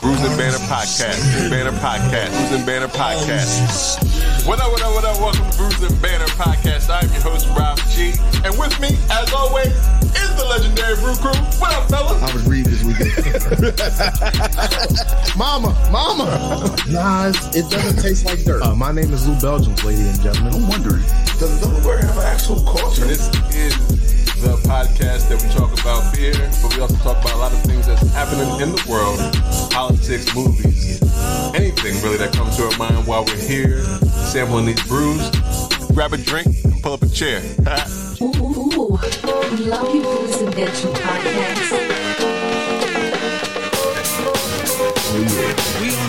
Brews and Banter Podcast. Banter Podcast. Brews and Banter Podcast. What up, what up, what up? Welcome to Brews and Banter Podcast. I'm your host, Rob G. And with me, as always, is the legendary Brew Crew. What up, fellas? I was reading this weekend. Mama, mama. Nah, it's, it doesn't taste like dirt. Uh, my name is Lou Belgians, ladies and gentlemen. I'm wondering. Does Delaware have an actual culture? This is the podcast that we talk about beer, but we also talk about a lot of things that's happening in the world politics, movies, anything really that comes to our mind while we're here sampling these brews. Grab a drink and pull up a chair. Ooh, ooh, we love you, Booze and Bitchin' Podcast. Oh, Yo,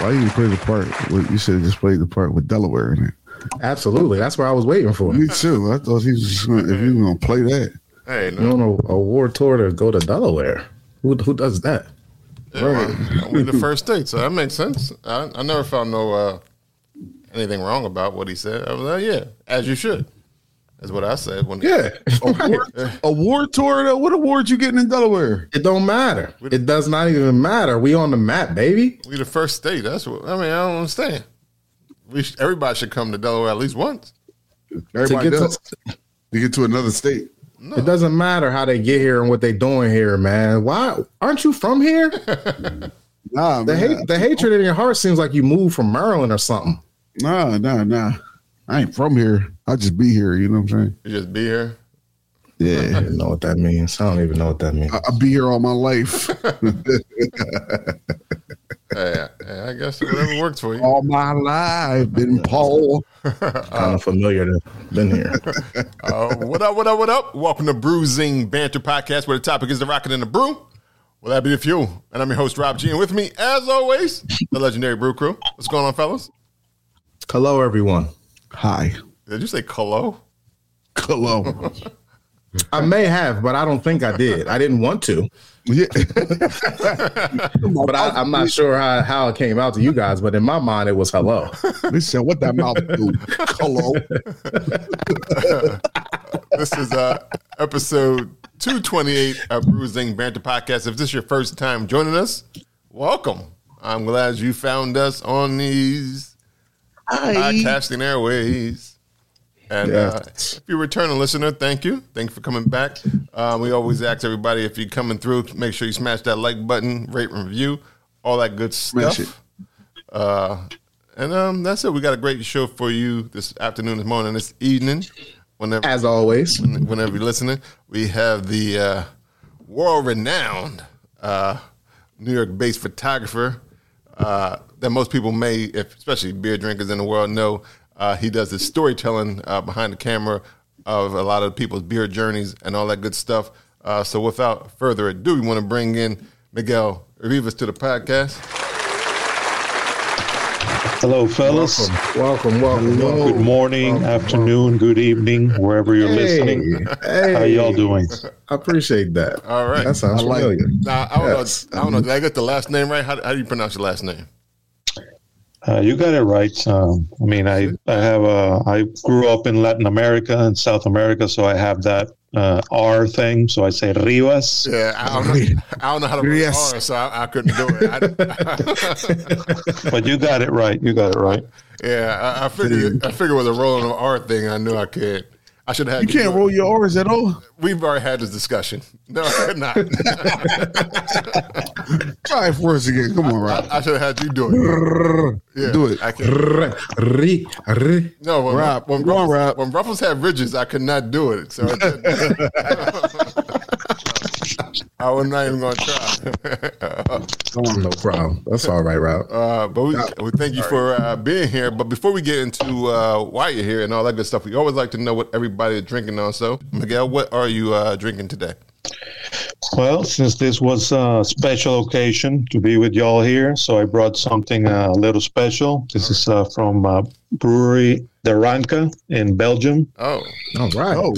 why you play the part? With, you should have just played the part with Delaware in it. Absolutely. That's what I was waiting for. Me too. I thought he was just gonna, if he was gonna play that. Hey, You no. on a, a war tour to go to Delaware? Who who does that? Right. We the first state, so that makes sense. I, I never found no uh, anything wrong about what he said. I was like, yeah, as you should. That's what I said. When Yeah. Award, award tour? What awards you getting in Delaware? It don't matter. It does not even matter. We on the map, baby. we the first state. That's what I mean. I don't understand. We sh- everybody should come to Delaware at least once. Everybody to get does. to, To get to another state. it doesn't matter how they get here and what they doing here, man. Why aren't you from here? Nah, The man. hate, the hatred in your heart seems like you moved from Maryland or something. Nah, nah, nah. I ain't from here. I just be here. You know what I'm saying? You just be here. Yeah, I Yeah. don't know what that means. I don't even know what that means. I, I be here all my life. Hey, hey, I guess whatever works for you. all my life, been Paul. kind of familiar to been here. Uh, what up, what up, what up? Welcome to Brews and Banter Podcast, where the topic is the rocket and the brew. Well, that be the fuel. And I'm your host, Rob G. And with me, as always, the legendary Brew Crew. What's going on, fellas? Hello, everyone. Hi. Did you say hello? Hello. I may have, but I don't think I did. I didn't want to, yeah. but I, I'm not sure how, how it came out to you guys. But in my mind, it was hello. Said, what that mouth do? Hello. This is uh, episode 228 of Brews and Banter Podcast. If this is your first time joining us, welcome. I'm glad you found us on these podcasting airways. And uh, if you're a returning listener, thank you. Thank you for coming back. Uh, we always ask everybody if you're coming through, make sure you smash that like button, rate and review, all that good stuff. Uh, and um, that's it. We got a great show for you this afternoon, this morning, this evening. Whenever As always, whenever you're listening. We have the uh, world renowned uh, New York based photographer uh, that most people may, if, especially beer drinkers in the world, know. Uh, he does the storytelling uh, behind the camera of a lot of people's beer journeys and all that good stuff. Uh, so without further ado, we want to bring in Miguel Rivas to the podcast. Hello, fellas. welcome, welcome, welcome. Good morning, afternoon, good evening, wherever you're listening. Hey, How y'all doing? I appreciate that. All right. That sounds I like familiar. Now, I don't Yes. know. I don't know. Did I get the last name right? How, how do you pronounce your last name? Uh, you got it right. Um, I mean, I I have a I grew up in Latin America and South America, so I have that uh, R thing. So I say Rivas. Yeah, I don't know. I don't know how to read Yes. R, so I, I couldn't do it. I, But you got it right. You got it right. yeah, I, I figured. I figured with a rolling of R thing, I knew I could. I should have. You can't roll your R's at all. We've already had this discussion. No, not. Try it for us again. Come on, Rob. I should have had you do it. Yeah, Do it. I can't. R- ri- ri- No, when, Rob, when, on, Ruffles, Rob. when Ruffles had ridges, I could not do it. So I. Was not even to try. No problem. That's all right, Rob. Uh, but we, we thank you for uh, being here. But before we get into uh, why you're here and all that good stuff, we always like to know what everybody is drinking on. So, Miguel, what are you uh, drinking today? Well, since this was a special occasion to be with y'all here, so I brought something uh, a little special. This is uh, from uh, Brewery De Ranke in Belgium. Oh, All right. Oh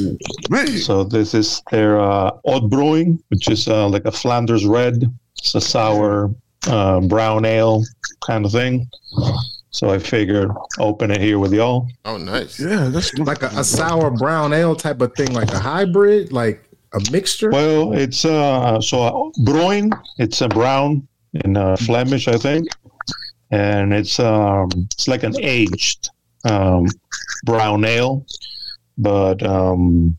man, So this is their uh, Oud Bruin, which is uh, like a Flanders red. It's a sour uh, brown ale kind of thing. So I figured open it here with y'all. oh, nice. yeah, that's Like a, a sour brown ale type of thing, like a hybrid, like a mixture. Well, it's uh, so uh, Bruin. It's a brown in uh, Flemish, I think, and it's um, it's like an aged um, brown ale, but um,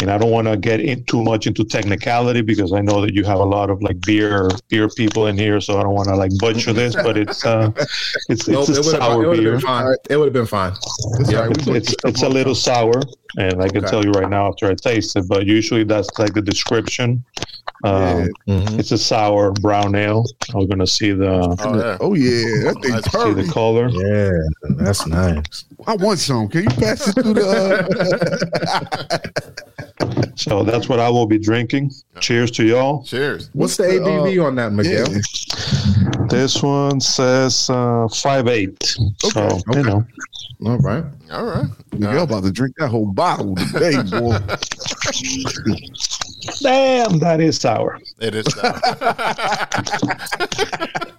and I don't want to get in too much into technicality because I know that you have a lot of like beer beer people in here, so I don't want to like butcher this. But it's uh, it's Nope, it's a it would have sour beer. been fine. It would have been fine. Yeah, it's, it's, it's a little sour, and I can Okay. tell you right now after I taste it. But usually that's like the description. Um, Mhm. It's a sour brown ale. I'm gonna see the Oh, yeah. Oh yeah, that thing see the color. Yeah, that's nice. I want some. Can you pass it through the? Uh... So that's what I will be drinking. Cheers to y'all. Cheers. What's the the, uh, ABV on that, Miguel? yeah. This one says uh, five eight. So Okay. you know, All right. All right. Miguel about to drink that whole bottle today, boy. damn, that is sour. It is. sour.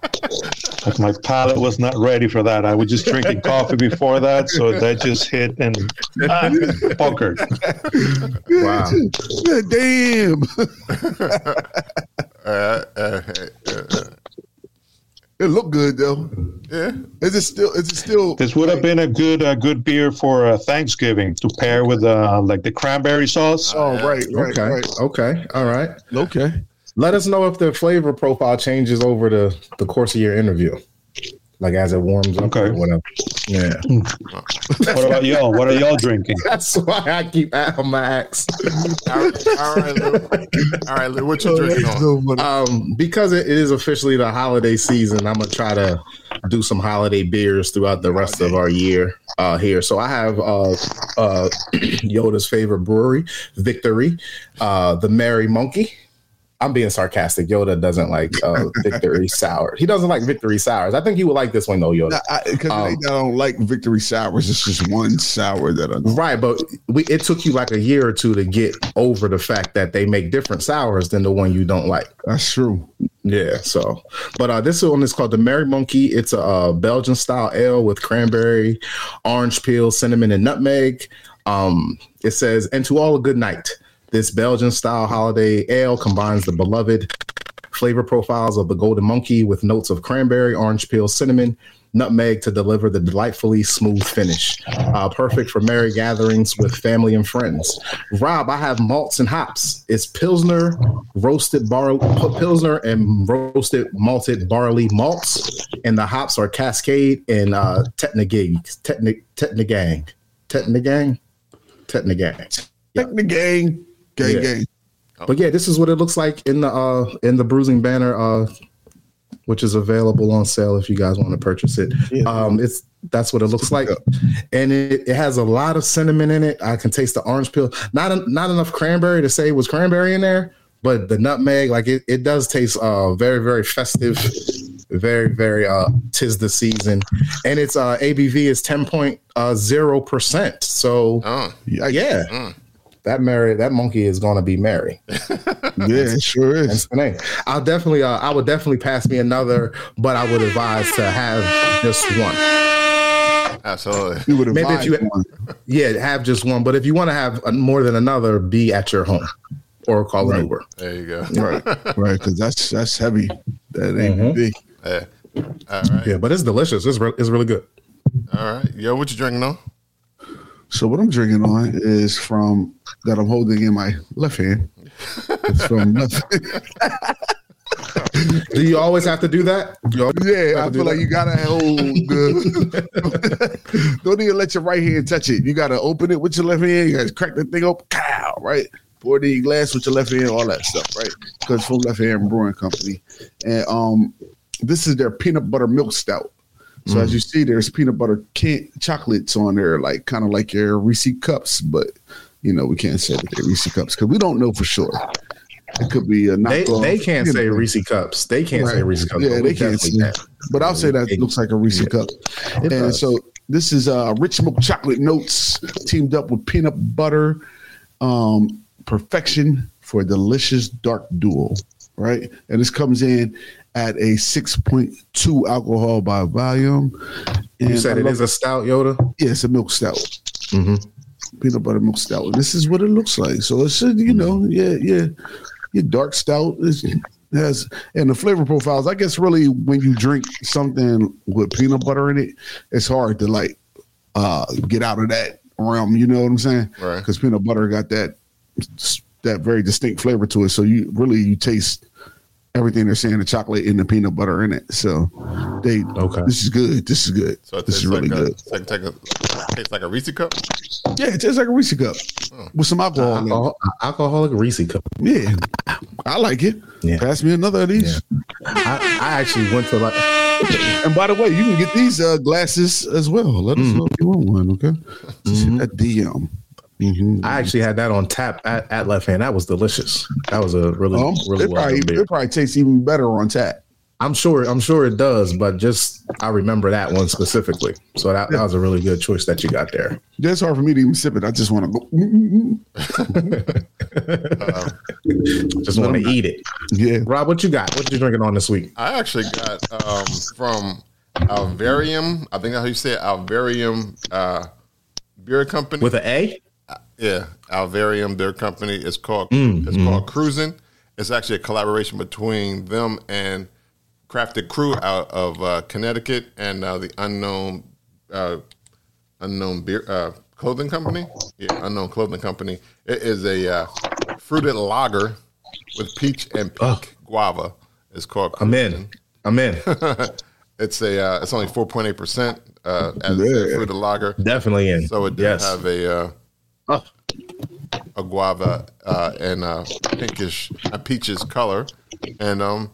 Like my palate was not ready for that. I was just drinking coffee before that, so that just hit and bunkered. Wow. Yeah, Damn, uh, uh, uh, it looked good though. yeah. Is it still? Is it still? This would have been a good a good beer for uh, Thanksgiving to pair with uh, like the cranberry sauce. Oh, right, right, Okay. right. Okay. All right. Okay. Let us know if the flavor profile changes over the, the course of your interview. Like as it warms up Okay. or whatever. Yeah. What about y'all? What are y'all drinking? That's why I keep at Max. All right, all right, Lou. All right, Lou. What you drinking on? Um, because it is officially the holiday season, I'm gonna try to do some holiday beers throughout the rest of our year uh, here. So I have uh, uh, Yoda's favorite brewery, Victory, uh, the Merry Monkey. I'm being sarcastic. Yoda doesn't like uh, Victory sour. He doesn't like Victory sours. I think he would like this one though, Yoda. Because I, Um, don't like victory sours. It's just one sour that I. Right, but we, it took you like a year or two to get over the fact that they make different sours than the one you don't like. That's true. Yeah, so but uh this one is called the Merry Monkey. It's a uh, Belgian style ale with cranberry, orange peel, cinnamon, and nutmeg. Um, it says, and to all a good night. This Belgian style holiday ale combines the beloved flavor profiles of the Golden Monkey with notes of cranberry, orange peel, cinnamon, nutmeg to deliver the delightfully smooth finish. Uh, perfect for merry gatherings with family and friends. Rob, I have malts and hops. It's Pilsner, roasted bar Pilsner and roasted malted barley malts, and the hops are Cascade and uh, Tetnagig, Tetnig, Tetnagang, Tetnagang, Tetnagang. Take gang, gang, Yeah. gang. But yeah, this is what it looks like in the uh in the Brews and Banter uh which is available on sale if you guys want to purchase it. Um it's that's what it looks like. And it, it has a lot of cinnamon in it. I can taste the orange peel. Not en- not enough cranberry to say it was cranberry in there, but the nutmeg like it, it does taste uh very very festive. Very very uh tis the season. And its uh ABV is 10.0%. So Oh, yeah. Mm. That Mary, that monkey is gonna be merry. Yeah, it sure is. That's the name. I'll definitely, uh, I would definitely pass me another, but I would advise to have just one. absolutely. You would have Maybe if you- one. Yeah, have just one. But if you want to have more than another, be at your home or call an Uber. There you go. right, right, because that's that's heavy. That ain't Mhm. big. Yeah. All right. Yeah, but it's delicious. It's re- it's really good. All right. Yo, what you drinking on? So what I'm drinking on is from that I'm holding in my left hand. It's from left. Do you always have to do that? Yeah, I feel like that? you gotta hold the. Don't even let your right hand touch it. You gotta open it with your left hand. You gotta crack the thing open. Cow, right? Pour the glass with your left hand, all that stuff, right? Because from Left Hand Brewing Company, and um, this is their peanut butter milk stout. So as you see, there's peanut butter can- chocolates on there, like kind of like your Reese cups, but you know we can't say that they're Reese cups because we don't know for sure. It could be a They knockoff. they can't say know. Reese cups. They can't say Reese cups. Yeah, they can't say. But I'll say that It- looks like a Reese yeah. cup. It and does. so this is uh, rich milk chocolate notes teamed up with peanut butter, um, perfection for a delicious dark duo, right? And this comes in at a six point two alcohol by volume. And You said I it is a stout Yoda. yeah, it's a milk stout, hmm peanut butter milk stout. This is what it looks like. So it should, you know, yeah, yeah, your dark stout is has and the flavor profiles. I guess really when you drink something with peanut butter in it, it's hard to like uh get out of that realm. You know what I'm saying? Right. Because peanut butter got that that very distinct flavor to it. So you really you taste everything they're saying the chocolate and the peanut butter in it. So they Okay. This is good. This is good. So this tastes is really like a, good. it's like, take a, tastes like a Reese cup. Yeah, it tastes like a Reese cup hmm. with some alcohol. in it. Alcohol, alcoholic Reese cup. Yeah, I like it. Yeah. Pass me another of these. I, I actually went to like And by the way, you can get these uh, glasses as well. Let us mm. know if you want one. Okay, mm-hmm. just hit that DM. Mhm. I actually had that on tap at, at left hand. That was delicious. That was a really Um, really it well probably beer. it probably tastes even better on tap. I'm sure I'm sure it does, but just I remember that one specifically. So that, that was a really good choice that you got there. Yeah, it's hard for me to even sip it. I just want to go. Just want to eat it. Yeah, Rob, what you got? What you drinking on this week? I actually got um, from Alvarium. I think that's how you say it. Alvarium uh, Beer Company. With an A? Yeah, Alvarium their Company. It's called Mm, it's called Cruising. It's actually a collaboration between them and Crafted Crew out of uh, Connecticut and uh, the unknown uh, unknown beer uh, clothing company. Yeah, unknown clothing company. It is a uh, fruited lager with peach and pink guava. It's called. I'm in. I'm in. It's a uh, it's only four point eight percent uh, as Yeah. a fruited lager. Definitely in. So it does yes. have a uh, Oh. a guava uh, and uh, pinkish uh, peaches color, and um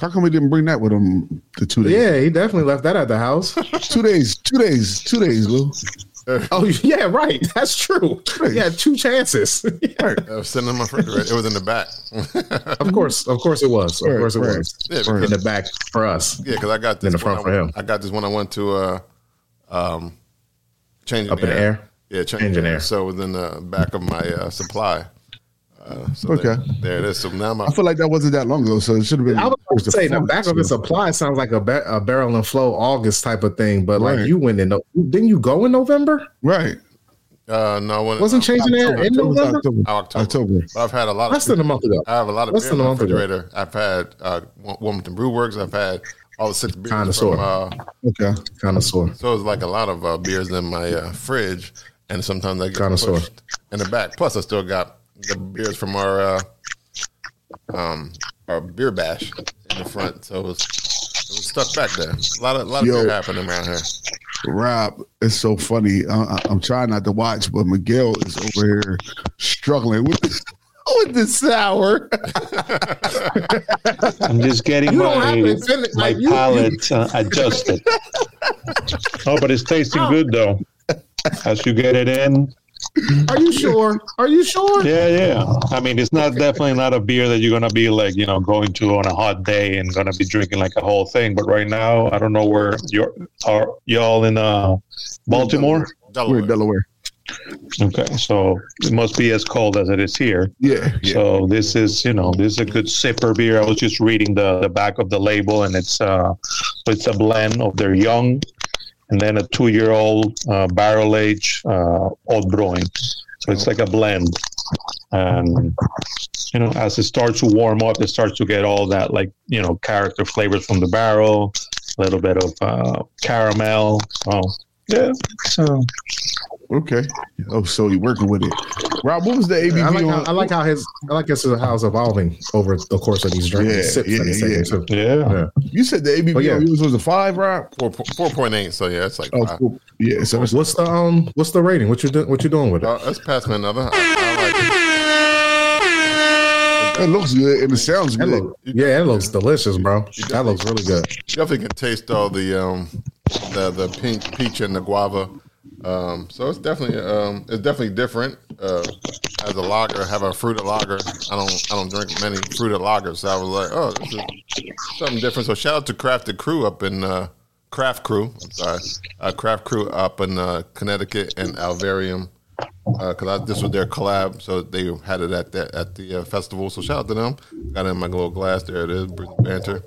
how come we didn't bring that with him? The two days. yeah, he definitely left that at the house. two days. Two days. Two days, Lou. oh yeah, right. That's true. Yeah, two chances. Right. I was sitting in my refrigerator. It was in the back. of course, of course it was. Of course it was. Yeah, In the back for us. yeah, because I got this In the when front I, for him. I got this when I went to uh, um, changing Up in the air? Yeah, changing, Changing air. air. So within the back of my uh, supply. Uh, so Okay. there, there it is. So now my I feel like that wasn't that long ago, so it should have been. I was about to the say the back of the supply sounds like a, ba- a barrel and flow August type of thing, but Right. like you went in. No- didn't you go in November? Right. uh, no, when, Wasn't changing air in October, November? October. October. October. But I've had a lot of Less than a month ago. I have a lot of Less beer in than a my month ago. refrigerator. I've had uh, Wilmington Brew Works. I've had all the six beers Connoisseur. from. Uh, Okay. Kind of sore. so it's like a lot of uh, beers in my uh, fridge, and sometimes I get Connoisseur. pushed in the back. Plus, I still got the beers from our uh, um, our beer bash in the front. So it was, it was stuck back there. A lot of a lot of beer happening around here. Rob, it's so funny. I, I- I'm trying not to watch, but Miguel is over here struggling with with the sour. I'm just getting You my, have to finish, my like, palate uh, adjusted. oh, but it's tasting good though. As you get it in, Are you sure? Are you sure? yeah, yeah. I mean, it's not definitely not a beer that you're gonna be like, you know, going to on a hot day and gonna be drinking like a whole thing. But right now, I don't know where you're. Are y'all in uh, Baltimore? We're in Delaware. Delaware. Okay, so it must be as cold as it is here. Yeah. yeah. So this is, you know, this is a good sipper beer. I was just reading the, the back of the label, and it's uh, it's a blend of their young, and then a two year old uh, barrel aged uh, Oud Bruin. So it's like a blend, and you know, as it starts to warm up, it starts to get all that like you know character flavors from the barrel, a little bit of uh, caramel. So yeah, so Okay. Oh, so you're working with it. Rob, what was the ABV I like, how, on? I like how his I like his how it's evolving over the course of these drinks. Yeah, these sips that yeah, yeah. you said the ABV yeah. on yours was a five, Rob? Four four point eight. So yeah, it's like Oh, five. cool. yeah. So it's, What's the um what's the rating? What you do, what you doing with it? Uh, let's pass me another. I, it looks good and it sounds good. look, yeah, it looks delicious, bro. That looks really good. like. You definitely can taste all the um the the pink peach and the guava. Um, so it's definitely um it's definitely different. Uh, as a lager, have a fruited lager. I don't I don't drink many fruited lagers, so I was like, oh, this is something different. So shout out to Crafted Crew up in uh, Craft Crew. I'm sorry, uh, Craft Crew up in uh, Connecticut and Alvarium. Because this was their collab, so they had it at the at the uh, festival. So shout out to them. Got it in my little glass. There it is. Banter.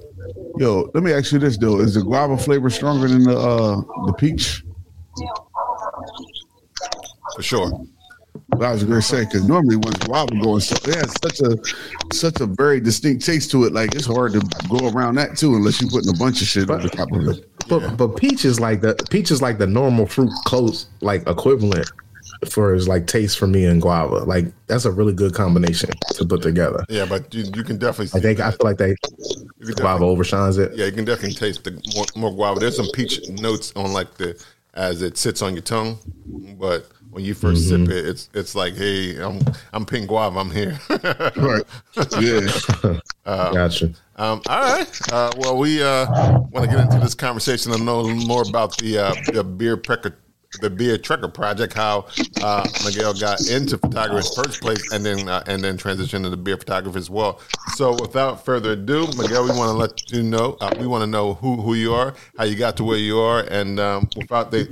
Yo, let me ask you this though: Is the guava flavor stronger than the uh the peach? For sure. I was going to say because normally when guava going, so it has such a such a very distinct taste to it. Like it's hard to go around that too, unless you're putting a bunch of shit on the top of it. But but peach is like the peach is like the normal fruit close like equivalent for his like taste for me and guava. Like that's a really good combination to put together. Yeah, but you, you can definitely see I think I feel like they You can guava definitely- overshines it. Yeah, you can definitely taste the more, more guava. There's some peach notes on like the as it sits on your tongue, but when you 1st Mm-hmm. sip it, it's it's like, hey, I'm I'm pink guava, I'm here. Right? Yeah. Gotcha. um, all right. Uh, well, we uh, want to get into this conversation and know more about the uh, the Beer Trekker. The beer trekker project, how uh, Miguel got into photography in the first place, and then uh, and then transitioned into beer photography as well. So, without further ado, Miguel, we want to let you know. Uh, we want to know who who you are, how you got to where you are, and um, without they,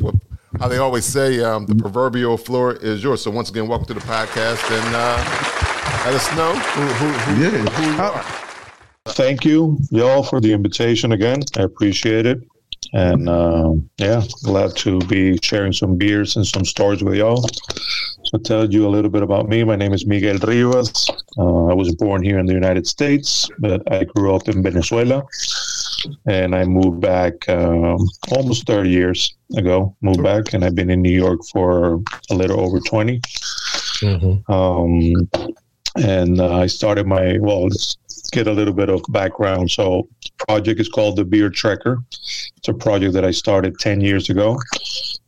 how they always say, um, the proverbial floor is yours. So, once again, welcome to the podcast, and uh, let us know who who, who, Yeah. who you are. Thank you, y'all, for the invitation again. I appreciate it. And um, yeah, glad to be sharing some beers and some stories with y'all. So, tell you a little bit about me. My name is Miguel Rivas. Uh, I was born here in the United States, but I grew up in Venezuela. And I moved back um, almost 30 years ago. Moved back, and I've been in New York for a little over 20. Mhm. Um, and uh, I started my well. Let's get a little bit of background. So, project is called the Beer Trekker. It's a project that I started ten years ago,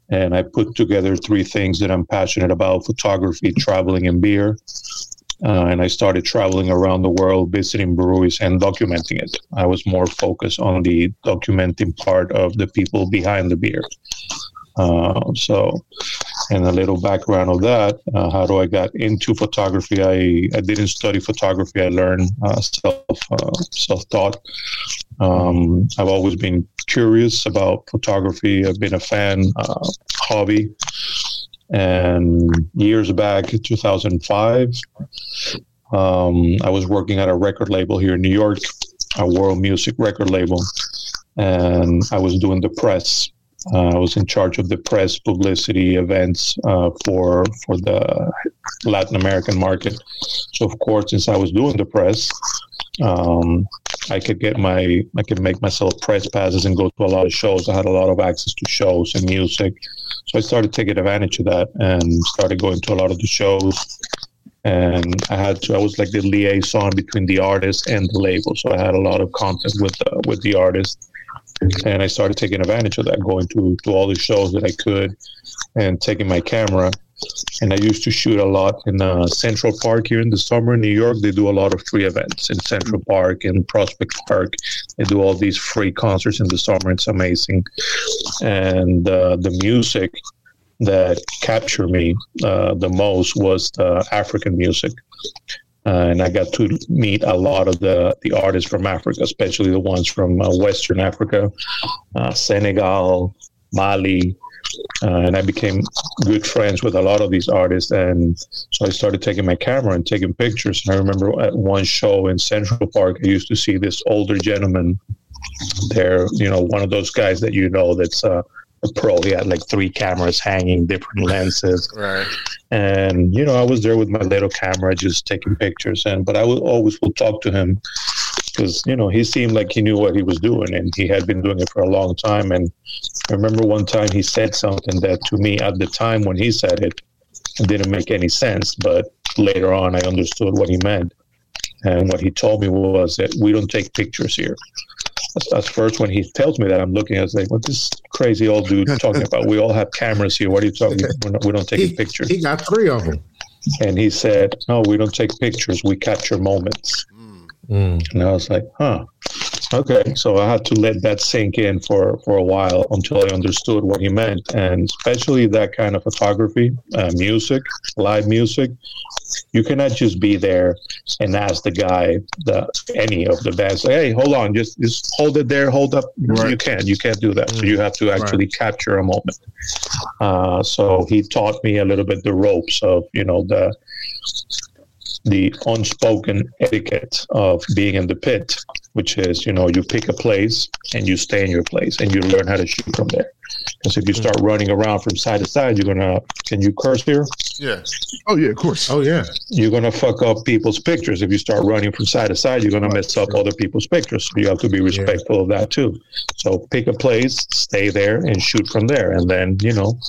and I put together three things that I'm passionate about: photography, traveling, and beer. Uh, and I started traveling around the world, visiting breweries and documenting it. I was more focused on the documenting part of the people behind the beer. Uh, so, and a little background of that, uh, how do I got into photography? I, I didn't study photography. I learned uh, self uh, self taught. Um, I've always been curious about photography. I've been a fan, uh, hobby. And years back, 2005, um, I was working at a record label here in New York, a world music record label, and I was doing the press. Uh, I was in charge of the press publicity events uh, for for the Latin American market. So of course, since I was doing the press, um, I could get my I could make myself press passes and go to a lot of shows. I had a lot of access to shows and music, so I started taking advantage of that and started going to a lot of the shows. And I had to. I was like the liaison between the artist and the label, so I had a lot of contact with uh, with the artist and I started taking advantage of that, going to, to all the shows that I could and taking my camera. And I used to shoot a lot in uh, Central Park here in the summer in New York. They do a lot of free events in Central Park and Prospect Park. They do all these free concerts in the summer. It's amazing. And uh, the music that captured me uh, the most was the African music. Uh, and I got to meet a lot of the, the artists from Africa, especially the ones from uh, Western Africa, uh, Senegal, Mali. Uh, and I became good friends with a lot of these artists. And so I started taking my camera and taking pictures. And I remember at one show in Central Park, I used to see this older gentleman there, you know, one of those guys that you know that's uh, a pro. He had like three cameras hanging, different lenses Right. and you know i was there with my little camera just taking pictures and but i would always will talk to him because you know he seemed like he knew what he was doing and he had been doing it for a long time. And i remember one time he said something that to me at the time when he said it didn't make any sense but later on i understood what he meant. And what he told me was that we don't take pictures here. That's, first when he tells me that i'm looking i was like what this crazy old dude talking about? We all have cameras here. What are you talking not, we don't take He, pictures. he got three of them. and he said, "No, we don't take pictures. We capture moments." Mm. And I was like, "Huh." Okay, so I had to let that sink in for, for a while until I understood what he meant, and especially that kind of photography, uh, music, live music. You cannot just be there and ask the guy, the any of the bands, hey, hold on, just just hold it there, hold up. Right. You can't, you can't do that. So you have to actually capture a moment. Uh, so he taught me a little bit the ropes of you know the the unspoken etiquette of being in the pit, which is, you know, you pick a place and you stay in your place and you learn how to shoot from there. Because if you start running around from side to side, you're gonna. Can you curse here? Yeah. Oh yeah, of course. Oh yeah. You're gonna fuck up people's pictures. If you start running from side to side, you're gonna mess up other people's pictures. So you have to be respectful of that too. So pick a place, stay there, and shoot from there. And then you know,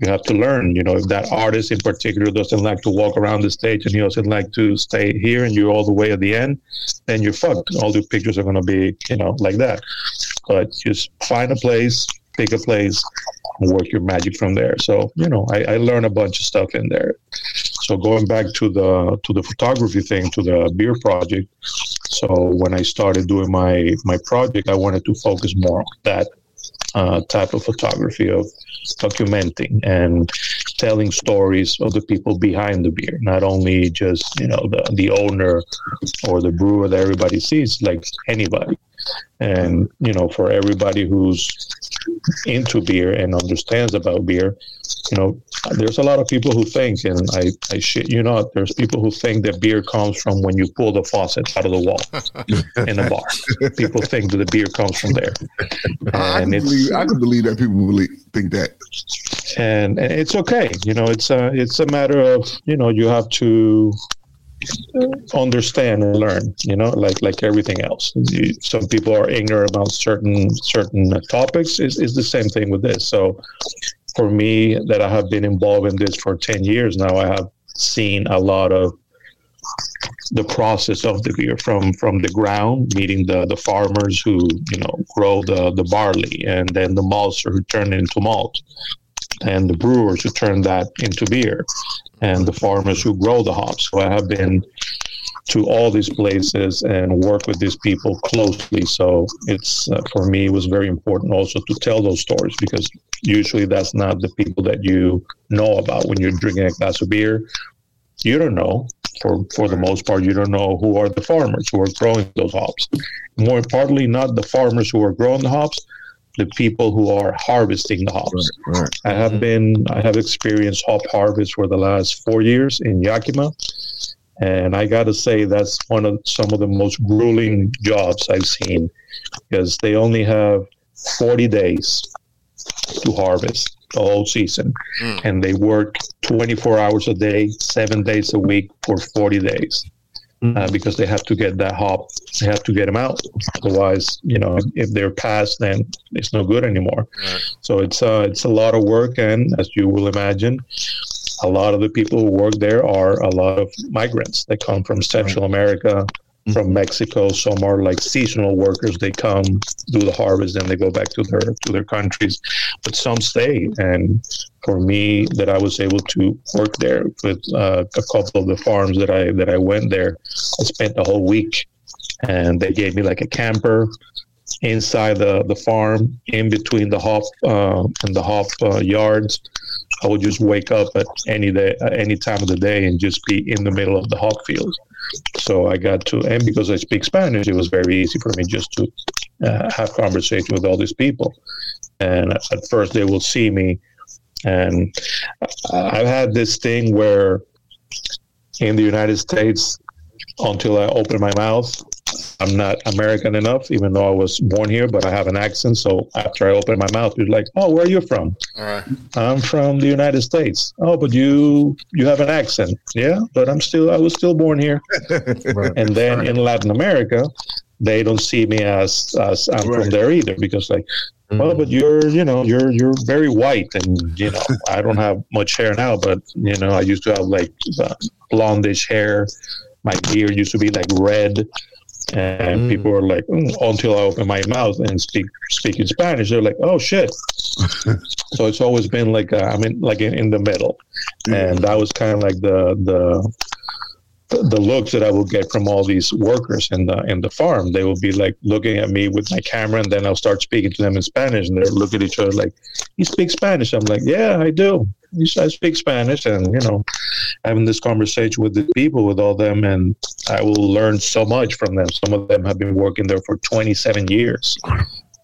you have to learn. You know, if that artist in particular doesn't like to walk around the stage and he doesn't like to stay here, and you're all the way at the end, then you're fucked. All the pictures are gonna be, you know, like that. But just find a place, pick a place, and work your magic from there. So you know, I, I learned a bunch of stuff in there. So going back to the to the photography thing, to the beer project. So when I started doing my my project, I wanted to focus more on that uh, type of photography of documenting and telling stories of the people behind the beer, not only just you know the the owner or the brewer that everybody sees, like anybody. And you know, for everybody who's into beer and understands about beer, you know, there's a lot of people who think, and I, I shit you not, there's people who think that beer comes from when you pull the faucet out of the wall in a bar. People think that the beer comes from there, I can and it's believe I can believe that people believe, think that. and, and it's okay. You know, it's a it's a matter of you know you have to understand and learn. You know, like like everything else. Some people are ignorant about certain certain topics. Is is the same thing with this. So, for me, that I have been involved in this for ten years now, I have seen a lot of the process of the beer from from the ground, meeting the the farmers who you know grow the the barley, and then the maltster who turn into malt, and the brewers who turn that into beer, and the farmers who grow the hops. So I have been to all these places and work with these people closely. So it's uh, for me it was very important also to tell those stories because usually that's not the people that you know about when you're drinking a glass of beer. You don't know for for the most part. You don't know who are the farmers who are growing those hops. More importantly, not the farmers who are growing the hops, the people who are harvesting the hops. Right. I have mm-hmm. been, I have experienced hop harvest for the last four years in Yakima, and I got to say that's one of some of the most grueling jobs I've seen because they only have 40 days to harvest the whole season, mm. and they work 24 hours a day, seven days a week for 40 days. Uh, because they have to get that hop, they have to get them out. Otherwise, you know, if they're passed, then it's no good anymore. So it's uh, it's a lot of work, and as you will imagine, a lot of the people who work there are a lot of migrants. They come from Central America, from Mexico. Some are like seasonal workers. They come do the harvest, then they go back to their to their countries. But some stay, and for me, that I was able to work there with uh, a couple of the farms that I that I went there. I spent the whole week, and they gave me like a camper inside the, the farm in between the hop uh, and the hop uh, yards i would just wake up at any day any time of the day and just be in the middle of the hop fields so i got to and because i speak spanish it was very easy for me just to uh, have conversation with all these people. And at first they will see me. And i've had this thing where in the united states until i open my mouth I'm not American enough, even though I was born here, but I have an accent. So after I open my mouth, you're like, "Oh, where are you from?" All right. I'm from the United States. Oh, but you you have an accent. Yeah, but I'm still I was still born here. And then in Latin America, they don't see me as as I'm from there either because like, well, but you're you know you're you're very white and you know I don't have much hair now, but you know I used to have like uh, blondish hair. My beard used to be like red. And people are like, "Mm," until I open my mouth and speak speak in Spanish, they're like, "Oh shit!" so it's always been like uh, I mean, like in, in the middle, and that was kind of like the the the looks that I will get from all these workers in the in the farm. They will be like looking at me with my camera, and then I'll start speaking to them in Spanish, and they'll look at each other like, "You speak Spanish?" I'm like, "Yeah, I do. I speak Spanish," and you know, having this conversation with the people, with all them, and I will learn so much from them. Some of them have been working there for 27 years.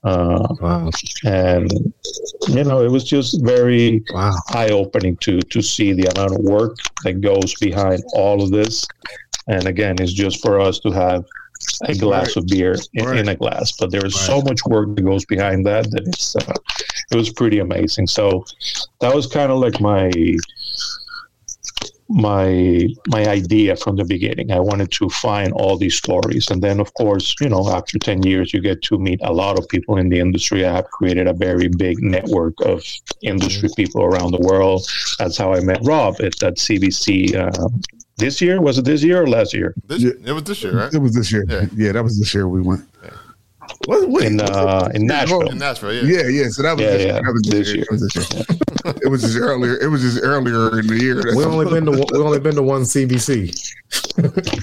Uh, Wow. and you know, it was just very Wow. eye opening to to see the amount of work that goes behind all of this. And again, it's just for us to have a glass of beer in, Right. in a glass, but there is so much work that goes behind that that it's uh, it was pretty amazing. So that was kind of like my my my idea from the beginning. I wanted to find all these stories, and then of course, you know, after ten years, you get to meet a lot of people in the industry. I have created a very big network of industry people around the world. That's how I met Rob at, at CBC. Uh, this year was it this year or last year? This, It was this year, right? It was this year. Yeah. Yeah, that was this year we went. What, wait, In it- uh, in Nashville. In Nashville, yeah. Yeah, yeah. So that was Yeah, this, yeah, That was this, this year. year. It was this it was just earlier. It was just earlier in the year. That's We only been to we only been to one CBC.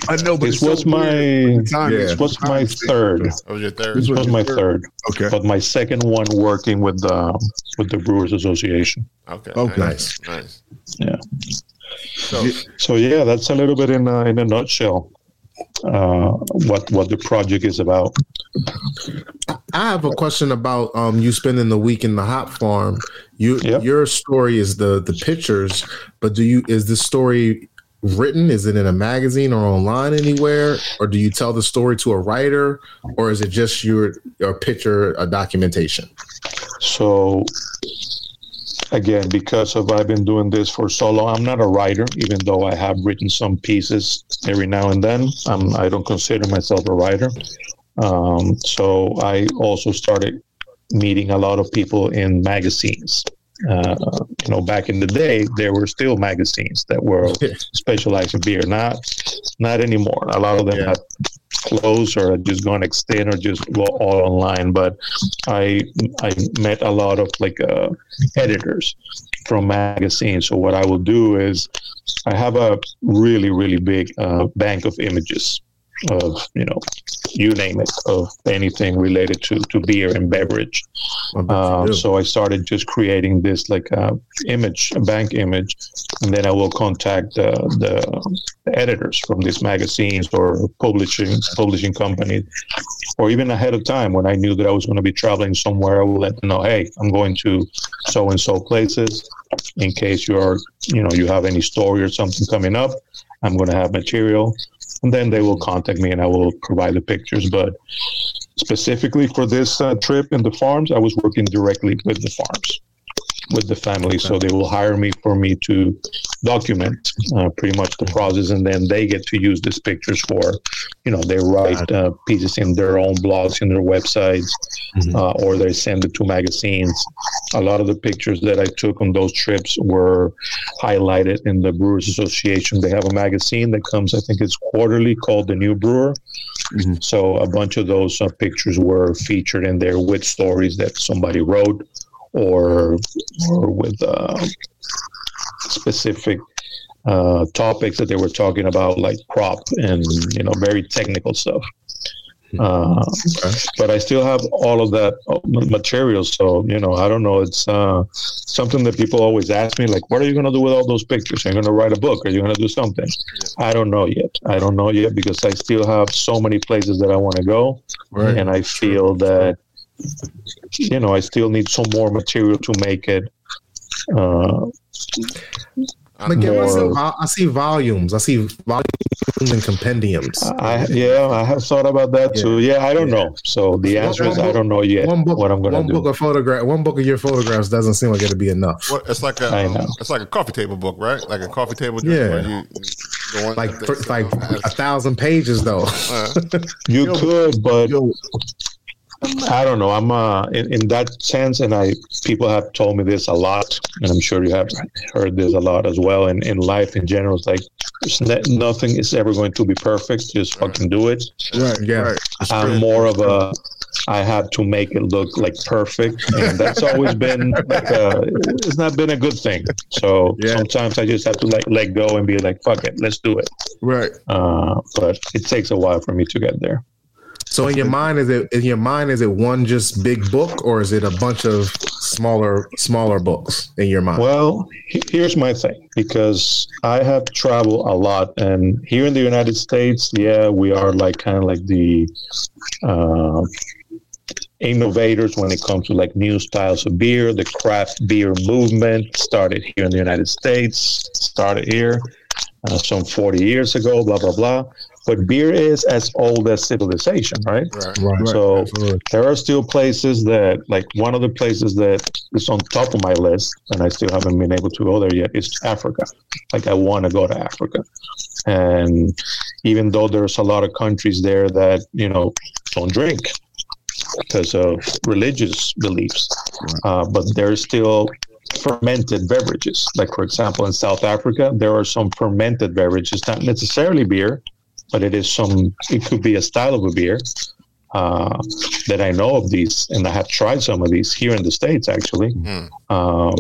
I know, but This it's so was my The time Yeah. this was my third. That was your third. This was my third, Okay. but my second one working with the with the Brewers Association. Okay. Okay. Nice. Nice. Yeah. So, So yeah, that's a little bit in a, in a nutshell uh, what what the project is about. I have a question about um you spending the week in the hop farm. You Yep. your story is the the pictures, but do you is this story written? Is it in a magazine or online anywhere? Or do you tell the story to a writer or is it just your your picture a documentation? So again, because of I've been doing this for so long, I'm not a writer, even though I have written some pieces every now and then. I'm, I don't consider myself a writer. Um, so I also started meeting a lot of people in magazines. Uh, you know, back in the day, there were still magazines that were specialized in beer. Not, not anymore. A lot of them Yeah. have closed or just gone extinct or just go all online. But I, I met a lot of like uh, editors from magazines. So what I will do is, I have a really, really big uh, bank of images of you know, you name it, of anything related to to beer and beverage. I bet you Uh, so I started just creating this like uh, image, a bank image, and then I will contact uh, the, the editors from these magazines or publishing publishing companies, or even ahead of time when I knew that I was going to be traveling somewhere, I will let them know, hey, I'm going to so and so places. In case you are, you know, you have any story or something coming up, I'm going to have material, and then they will contact me and I will provide the pictures. But specifically for this uh, trip in the farms, I was working directly with the farms, with the family. So they will hire me for me to document uh, pretty much the process, and then they get to use these pictures for, you know, they write uh, pieces in their own blogs, in their websites, uh, or they send it to magazines. A lot of the pictures that I took on those trips were highlighted in the Brewers Association. They have a magazine that comes, I think it's quarterly, called The New Brewer. So a bunch of those uh, pictures were featured in there with stories that somebody wrote or or with uh, specific uh, topics that they were talking about, like crop and you know very technical stuff. Uh, But I still have all of that uh, material, so you know I don't know. It's uh, something that people always ask me, like, "What are you going to do with all those pictures? Are you going to write a book? Are you going to do something?" I don't know yet. I don't know yet because I still have so many places that I want to go, Right. and I feel that you know I still need some more material to make it. Uh, But again, I, see, more- I see volumes. I see volumes and compendiums. I yeah, I have thought about that too. Yeah, I don't know. So the answer is I don't know yet one book, what I'm going one to do. book of photograph, one book of your photographs doesn't seem like it'd be enough. Well, it's like a I um, know. it's like a coffee table book, right? Like a coffee table. drink Yeah. where you Like with for, like uh, a thousand pages though. uh, You could, but Yo, I don't know. I'm uh, in, in that sense, and I people have told me this a lot, and I'm sure you have heard this a lot as well. In in life in general, it's like there's ne- nothing is ever going to be perfect. Just fucking do it. right, Yeah. right. I'm more of a I have to make it look like perfect, and that's always been like a, it's not been a good thing. So Yeah. sometimes I just have to like let go and be like, "Fuck it, let's do it." Right. Uh, but it takes a while for me to get there. So in your mind, is it in your mind is it one just big book or is it a bunch of smaller smaller books in your mind? Well, here's my thing because I have traveled a lot, and here in the United States, yeah, we are like kind of like the uh, innovators when it comes to like new styles of beer. The craft beer movement started here in the United States, started here uh, some 40 years ago, blah, blah, blah. But beer is as old as civilization, right? Right. right. So Absolutely. there are still places that, like one of the places that is on top of my list, and I still haven't been able to go there yet, is Africa. Like I want to go to Africa, and even though there's a lot of countries there that you know don't drink because of religious beliefs, uh, but there's still fermented beverages. Like for example, in South Africa, there are some fermented beverages, not necessarily beer, but it is some. It could be a style of a beer uh, that I know of these, and I have tried some of these here in the states actually. Hmm. Um,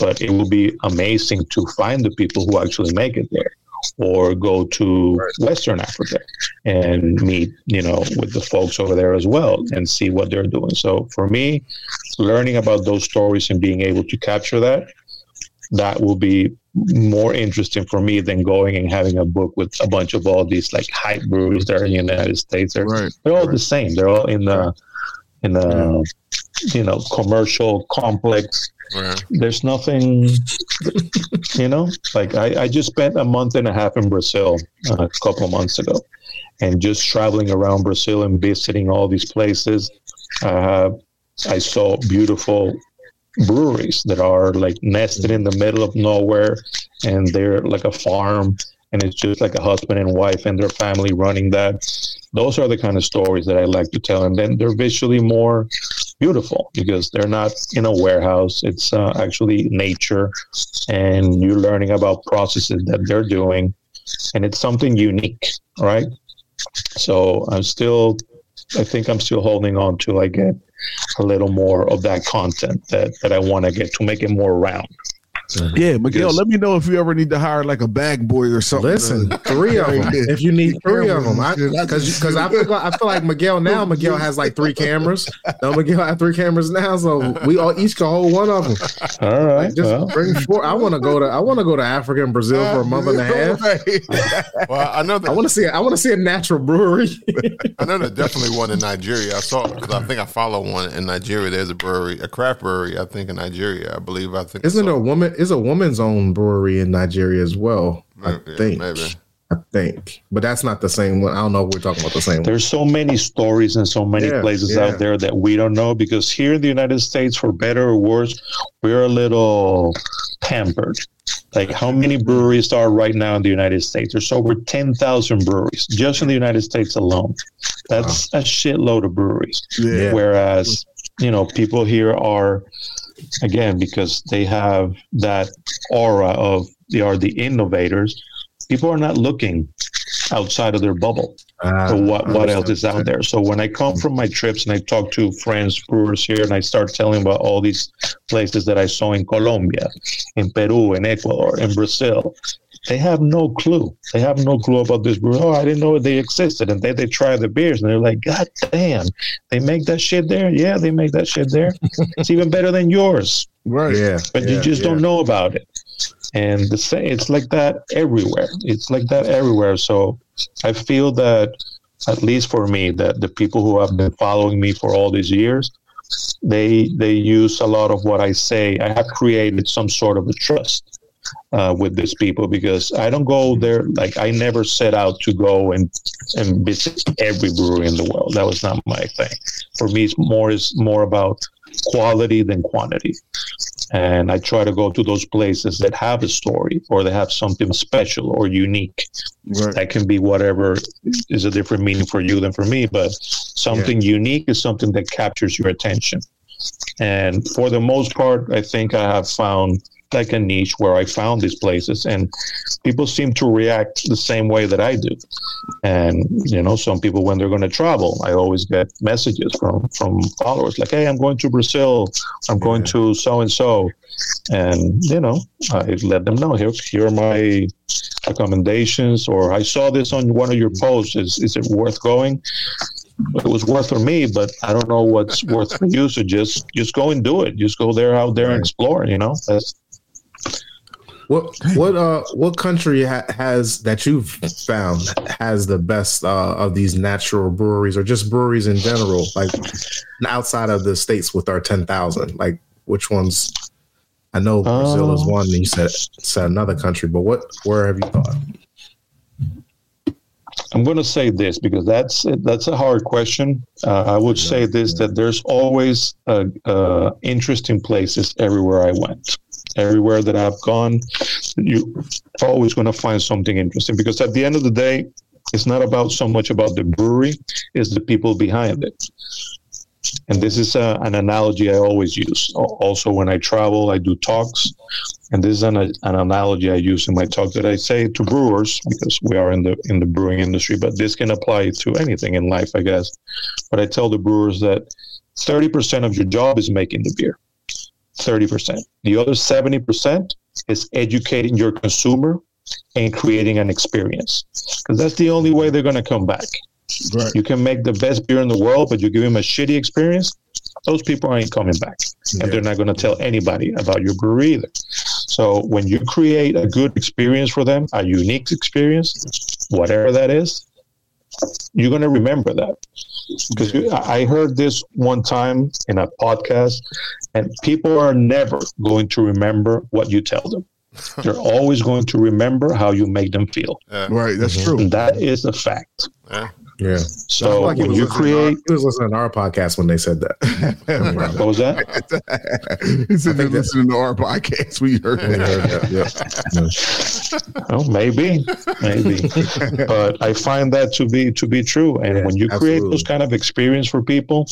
but it would be amazing to find the people who actually make it there, or go to Western Africa and meet, you know, with the folks over there as well and see what they're doing. So for me, learning about those stories and being able to capture that, that will be more interesting for me than going and having a book with a bunch of all these like hype breweries that are in the United States. They're, Right. they're all the same. They're all in the in the you know commercial complex. Right. There's nothing, you know. Like I, I just spent a month and a half in Brazil uh, a couple of months ago, and just traveling around Brazil and visiting all these places. Uh, I saw beautiful breweries that are like nested in the middle of nowhere, and they're like a farm, and it's just like a husband and wife and their family running that. Those are the kind of stories that I like to tell, and then they're visually more beautiful because they're not in a warehouse. It's uh, actually nature, and you're learning about processes that they're doing, and it's something unique, right? So I'm still, I think I'm still holding on to like get a little more of that content that that I want to get to make it more round. Yeah, Miguel, Yes. let me know if you ever need to hire like a bag boy or something. Listen, Uh, three of them. If you need three of them, Cameras and shit. because because I feel like, I feel like Miguel now. Miguel has like three cameras. No, Miguel has three cameras now, so we all each can hold one of them. All right. Just well, bring four. I want to go to I want to go to Africa and Brazil for a month and a half. Right. Well, I know I want to see I want to see a natural brewery. I know there's definitely one in Nigeria. I saw because I think I follow one in Nigeria. There's a brewery, a craft brewery. I think in Nigeria. I believe. I think. Isn't saw- there a woman? Is a woman's own brewery in Nigeria as well? I think. maybe. I think, but that's not the same one. I don't know if we're talking about the same one. there's so many stories and so many Yeah, places yeah. out there that we don't know because here in the United States, for better or worse, we're a little pampered. Like how many breweries are right now in the United States? There's over 10,000 breweries just in the United States alone. That's a shitload of breweries. Yeah. Whereas, you know, people here are, again, because they have that aura of they are the innovators, people are not looking outside of their bubble Ah, or what, what else is out there. So when I come from my trips and I talk to friends, brewers here, and I start telling about all these places that I saw in Colombia, in Peru, in Ecuador, in Brazil, they have no clue. They have no clue about this brewery. Oh, I didn't know they existed. And then they try the beers and they're like, God damn, they make that shit there? Yeah, they make that shit there. it's even better than yours Right. Yeah, but you just yeah. don't know about it. And the sa- it's like that everywhere. It's like that everywhere. So I feel that, at least for me, that the people who have been following me for all these years, they they use a lot of what I say. I have created some sort of a trust uh, with these people because I don't go there like I never set out to go and and visit every brewery in the world. That was not my thing. For me, it's more is more about quality than quantity and I try to go to those places that have a story or they have something special or unique. Right. That can be whatever is a different meaning for you than for me, but something unique is something that captures your attention. And for the most part, I think I have found like a niche where I found these places, and people seem to react the same way that I do. And you know, some people when they're going to travel, I always get messages from from followers like, "Hey, I'm going to Brazil. I'm going to so and so," and you know, I let them know here here are my recommendations, or I saw this on one of your posts. Is is it worth going? it was worth for me, but I don't know what's worth for you. So just just go and do it. Just go there out there and explore. You know, that's What what uh what country ha- has that you've found has the best uh, of these natural breweries or just breweries in general, like outside of the states with our ten thousand? Like which ones? I know Brazil is Uh, one. And you said said another country, but what? Where have you thought? I'm going to say this because that's that's a hard question. Uh, I would say this that there's always uh, uh, interesting places everywhere I went. Everywhere that I've gone, you're always going to find something interesting because at the end of the day, it's not about so much about the brewery; it's the people behind it. And this is uh an analogy I always use. Also, when I travel, I do talks, and this is an, an analogy I use in my talk that I say to brewers because we are in the in the brewing industry, but this can apply to anything in life, I guess. But I tell the brewers that thirty percent of your job is making the beer. Thirty percent. The other seventy percent is educating your consumer and creating an experience, because that's the only way they're going to come back. Right. You can make the best beer in the world, but you give them a shitty experience, those people ain't coming back. And they're not going to tell anybody about your brewery either. So when you create a good experience for them, a unique experience, whatever that is, you're going to remember that. Because I heard this one time in a podcast, and people are never going to remember what you tell them. They're always going to remember how you make them feel. Right. That's mm-hmm. true. And that is a fact. Yeah. Yeah. So Like when you listening to our- create, he was listening to our podcast when they said that. what was that? He said they're listening to our podcast. We heard that. that, yeah. Oh, maybe, maybe. but I find that to be to be true. And Yeah, when you create absolutely. those kind of experience for people,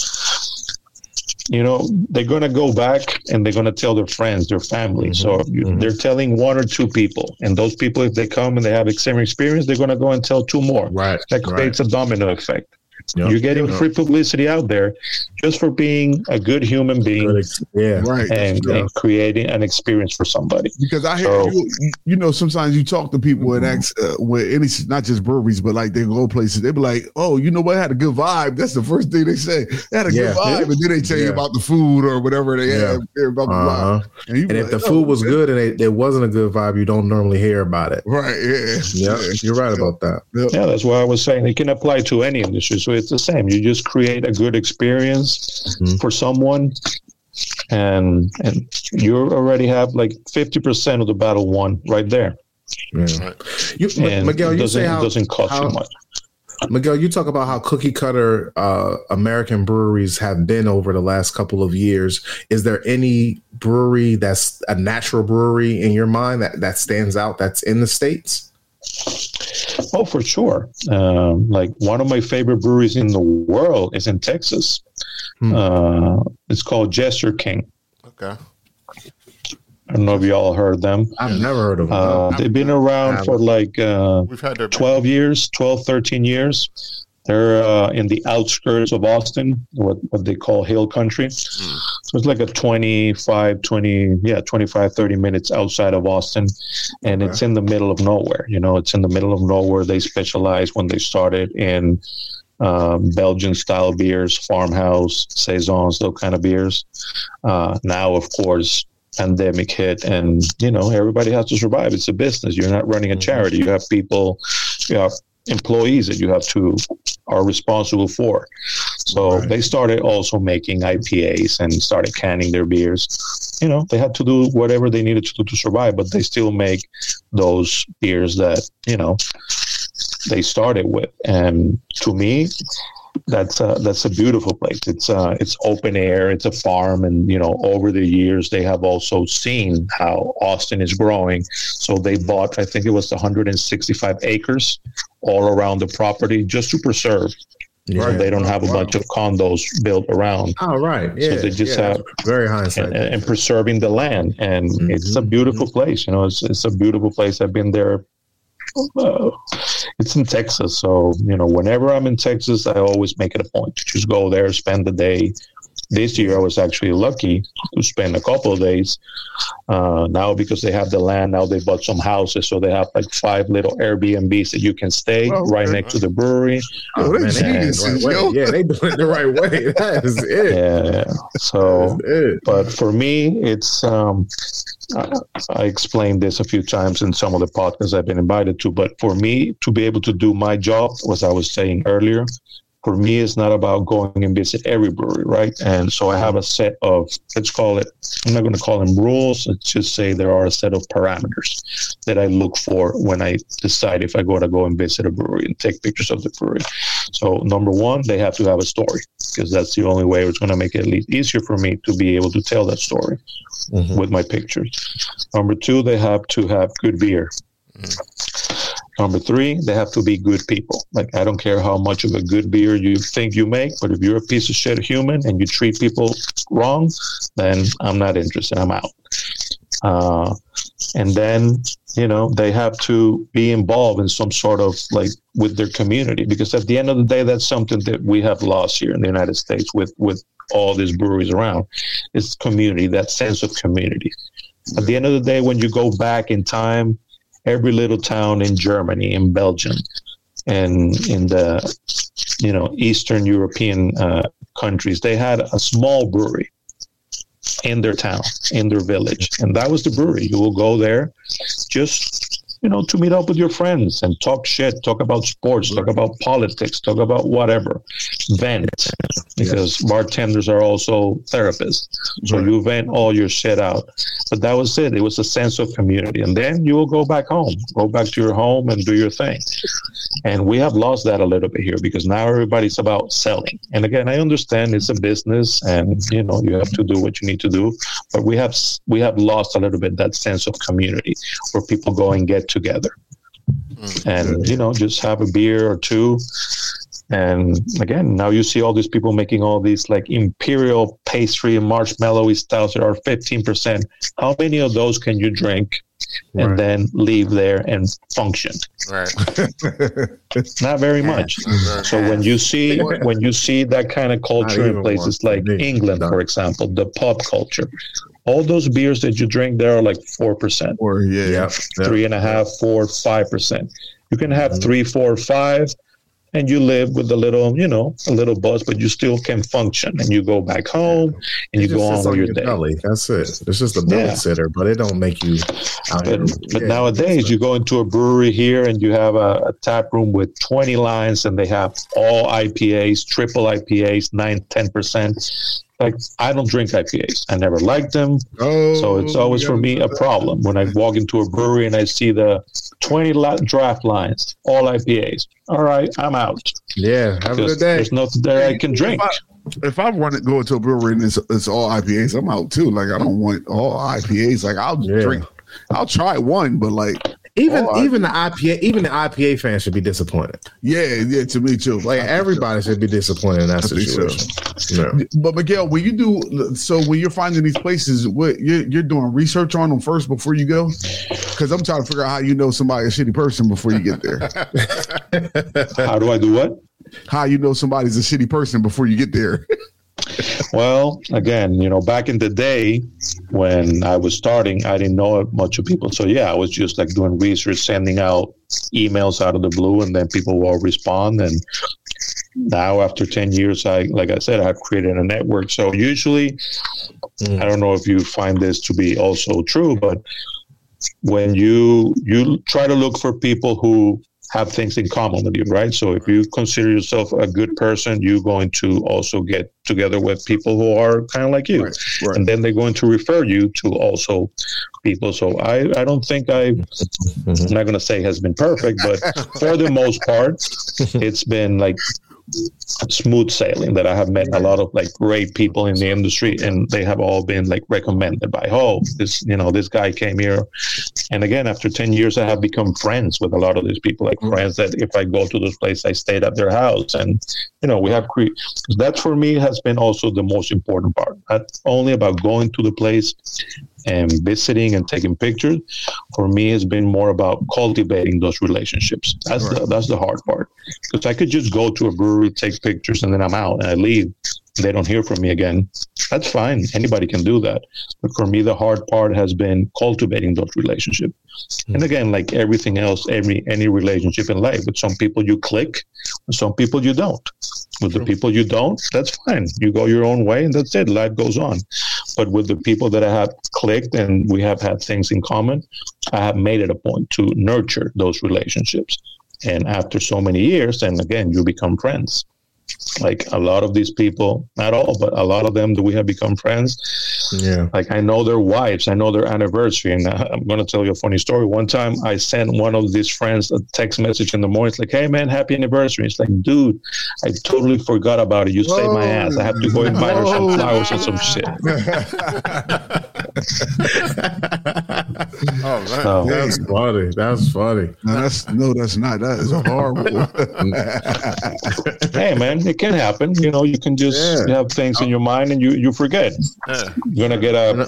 you know they're gonna go back and they're gonna tell their friends, their family. So Mm-hmm. they're telling one or two people, and those people, if they come and they have the same experience, they're gonna go and tell two more. Right. That creates a domino effect. Yeah. You're getting free publicity out there just for being a good human being Good ex- Yeah. Right. and, Yeah. and creating an experience for somebody. Because I hear So- you, you know, sometimes you talk to people and ask, uh, with any, not just breweries, but like they go places, they be like, oh, you know what, I had a good vibe. That's the first thing they say. They had a Yeah. good vibe. And then they tell you about the food or whatever they Yeah. have. They're About the vibe. Uh-huh. And, And be if like, the oh, food was man. good and it, it wasn't a good vibe, you don't normally hear about it. Right. Yeah. Yeah, you're right about that. Yeah, that's why I was saying it can apply to any industry. So it's the same. You just create a good experience Mhm. for someone, and and you already have like fifty percent of the battle won right there. Yeah. You, And Miguel, you doesn't say how, it doesn't cost how- you much. Miguel, you talk about how cookie cutter uh, American breweries have been over the last couple of years. Is there any brewery that's a natural brewery in your mind that, that stands out that's in the States? Oh, for sure. Um, like one of my favorite breweries in the world is in Texas. Hmm. Uh, it's called Jester King. Okay. I don't know if y'all heard them. I've never heard of them. Uh, they've been around for like uh, We've had 12 years, 12, 13 years. They're uh, in the outskirts of Austin, what, what they call hill country. So it's like a 25, 20, yeah, 25, 30 minutes outside of Austin. And it's in the middle of nowhere. You know, it's in the middle of nowhere. They specialize when they started in um, Belgian style beers, farmhouse, saisons, those kind of beers. Uh, now, of course, pandemic hit and you know everybody has to survive it's a business you're not running a charity you have people you have employees that you have to are responsible for. So they started also making ipas and started canning their beers. You know they had to do whatever they needed to do to survive but they still make those beers that you know they started with. And to me that's a, that's a beautiful place. It's uh, it's open air. It's a farm, and you know, over the years, they have also seen how Austin is growing. So they bought, I think it was 165 acres all around the property just to preserve Yeah. So they don't have a Wow. bunch of condos built around. Oh, right. Yeah. they just yeah. have- very high and, and preserving the land. And it's a beautiful place. You know, it's, it's a beautiful place. I've been there. It's in Texas, so you know, whenever I'm in Texas, I always make it a point to just go there, spend the day. This year, I was actually lucky to spend a couple of days. Uh, now, because they have the land, now they bought some houses, so they have like five little Airbnbs that you can stay Oh, right okay. next to the brewery. Oh, man, they they doing geniuses, right yo. way. Yeah, they doing it the right way. That is it. Yeah, so it. but for me it's um I, I explained this a few times in some of the podcasts i've been invited to but for me to be able to do my job as i was saying earlier for me it's not about going and visit every brewery right and so i have a set of let's call it i'm not going to call them rules let's just say there are a set of parameters that i look for when i decide if i go to go and visit a brewery and take pictures of the brewery so number one they have to have a story because that's the only way it's going to make it at least easier for me to be able to tell that story Mhm. with my pictures. Number two, they have to have good beer. Number three, they have to be good people. Like I don't care how much of a good beer you think you make, but if you're a piece of shit human and you treat people wrong, then I'm not interested. I'm out. Uh, and then you know they have to be involved in some sort of like with their community because at the end of the day, that's something that we have lost here in the United States with with all these breweries around. It's community, that sense of community. At the end of the day, when you go back in time, every little town in Germany, in Belgium, and in the you know Eastern European uh, countries, they had a small brewery in their town, in their village, and that was the brewery. You will go there, just you know, to meet up with your friends and talk shit, talk about sports, talk about politics, talk about whatever, vent, because bartenders are also therapists. So you vent all your shit out. But that was it. It was a sense of community. And then you will go back home, go back to your home and do your thing. And we have lost that a little bit here because now everybody's about selling. And again, I understand it's a business and you know you have to do what you need to do, but we have we have lost a little bit that sense of community where people go and get together. Hmm. And you know, just have a beer or two and again, now you see all these people making all these like imperial pastry and marshmallowy styles that are 15%. How many of those can you drink and Right. then leave there and function? Right. Not very much. So when you see when you see that kind of culture in places one. like Me. England, for example, the pub culture, all those beers that you drink there are like four percent, Or yeah, Yep. yep. three and a half, four, five percent. You can Mm-hmm. have three, four, five, and you live with a little, you know, a little buzz, but you still can function. And you go back home and you go just on sits with your your day. belly. That's it. It's just a belly Yeah. sitter, but it don't make you. out But, here- but yeah. nowadays, you go into a brewery here and you have a, a tap room with 20 lines and they have all IPAs, triple IPAs, 9, 10%. Like, I don't drink IPAs. I never liked them. Oh, So it's oh, always for me a problem when I walk into a brewery and I see the 20 la- draft lines, all IPAs. All right, I'm out. yeah, have a good day. there's nothing there I can drink. If I want to go into a brewery and it's, it's all IPAs, I'm out too. Like I don't want all IPAs. Like I'll Yeah. drink, I'll try one, but like Even Oh, even the IPA even the IPA fans should be disappointed. yeah, yeah, to me too. Like I think everybody should be disappointed in that I think so. situation. Yeah. But Miguel, when you do so, when you're finding these places, what you're, you're doing research on them first before you go? Because I'm trying to figure out how you know somebody's a shitty person before you get there. How do I do what? how you know somebody's a shitty person before you get there. Well, again, you know, back in the day when I was starting, I didn't know much of people. So yeah, I was just like doing research, sending out emails out of the blue, and then people will respond. And now, after ten years, I like I said, I've created a network. So usually, Mm. I don't know if you find this to be also true, but when you you try to look for people who have things in common with you, right? So if you consider yourself a good person, you're going to also get together with people who are kind of like you. Right, right. And then they're going to refer you to also people. So I, I don't think I, mm-hmm. I'm not going to say has been perfect, but for the most part, it's been like smooth sailing that I have met a lot of like great people in the industry and they have all been like recommended by oh this you know this guy came here. And again after 10 years I have become friends with a lot of these people like mm-hmm. friends that if I go to this place I stayed at their house. And you know we have cre- that for me has been also the most important part not only about going to the place and visiting and taking pictures for me has been more about cultivating those relationships that's the, that's the hard part because I could just go to a brewery, take pictures, and then I'm out and I leave. They don't hear from me again. That's fine. Anybody can do that. But for me, the hard part has been cultivating those relationships. Hmm. And again, like everything else, every any relationship in life, with some people you click, with some people you don't. With the people you don't, that's fine. You go your own way, and that's it. Life goes on. But with the people that I have clicked and we have had things in common, I have made it a point to nurture those relationships. And after so many years, and again, you become friends. Like a lot of these people, not all, but a lot of them, do we have become friends? Yeah. Like I know their wives, I know their anniversary, and I'm going to tell you a funny story. One time, I sent one of these friends a text message in the morning. It's like, "Hey man, happy anniversary!" It's like, "Dude, I totally forgot about it. You saved my ass. I have to go invite her some flowers or some shit." Oh man. So, That's funny. That's funny. No, that's no, that's not. That is horrible. hey man, it can happen. You know, you can just Yeah. have things in your mind and you you forget. Yeah. You're gonna get a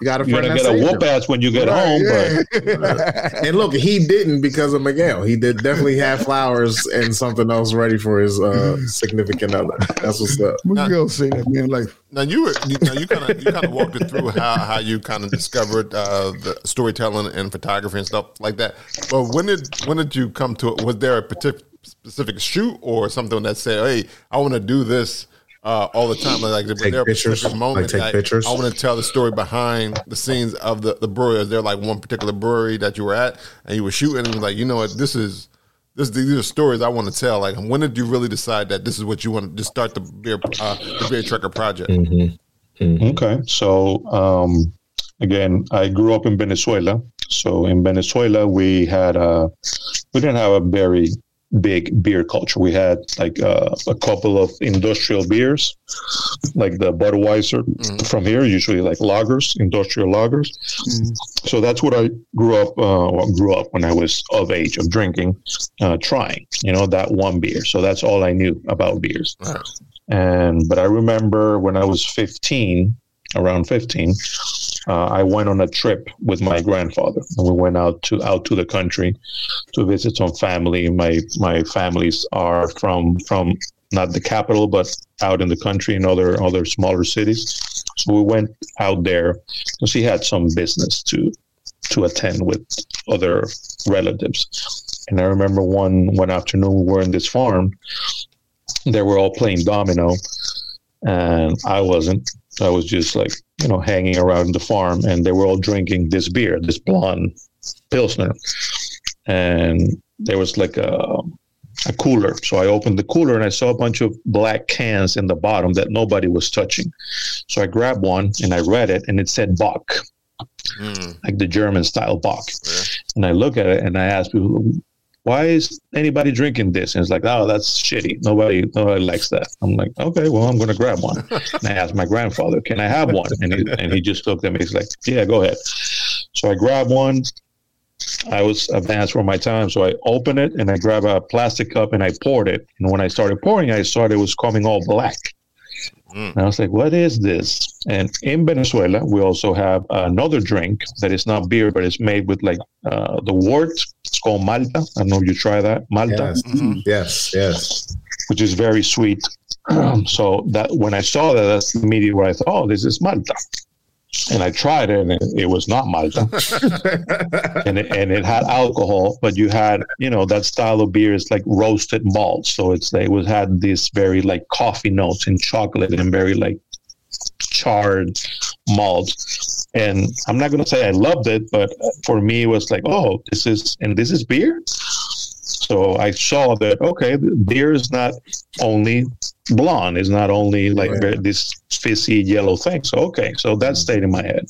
You got a you're gonna get a saved whoop ass when you get home, but And look, he didn't because of Miguel. He did definitely have flowers and something else ready for his uh, significant other. That's what's up. Miguel say that man like Now you were you, now you kind of you kind of walked it through how, how you kind of discovered uh, the storytelling and photography and stuff like that. But when did when did you come to it? Was there a particular specific shoot or something that said, "Hey, I want to do this uh, all the time"? Like, Take there a pictures, specific moment? like take pictures. I want to tell the story behind the scenes of the the brewery. Is there like one particular brewery that you were at and you were shooting and like, you know what, this is. This, these are stories I want to tell. Like, when did you really decide that this is what you want to start the beer, uh, the Beer Trekker project? Okay, so um, again, I grew up in Venezuela. So in Venezuela, we had uh, we didn't have a very big beer culture. We had like uh, a couple of industrial beers, like the Budweiser from here, usually like lagers, industrial lagers. So that's what I grew up. Uh, well, grew up when I was of age of drinking, uh, trying. You know that one beer. So that's all I knew about beers. And but I remember when I was 15, around 15, uh, I went on a trip with my grandfather, and we went out to out to the country to visit some family. My my families are from from not the capital, but out in the country in other other smaller cities. So we went out there because he had some business to to attend with other relatives. And I remember one one afternoon we were in this farm. They were all playing domino, and I wasn't. I was just like you know hanging around the farm, and they were all drinking this beer, this blonde pilsner, and there was like a a cooler. So I opened the cooler and I saw a bunch of black cans in the bottom that nobody was touching. So I grabbed one and I read it, and it said Bock, Mm, like the German style Bock. Yeah. And I look at it and I ask people, why is anybody drinking this? And it's like, oh, that's shitty. Nobody, nobody likes that. I'm like, okay, well, I'm going to grab one. and I asked my grandfather, can I have one? And he, and he just looked at me. He's like, yeah, go ahead. So I grabbed one. I was advanced for my time. So I opened it and I grabbed a plastic cup and I poured it. And when I started pouring, I saw it was coming all black. And I was like, what is this? And in Venezuela, we also have another drink that is not beer, but it's made with like uh, the wort. It's called Malta. I don't know if you try that. Malta, Yes, yes, yes. which is very sweet. so that when I saw that, that's immediately what I thought, oh, this is Malta. And I tried it, and it, it was not Malta, and it, and it had alcohol, but you had you know that style of beer is like roasted malt, so it's like it was had this very like coffee notes and chocolate and very like charred malt. And I'm not gonna say I loved it, but for me it was like, oh, this is and this is beer. So I saw that okay, beer is not only blonde, it's not only like very- this fizzy yellow thing. So okay, so that stayed in my head.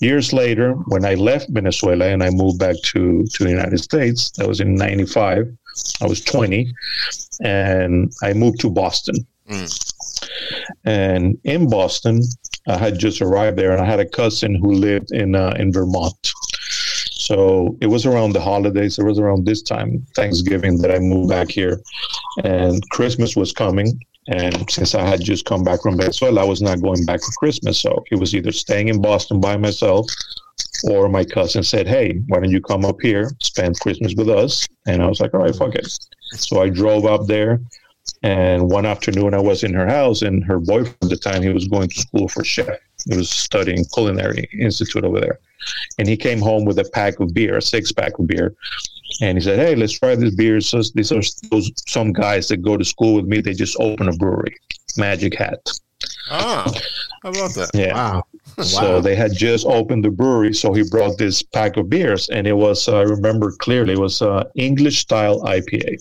Years later, when I left Venezuela and I moved back to to the United States, that was in '95. I was 20, and I moved to Boston. And in Boston, I had just arrived there, and I had a cousin who lived in uh, in Vermont. So it was around the holidays. It was around this time, Thanksgiving, that I moved back here, and Christmas was coming. And since I had just come back from Venezuela, I was not going back for Christmas. So it was either staying in Boston by myself, or my cousin said, "Hey, why don't you come up here, spend Christmas with us?" And I was like, "All right, fuck it." So I drove up there, and one afternoon I was in her house, and her boyfriend at the time he was going to school for chef. He was studying culinary institute over there, and he came home with a pack of beer, a six pack of beer, and he said, "Hey, let's try this beer." So these are those some guys that go to school with me. They just open a brewery, Magic Hat. Ah, how about that? Yeah. Wow. So they had just opened the brewery, so he brought this pack of beers, and it was I remember clearly it was uh, English style IPA.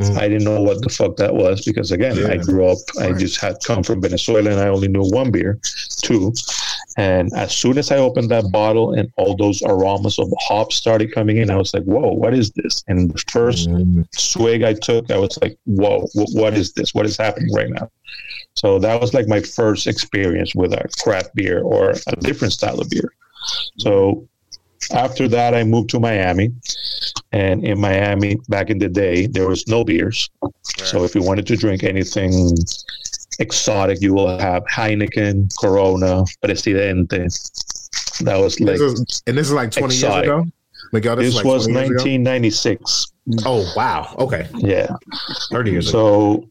Mm. I didn't know what the fuck that was because again I grew up I just had come from Venezuela and I only knew one beer, two, and as soon as I opened that bottle and all those aromas of hops started coming in, I was like, "Whoa, what is this?" And the first Mm. swig I took, I was like, "Whoa, wh- what is this? What is happening right now?" So that was like my first experience with a craft beer or a different style of beer. So after that, I moved to Miami, and in Miami back in the day, there was no beers. So if you wanted to drink anything exotic, you will have Heineken, Corona, Presidente. That was like This is, and this is like 20 Exotic. years ago? This, this like was 20 ago? 1996. Oh, wow. Okay. Yeah. 30 years ago. So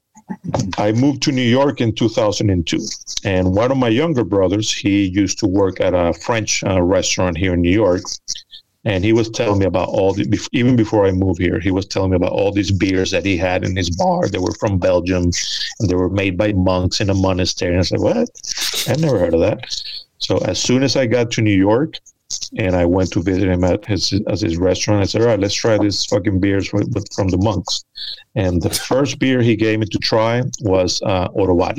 I moved to New York in 2002, and one of my younger brothers, he used to work at a French uh, restaurant here in New York, and he was telling me about all the even before I moved here, he was telling me about all these beers that he had in his bar. They were from Belgium, and they were made by monks in a monastery. And I said, "What? I've never heard of that." So as soon as I got to New York, and I went to visit him at his at his restaurant. I said, "All right, let's try these fucking beers with, with, from the monks." And the first beer he gave me to try was uh, Orval.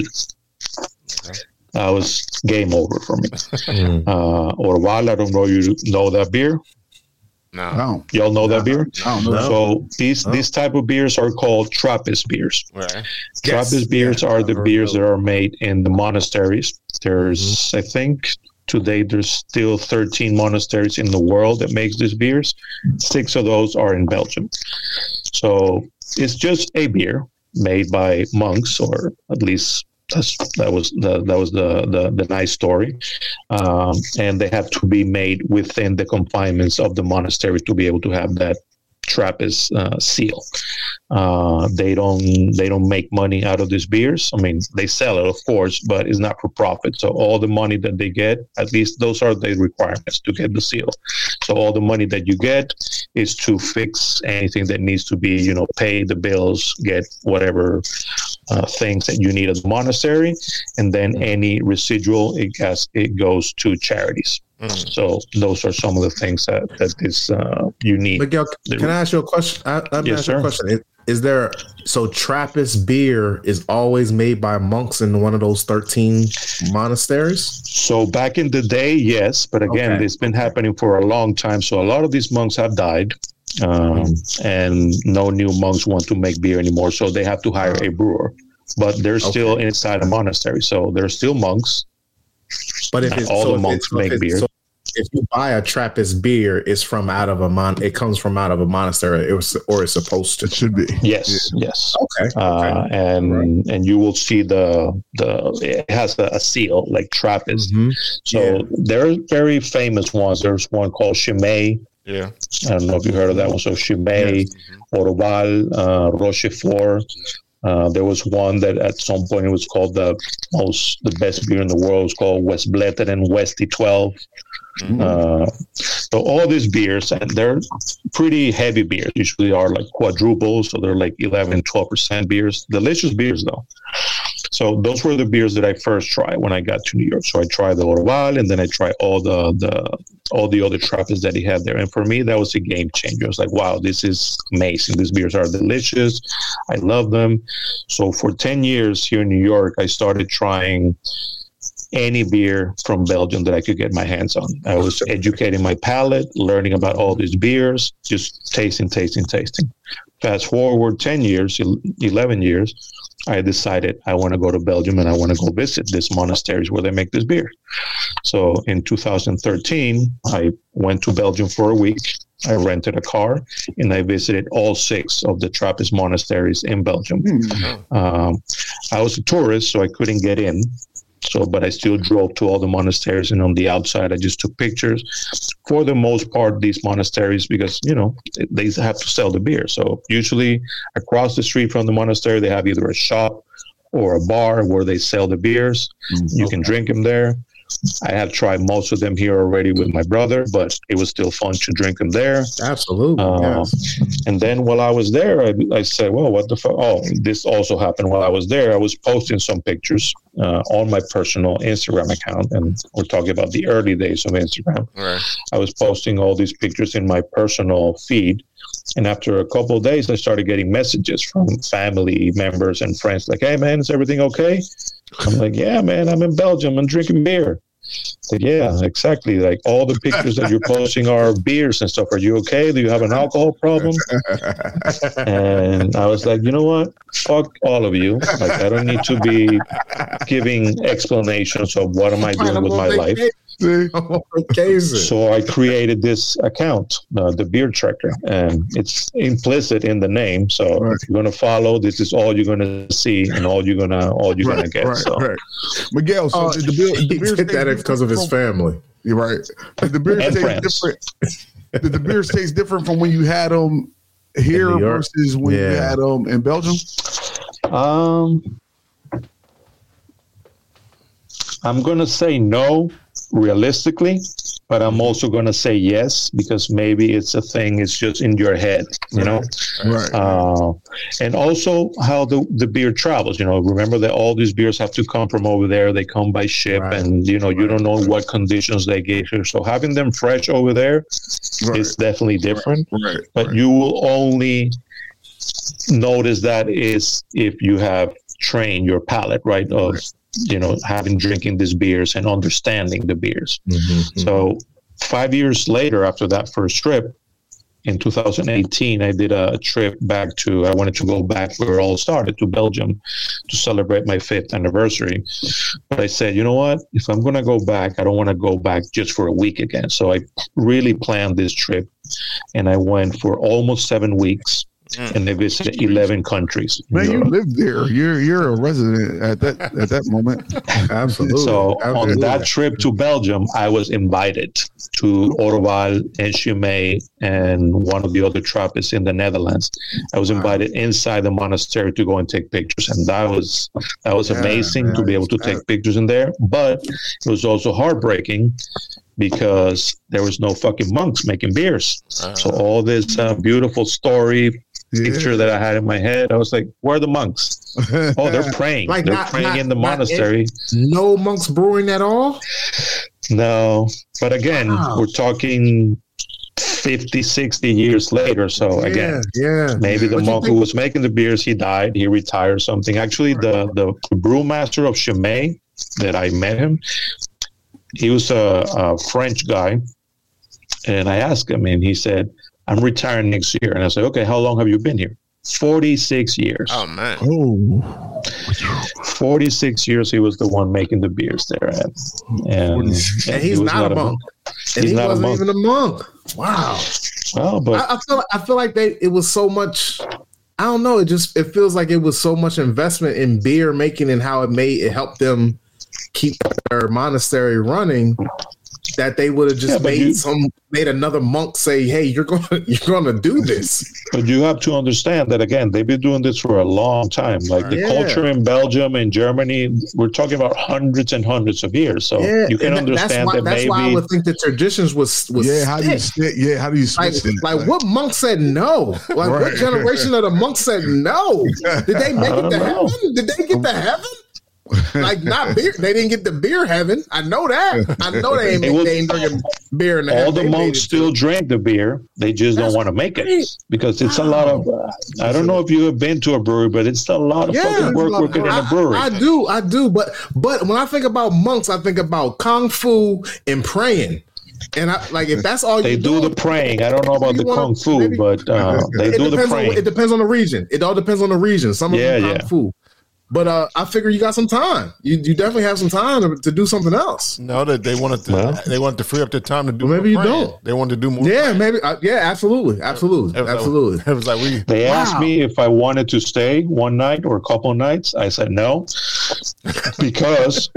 That was game over for me. Mm. Uh, Orval, I don't know you know that beer. No. No, Y'all know that beer. I don't. So these these type of beers are called Trappist beers. Right. Yes. Trappist beers Yeah, are the heard beers of that are made in the monasteries. There's, Mm-hmm. I think, today there's still 13 monasteries in the world that makes these beers. Six of those are in Belgium. So it's just a beer made by monks, or at least that's, that was the that was the the, the nice story. Um, and they have to be made within the confinements of the monastery to be able to have that Trappist uh, seal. Uh, they don't they don't make money out of these beers. I mean, they sell it, of course, but it's not for profit. So all the money that they get, at least those are the requirements to get the seal. So all the money that you get is to fix anything that needs to be, you know, pay the bills, get whatever uh, things that you need at the monastery, and then any residual it has it goes to charities. So those are some of the things that that is uh, you need. Miguel, can I ask you a question? I, let me Yes, ask you a question. Is, is there so Trappist beer is always made by monks in one of those thirteen monasteries? So back in the day, yes, but again, Okay. it's been happening for a long time. So a lot of these monks have died, um, Mm-hmm. and no new monks want to make beer anymore. So they have to hire a brewer. But they're still inside a monastery, so they're still monks. But if it's all so the if monks it's- make if beer. so if you buy a Trappist beer, it's from out of a mon. It comes from out of a monastery. It was, or it's supposed to. it should be. Yes, yes. Okay. Uh, and and you will see the the it has a, a seal like Trappist. Mhm. So Yeah. there are very famous ones. There's one called Chimay. Yeah. I don't know if you heard of that one. So Chimay, Orval, uh, Rochefort. Uh, there was one that at some point it was called the most the best beer in the world. It was called Westvleteren and Westy 12. Uh, so all these beers, and they're pretty heavy beers. Usually are like quadruples, so they're like 11, 12% beers. Delicious beers though. So those were the beers that I first tried when I got to New York. So I tried the Orval, and then I tried all the the all the other Trappists that he had there. And for me, that was a game changer. I was like, wow, this is amazing. These beers are delicious. I love them. So for 10 years here in New York, I started trying any beer from Belgium that I could get my hands on. I was educating my palate, learning about all these beers, just tasting, tasting, tasting. Fast forward 10 years, 11 years, I decided I want to go to Belgium and I want to go visit these monasteries where they make this beer. So in 2013, I went to Belgium for a week. I rented a car and I visited all six of the Trappist monasteries in Belgium. Um, I was a tourist, so I couldn't get in. So, but I still drove to all the monasteries, and on the outside, I just took pictures. For the most part, these monasteries, because you know they have to sell the beer. So, usually across the street from the monastery, they have either a shop or a bar where they sell the beers. You can drink them there. I have tried most of them here already with my brother, but it was still fun to drink them there. Absolutely. Uh, yes. And then while I was there, I, I said, well, what the fuck? Oh, this also happened while I was there. I was posting some pictures uh, on my personal Instagram account. And we're talking about the early days of Instagram. Right. I was posting all these pictures in my personal feed. And after a couple of days, I started getting messages from family members and friends like, hey, man, is everything okay? I'm like, yeah, man, I'm in Belgium. I'm drinking beer. Like, yeah, exactly. Like all the pictures that you're posting are beers and stuff. Are you okay? Do you have an alcohol problem? and I was like, you know what? Fuck all of you. Like, I don't need to be giving explanations of what am I doing with my life. Vacation. So I created this account, uh, the Beer Trekker, and it's implicit in the name. So Right. if you're gonna follow, this is all you're gonna see and all you're gonna all you're gonna get. right, so right. Miguel, so Uh, the beer, he the beer did that because of his family. You're right. Did the beer And taste friends. different? Did the beers taste different from when you had them here In New York? versus when you had them in Belgium? Um, I'm gonna say no, realistically, but I'm also gonna say yes because maybe it's a thing. It's just in your head, you know. Right. Uh, and also how the, the beer travels. You know, remember that all these beers have to come from over there. They come by ship, Right. and you know you don't know what conditions they get here. So having them fresh over there right. is definitely different. right. But you will only notice that is if you have trained your palate, right? Of you know having drinking these beers and understanding the beers. Mm-hmm. So five years later, after that first trip, in 2018, I did a trip back to. I wanted to go back where it all started to Belgium to celebrate my fifth anniversary. But I said, you know what? If I'm going to go back, I don't want to go back just for a week again. So I really planned this trip, and I went for almost seven weeks, and they visited 11 countries. Man, you Europe. lived there. You're you're a resident at that at that moment. Absolutely. So on that trip to Belgium, I was invited to Orval and Chimay and one of the other Trappists in the Netherlands. I was invited inside the monastery to go and take pictures, and that was that was Yeah, amazing to be able to take pictures in there. But it was also heartbreaking because there was no fucking monks making beers. So all this uh, beautiful story picture that I had in my head, I was like, "Where are the monks? Oh, they're praying. Like, they're not- praying not- in the monastery." no monks brewing at all. No, but again, Wow. we're talking 50, 60 years later. So again, yeah, yeah. maybe the you monk who was making the beers, he died, he retired something. Actually, the, the brewmaster of Chimay that I met him, he was a, a French guy. And I asked him, and he said, I'm retiring next year. And I said, okay, how long have you been here? 46 years. Oh man. Oh, 46 years he was the one making the beers there. And, and, And he's was not a monk. And He's he not a wasn't monk. even a monk. Wow. Well, but I, I feel I feel like they it was so much. I don't know. It just it feels like it was so much investment in beer making and how it made it helped them keep their monastery running that they would have just Yeah, made you- some made another monk say, "Hey, you're going to you're going to do this." But you have to understand that again, they've been doing this for a long time. Like the Yeah. culture in Belgium and Germany, we're talking about hundreds and hundreds of years. So yeah, you can and that- understand that's why, that That's why I would think the traditions was was yeah. How do you stick. stick? Yeah, how do you like, switch it? like what monk said no? Like what generation of the monks said no? Did they make it to know. heaven? Did they get to heaven? Like not beer. They didn't get the beer heaven. I know that. I know they ain't, It was- they ain't drinking beer in the All heaven. the They monks still to- drink the beer. They just That's don't want to make it because it's a lot of. Uh, I don't know if you have been to a brewery, but it's a lot of Yeah, fucking work lot of working in a brewery. I do, I do, but but when I think about monks, I think about kung fu and praying, and I like if that's all they you do They do the praying. I don't know about the wanna- kung fu, maybe- but uh, they it do the depends on praying. it depends on the region. It all depends on the region. Some of Yeah, them kung yeah. fu, but uh, I figure you got some time. You you definitely have some time to, to do something else. No, that they wanted to. Well. they wanted to free up their time to do. Well, maybe more you praying. don't. They wanted to do more. Yeah, praying. maybe. Uh, yeah, absolutely, absolutely, It was like- absolutely. it was like we. They asked me if I wanted to stay one night or a couple nights. I said no, because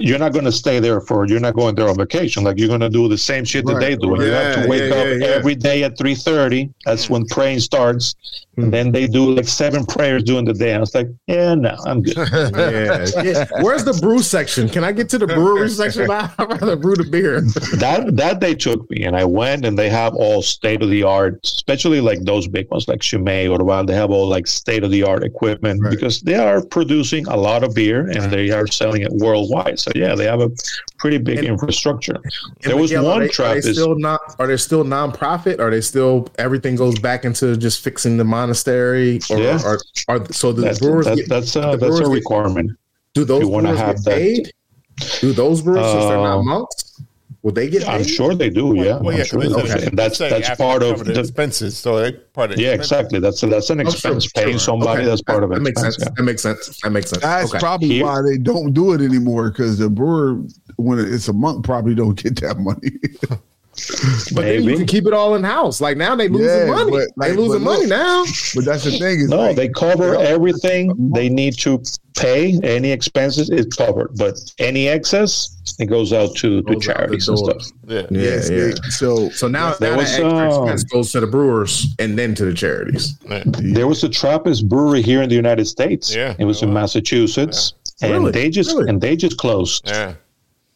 you're not going to stay there for. You're not going there on vacation. Like you're going to do the same shit that Right. they do. And you have to wake yeah, up yeah, yeah. every day at three thirty. That's when praying starts. And then they do like seven prayers during the day. I was like, yeah, no, I'm good. Yeah, yeah. Where's the brew section? Can I get to the brewery section? I'd rather brew the beer. that that they took me and I went and they have all state of the art, especially like those big ones like Chimay or the Wild. They have all like state of the art equipment Right. because they are producing a lot of beer and they are selling it worldwide. So yeah, they have a pretty big And- infrastructure. There And was Miguel, one are they, are trap they is still not? Are they still non-profit? Are they still everything goes back into just fixing the monastery? Or, Yeah. or, or so the that, brewers that, get, that's uh, the that's a requirement. do those you wanna brewers have get that- Do those brewers since they're not Uh, monks? will they get paid? I'm sure they do. Yeah, Well, I'm yeah, sure 'cause they they do. that's that's part of the the, expenses. So they part of yeah, expenses. exactly. That's that's an Oh, sure, expense. Paying sure. somebody Okay. that's part of that it. makes sense. That makes sense. That makes sense. That's okay. probably Here- why they don't do it anymore because the brewer, when it's a monk, probably don't get that money. But then you can keep it all in house. Like now they losing Yeah, money. but, like, they losing look- money now. but that's the thing is, No, like, they cover they don't- everything they need to pay. Any expenses is covered, but any excess it goes out to, to Goes out the charities and stuff. Yeah. Yeah, yes, yeah. so So now, There now was, that extra um, expense goes to the brewers and then to the charities. yeah. There was a Trappist brewery here in the United States. Yeah. it was in Massachusetts, and Really? they just Really? and they just closed. Yeah.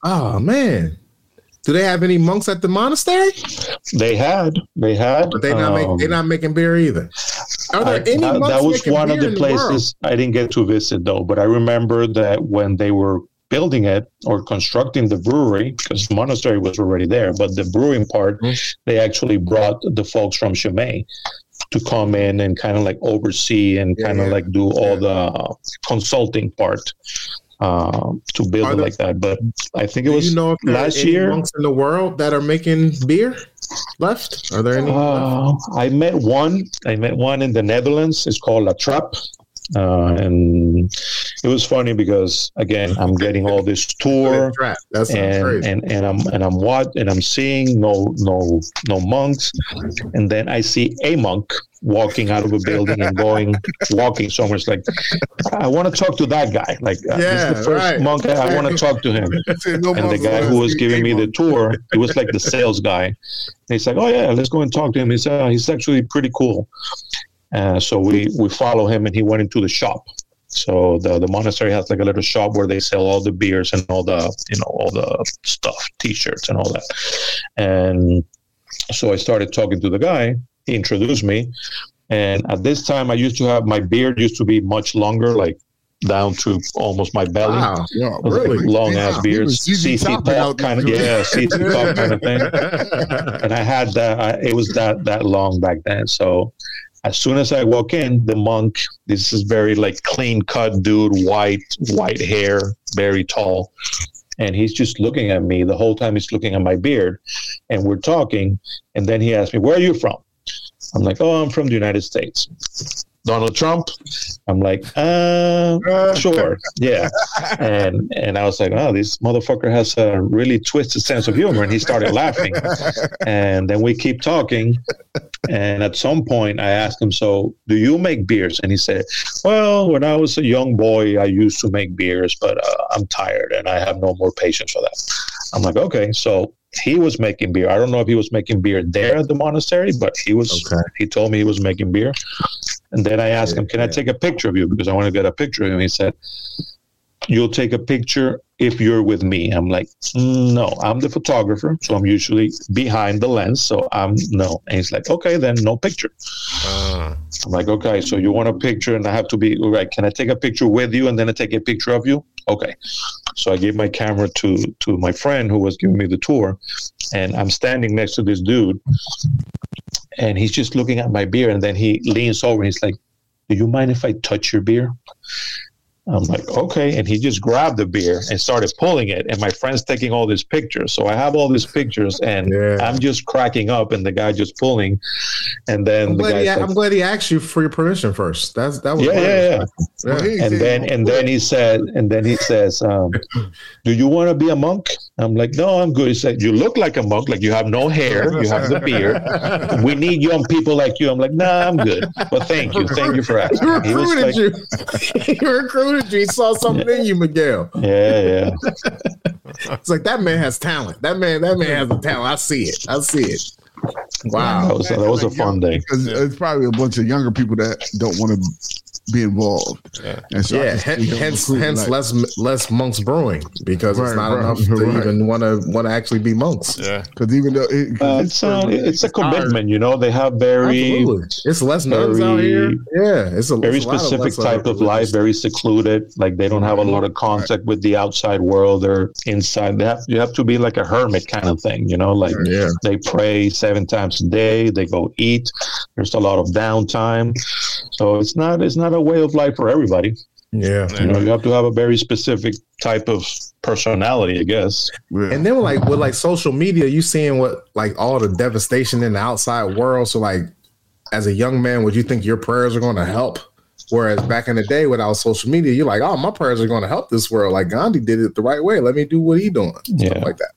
Oh man. Do they have any monks at the monastery? They had, they had, But they not um, make, they're not making beer either. Are there I- any that, monks that was one of the places I didn't get to visit though. But I remember that when they were building it or constructing the brewery, because the monastery was already there, but the brewing part, Mhm. they actually brought the folks from Chimay to come in and kind of like oversee and Yeah, kind of yeah. like do all the consulting part um, to build it there- like that. But I think it was you know last year. monks in the world that are making beer left? Are there any? Uh, I met one. I met one in the Netherlands. It's called La Trappe. Uh, and it was funny because again, I'm getting all this tour. And, and and I'm and I'm what and I'm seeing no no no monks, and then I see a monk walking out of a building and going walking somewhere. It's like I want to talk to that guy. Like uh, this Yeah, is the first right. monk I, I want to talk to him no and the guy who was giving me the tour, he was like the sales guy. And he's like, "Oh yeah, let's go and talk to him." He's uh, he's actually pretty cool. Uh, so we we follow him, and he went into the shop. So the the monastery has like a little shop where they sell all the beers and all the you know all the stuff, T-shirts and all that. And so I started talking to the guy. He introduced me, and at this time I used to have my beard used to be much longer, like down to almost my belly wow. Yeah, was like really? long Yeah, ass beards, ZZ Top kind of yeah, ZZ Top kind of thing. And I had that. I, it was that that long back then. So as soon as I walk in, the monk. This is very like clean cut dude, white white hair, very tall. And he's just looking at me the whole time. He's looking at my beard, and we're talking. And then he asked me, "Where are you from?" I'm like, "Oh, I'm from the United States." Donald Trump. I'm like, uh, sure, yeah. And and I was like, oh, this motherfucker has a really twisted sense of humor, and he started laughing. And then we keep talking, and at some point, I asked him, so do you make beers? And he said, well, when I was a young boy, I used to make beers, but uh, I'm tired and I have no more patience for that. I'm like, okay, so. He was making beer. I don't know if he was making beer there at the monastery, but he was. Okay. He told me he was making beer, and then I asked him, "Can I take a picture of you?" Because I want to get a picture of him. He said, "You'll take a picture if you're with me." I'm like, "Mm, "No, I'm the photographer, so I'm usually behind the lens. So I'm no." And he's like, "Okay, then no picture." Uh, I'm like, okay, so you want a picture, and I have to be right. Can I take a picture with you, and then I take a picture of you? Okay. So I gave my camera to to my friend who was giving me the tour, and I'm standing next to this dude, and he's just looking at my beer, and then he leans over, and he's like, "Do you mind if I touch your beer?" I'm like, okay. And he just grabbed the beer and started pulling it. And my friend's taking all these pictures. So I have all these pictures and Yeah. I'm just cracking up and the guy just pulling. And then I'm the glad, he, like, I'm glad he asked you for your permission first. That's that was yeah, yeah, yeah. Well, And then and then he said, and then he says, um, "Do you want to be a monk?" I'm like, "No, I'm good." He said, "You look like a monk. Like you have no hair, you have the beard. We need young people like you." I'm like, "Nah, I'm good." But thank you, thank you for asking. He recruited like, you. he recruited you. He saw something in you, Miguel. "Yeah, yeah." It's like that man has talent. That man, that man has a talent. I see it. I see it. That Wow. was that was a fun day. because it's probably a bunch of younger people that don't want to be involved. Yeah. And so Yeah, can hen- see him hence hence like, less less monks brewing because Right, it's not right, enough to right. even want to want to actually be monks. yeah. Because even though it, 'cause Uh, this it's, uh, person it's a inspired- commitment, you know. They have very Absolutely. It's less nuns out here. very- Yeah, it's a very it's a lot of specific uh, type of life, very secluded. Like they don't have a lot of contact with the outside world. They're inside. They have, you have to be like a hermit kind of thing, you know. Like Yeah. they pray seven times a day. They go eat. There's a lot of downtime. So it's not it's not a way of life for everybody. Yeah. You know, you have to have a very specific type of personality, I guess. Yeah. And then with like with like social media, you seeing what like all the devastation in the outside world. So like as a young man, would you think your prayers are going to help? Whereas back in the day without social media, you're like, oh, my prayers are going to help this world. Like Gandhi did it the right way. Let me do what he doing. Yeah. Stuff like that.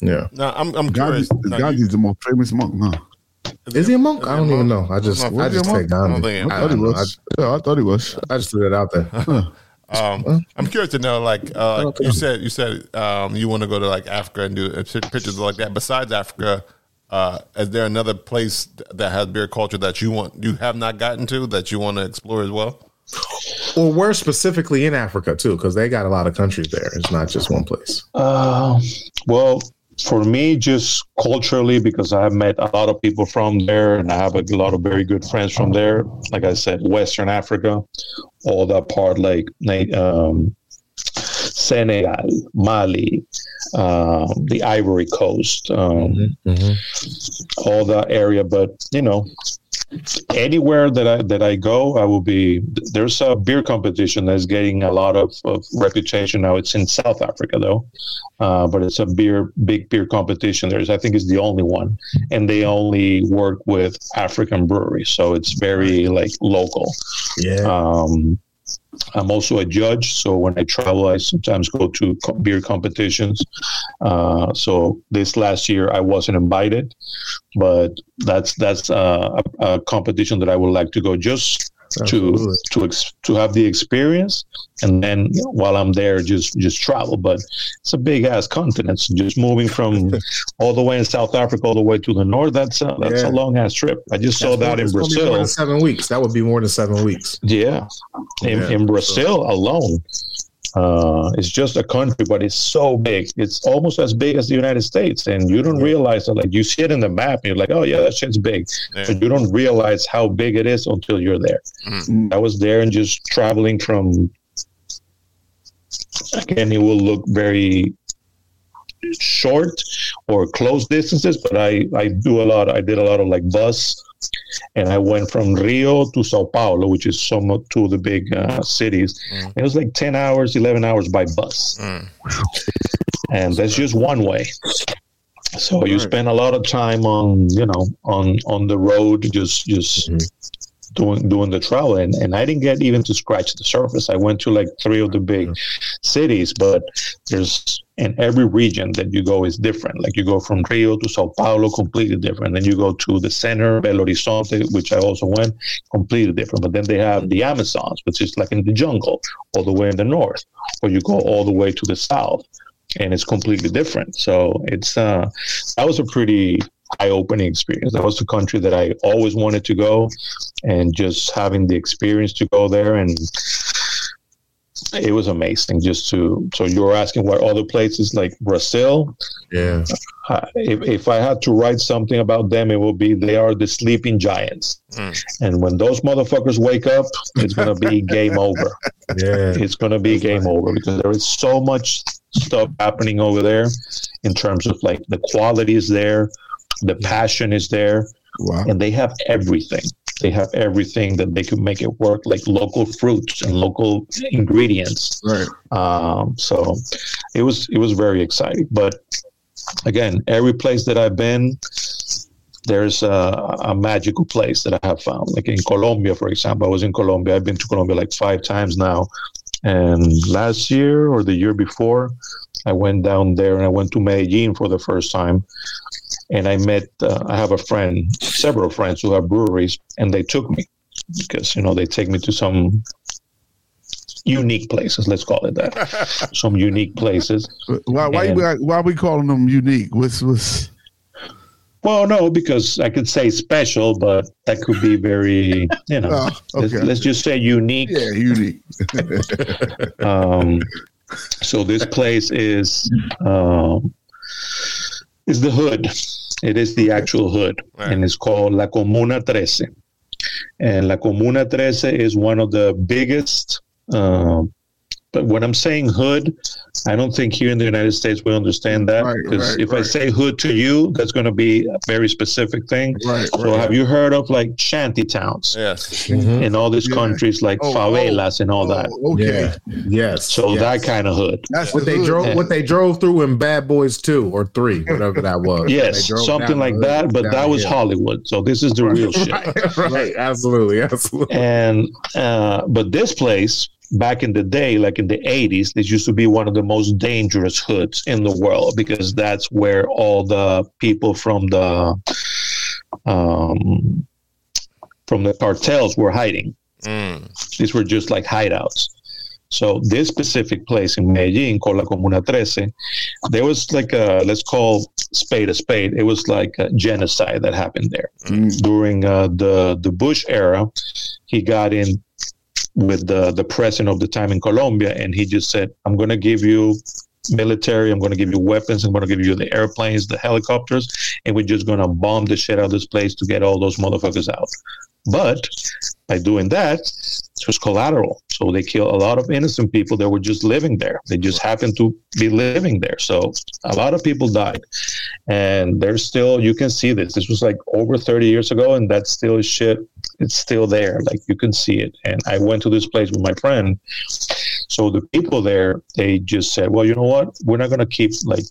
Yeah. No, I'm I'm Gandhi, curious. Now, Gandhi's the most famous monk, huh? Is he a monk? I don't even know. I just I'm I just Was he a take I Gandhi. I I, thought he don't was. yeah, I thought he was. I, I just threw it out there. Um, I'm curious to know, like, uh, Okay. you said, you said um, you want to go to like Africa and do uh, pictures like that. Besides Africa, uh, is there another place that has beer culture that you want, you have not gotten to that you want to explore as well? Or where specifically in Africa too, because they got a lot of countries there. It's not just one place. Uh, well, for me, just culturally, because I have met a lot of people from there and I have a lot of very good friends from there. Like I said, Western Africa, all that part, like um, Senegal, Mali, um, the Ivory Coast, um, all that area. But you know, anywhere that I that I go, I will be. There's a beer competition that's getting a lot of, of reputation now. It's in South Africa though, uh, but it's a beer big beer competition. There's I think it's the only one, and they only work with African breweries, so it's very like local. Yeah. Um, I'm also a judge, so when I travel, I sometimes go to co- beer competitions. Uh, so this last year, I wasn't invited, but that's that's uh, a, a competition that I would like to go just Absolutely. to ex- to have the experience, and then while I'm there, just just travel. But it's a big ass continent. So just moving from all the way in South Africa all the way to the north. That's a, that's Yeah. a long ass trip. I just saw that in Brazil. seven weeks. That would be more than seven weeks. Yeah. In, Yeah. in Brazil alone, uh, it's just a country, but it's so big. It's almost as big as the United States. And you don't realize that, like, you see it in the map and you're like, oh, yeah, that shit's big. Yeah. But you don't realize how big it is until you're there. Mm. I was there and just traveling from, again, it will look very short or close distances, but I, I do a lot. I did a lot of like bus and I went from Rio to Sao Paulo, which is some of two of the big uh, cities. Mm. It was like 10 hours, 11 hours by bus. Mm. And that's just one way. So you spend a lot of time on, you know, on on the road, just just Mhm. Doing doing the travel. And and I didn't get even to scratch the surface. I went to like three of the big cities, but there's in every region that you go is different. Like you go from Rio to Sao Paulo, completely different. Then you go to the center, Belo Horizonte, which I also went, completely different. But then they have the Amazons, which is like in the jungle, all the way in the north, or you go all the way to the south, and it's completely different. So it's uh, that was a pretty eye-opening experience. That was the country that I always wanted to go, and just having the experience to go there and it was amazing just to so you were asking what other places like brazil Yeah. uh, if, if I had to write something about them, it would be they are the sleeping giants. Mm. And when those motherfuckers wake up, it's going to be game over. Yeah. It's going to be game over because there is so much stuff happening over there in terms of like the quality is there, the passion is there, Wow. and they have everything. They have everything that they can make it work, like local fruits and local ingredients. Right. Um, so it was it was very exciting. But again, every place that I've been, there's a, a magical place that I have found. Like in Colombia, for example, I was in Colombia. I've been to Colombia like five times now. And last year or the year before, I went down there and I went to Medellin for the first time. And I met, uh, I have a friend, several friends who have breweries, and they took me because, you know, they take me to some unique places, let's call it that. some unique places. Why? Why? And- you, why are we calling them unique? What's what's? Well, no, because I could say special, but that could be very, you know, Oh, let's, okay. let's just say unique. Yeah, unique. Um, so this place is um, is the hood. It is the actual hood, Right. and it's called La Comuna Trece. And La Comuna Trece is one of the biggest. Um, but when I'm saying hood, I don't think here in the United States we understand that. Because right, if I say hood to you, that's going to be a very specific thing. Right. So right. have you heard of like shanty towns Yes. Mhm. in all these Yeah. countries like Oh, favelas and all that? Oh, okay. Yeah. Yes. So yes. that kind of hood. That's what the they hood. drove what they drove through in Bad Boys Two or Three, whatever that was. Yes, something like the that, but that was hill. Hollywood. So this is the real shit. right, right, absolutely, absolutely. And uh, but this place back in the day, like in the eighties, this used to be one of the most dangerous hoods in the world because that's where all the people from the um, from the cartels were hiding. Mm. These were just like hideouts. So this specific place in Medellin, called La Comuna Trece, there was like a let's call spade a spade. It was like a genocide that happened there Mm. during uh, the the Bush era. He got in with the the president of the time in Colombia, and he just said, "I'm going to give you." military i'm going to give you weapons i'm going to give you the airplanes the helicopters and we're just going to bomb the shit out of this place to get all those motherfuckers out but by doing that it was collateral. So they killed a lot of innocent people that were just living there. They just happened to be living there. So a lot of people died. And there's still you can see this. This was like over 30 years ago and that's still shit. It's still there. Like you can see it. And i went to this place with my friend. So the people there they just said well you know what? We're not going to keep like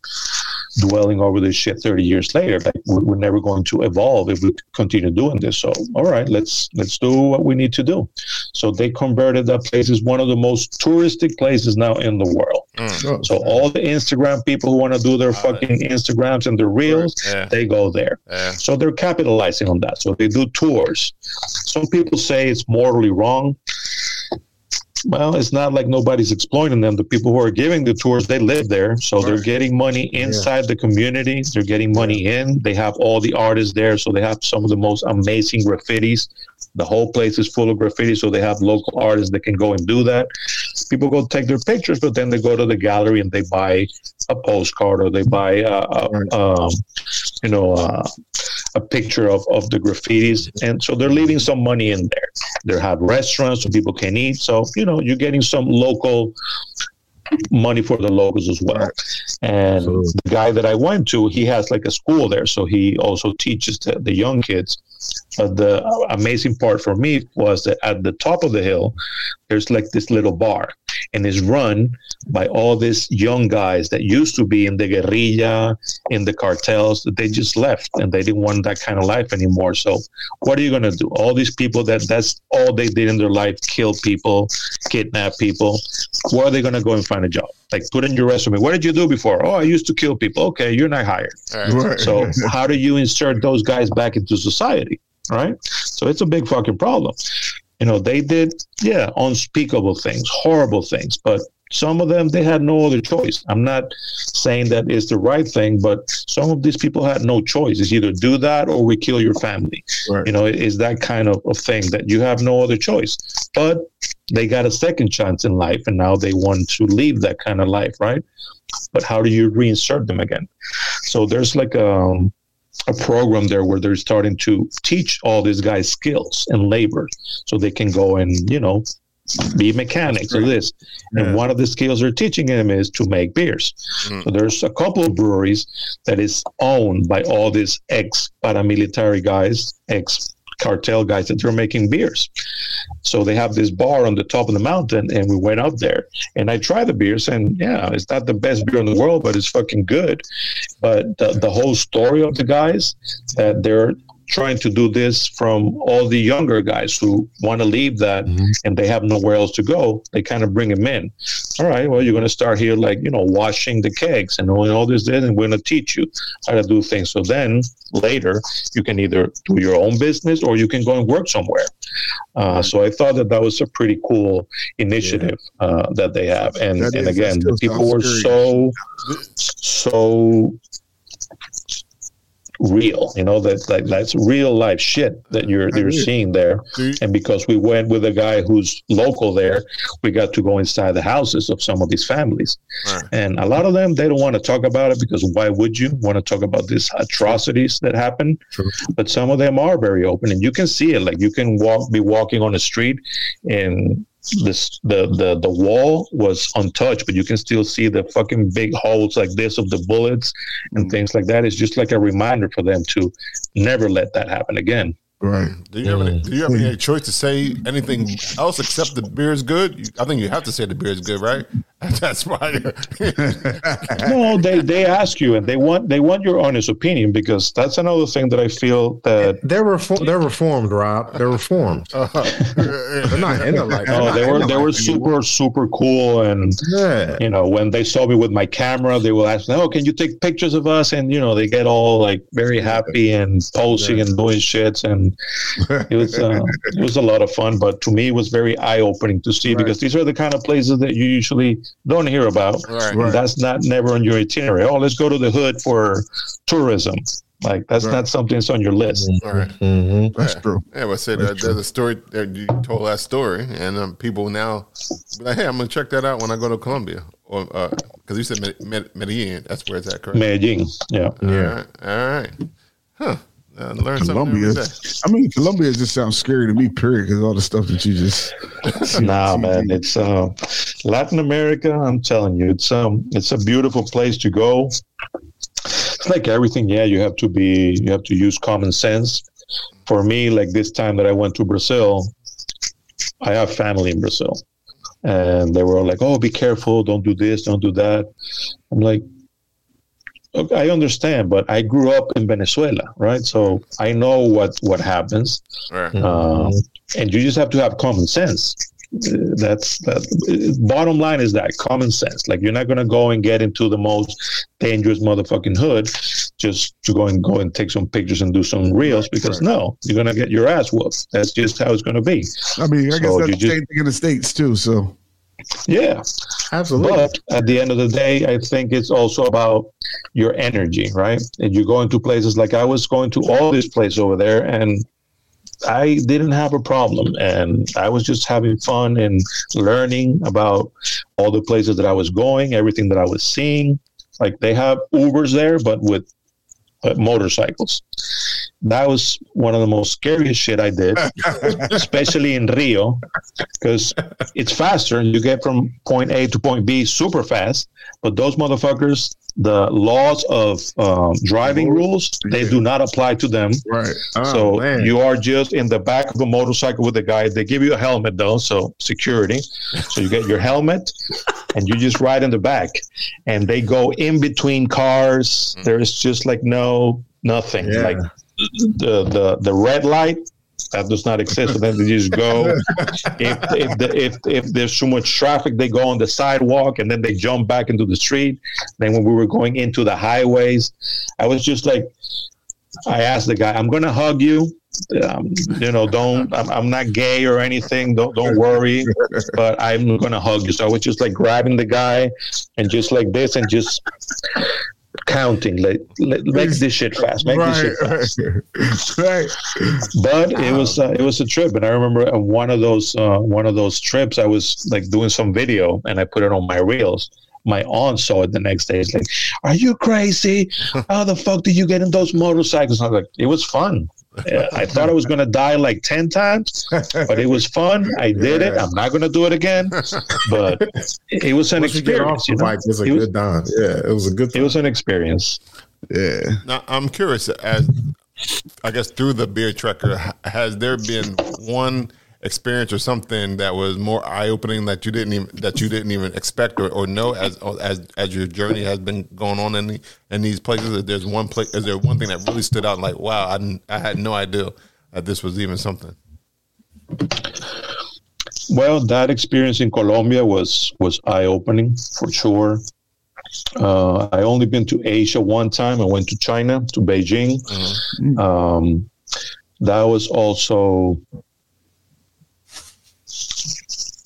dwelling over this shit 30 years later like we're, we're never going to evolve if we continue doing this so all right let's let's do what we need to do so they converted that place as one of the most touristic places now in the world Oh, so all the instagram people who want to do their fucking instagrams and their reels Yeah. they go there Yeah. so they're capitalizing on that. So they do tours. Some people say it's morally wrong. Well, it's not like nobody's exploiting them. The people who are giving the tours, they live there. So they're getting money inside the community. They're getting money in. They have all the artists there. So they have some of the most amazing graffitis. The whole place is full of graffiti. So they have local artists that can go and do that. People go take their pictures, but then they go to the gallery and they buy a postcard or they buy, a, a, Right. um, you know, uh, a picture of, of the graffitis. And so they're leaving some money in there. They have restaurants so people can eat. So, you know, you're getting some local money for the locals as well. And Absolutely. the guy that I went to, he has like a school there. So he also teaches the, the young kids. But the amazing part for me was that at the top of the hill, there's like this little bar, and is run by all these young guys that used to be in the guerrilla, in the cartels, that they just left and they didn't want that kind of life anymore. So, what are you going to do? All these people that that's all they did in their life kill people, kidnap people. Where are they going to go and find a job? Like, put in your resume. What did you do before? Oh, I used to kill people. Okay, you're not hired. All right. Right. So how do you insert those guys back into society? Right. So it's a big fucking problem. You know, they did, yeah, unspeakable things, horrible things, but some of them they had no other choice. I'm not saying that is the right thing, but some of these people had no choice. It's either do that or we kill your family. Right. You know, it is that kind of, of thing that you have no other choice. But they got a second chance in life and now they want to leave that kind of life, right? But how do you reinsert them again? So there's like um, a program there where they're starting to teach all these guys skills and labor, so they can go and you know be mechanics or this. Yeah. And one of the skills they're teaching them is to make beers. Mm. So there's a couple of breweries that is owned by all these ex paramilitary guys, ex cartel guys that are making beers. So they have this bar on the top of the mountain, and we went up there and I tried the beers, and yeah, it's not the best beer in the world, but it's fucking good. But the, the whole story of the guys that they're trying to do this from all the younger guys who want to leave that and they have nowhere else to go they kind of bring them in. All right well you're going to start here like you know washing the kegs and all, all this and we're going to teach you how to do things. So then later you can either do your own business or you can go and work somewhere. Uh, so i thought that that was a pretty cool initiative uh, that they have. And, That and is- again the people were so so real you know that like that's real life shit that you're you're seeing there. and because we went with a guy who's local there we got to go inside the houses of some of these families. Right. and a lot of them they don't want to talk about it because why would you want to talk about these atrocities that happen True. but some of them are very open and you can see it. Like you can walk be walking on the street and this the the the wall was untouched but you can still see the fucking big holes like this of the bullets and mm. things like that. It's just like a reminder for them to never let that happen again Right. Do you have any? Do you have any choice to say anything else except the beer is good? You, I think you have to say the beer is good, right? That's why. no they they ask you and they want they want your honest opinion because that's another thing that i feel that They're reform. They're reformed, Rob. They're reformed. Uh-huh. They're not in it like. they're oh they were it they like were anymore. super super cool and Yeah. you know when they saw me with my camera they will ask oh can you take pictures of us and you know they get all like very happy and posing and doing shits and it was uh, it was a lot of fun but to me it was very eye-opening to see because these are the kind of places that you usually don't hear about Right. And that's not never on your itinerary oh let's go to the hood for tourism like that's Right. not something that's on your list All right. Mhm. That's Yeah. true. Yeah, well, say that there's a story that you told that story, and um, people now like, "Hey, I'm gonna check that out when I go to Colombia," or because you said Med- Med- Medellin. That's where it's at, correct? Medellin yeah All right, all right, huh? Uh, learn something Colombia. every day. I mean, Colombia just sounds scary to me. Period. Because all the stuff that you just. Nah, man, it's uh, Latin America. I'm telling you, it's um, it's a beautiful place to go. It's like everything. Yeah, you have to be, you have to use common sense. For me, like this time that I went to Brazil, I have family in Brazil, and they were like, "Oh, be careful! Don't do this! Don't do that." I'm like. "Okay, I understand, but I grew up in Venezuela, right? So I know what what happens All right. um, and you just have to have common sense. Uh, That's that. uh, Bottom line is that common sense. Like you're not gonna go and get into the most dangerous motherfucking hood just to go and go and take some pictures and do some reels because no, you're gonna get your ass whooped. That's just how it's gonna be. I mean, I guess that's the just- same thing in the states too. So Yeah, Absolutely. but at the end of the day, I think it's also about your energy, right? And you go into places like I was going to all this place over there, and I didn't have a problem, and I was just having fun and learning about all the places that I was going, everything that I was seeing. Like they have Ubers there, but with uh, motorcycles. That was one of the most scariest shit I did, especially in Rio, because it's faster. And you get from point A to point B super fast. But those motherfuckers, the laws of um, driving rules, they do not apply to them. right. Oh, so man. you are just in the back of a motorcycle with a guy. They give you a helmet though, so security. So you get your helmet, and you just ride in the back. And they go in between cars. There's just like no nothing. Yeah. Like the the the red light that does not exist. So then they just go. if if, the, if if there's too much traffic, they go on the sidewalk and then they jump back into the street. Then when we were going into the highways, I was just like, I asked the guy, "I'm gonna hug you." Um, you know, don't. I'm, I'm not gay or anything. Don't don't worry. But I'm gonna hug you. So I was just like grabbing the guy and just like this and just counting. Like, like make this shit fast. Make this shit fast Right. right. but it was uh, it was a trip and i remember on one of those uh, one of those trips i was like doing some video and i put it on my reels my aunt saw it the next day. It's like, "Are you crazy? How the fuck did you get in those motorcycles?" I was like, "It was fun." Yeah, I thought I was going to die like 10 times, but it was fun. I did it. I'm not going to do it again, but it was an Once you get off experience. the You know? bike, it's a It was- good time. Yeah, it was a good It was an experience. Yeah. Now, I'm curious, as I guess through the Beer Trekker, has there been one experience or something that was more eye opening that you didn't even that you didn't even expect or, or know as as as your journey has been going on in the, in these places? If there's one place, is there one thing that really stood out? Like, wow, I I had no idea that this was even something. Well, that experience in Colombia was was eye opening for sure. Uh, I only been to Asia one time. I went to China to Beijing. Um, that was also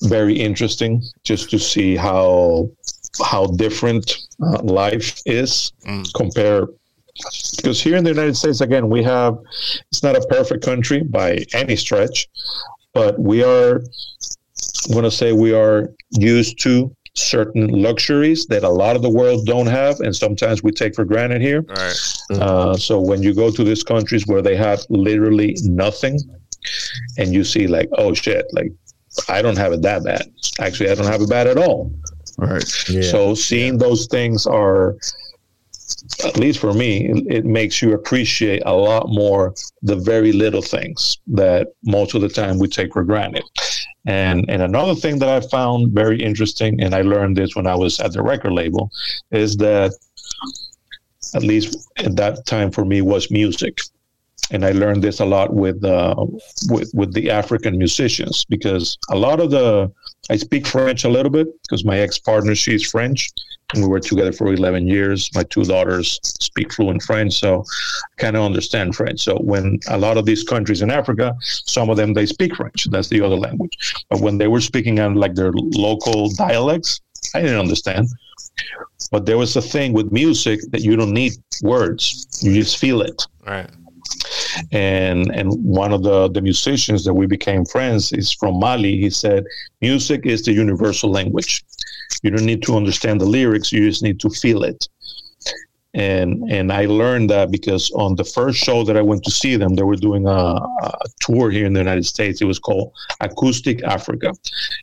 very interesting, just to see how how different uh, life is compare. Because here in the United States, again, we have it's not a perfect country by any stretch, but we are I'm going to say we are used to certain luxuries that a lot of the world don't have, and sometimes we take for granted here. Right. Uh, so when you go to these countries where they have literally nothing, and you see like, oh shit, like I don't have it that bad. Actually, I don't have it bad at all. Right. Yeah. So seeing those things are, at least for me, it, it makes you appreciate a lot more the very little things that most of the time we take for granted. And and another thing that I found very interesting, and I learned this when I was at the record label, is that at least at that time for me was music. And I learned this a lot with uh, with with the African musicians because a lot of the I speak French a little bit because my ex partner she's French, and we were together for eleven years. My two daughters speak fluent French, so I kind of understand French. So when a lot of these countries in Africa, some of them they speak French. That's the other language. But when they were speaking on like their local dialects, I didn't understand. But there was a thing with music that you don't need words; you just feel it right. And and one of the the musicians that we became friends is from Mali. He said, "Music is the universal language. You don't need to understand the lyrics; you just need to feel it." And and I learned that because on the first show that I went to see them, they were doing a, a tour here in the United States. It was called Acoustic Africa,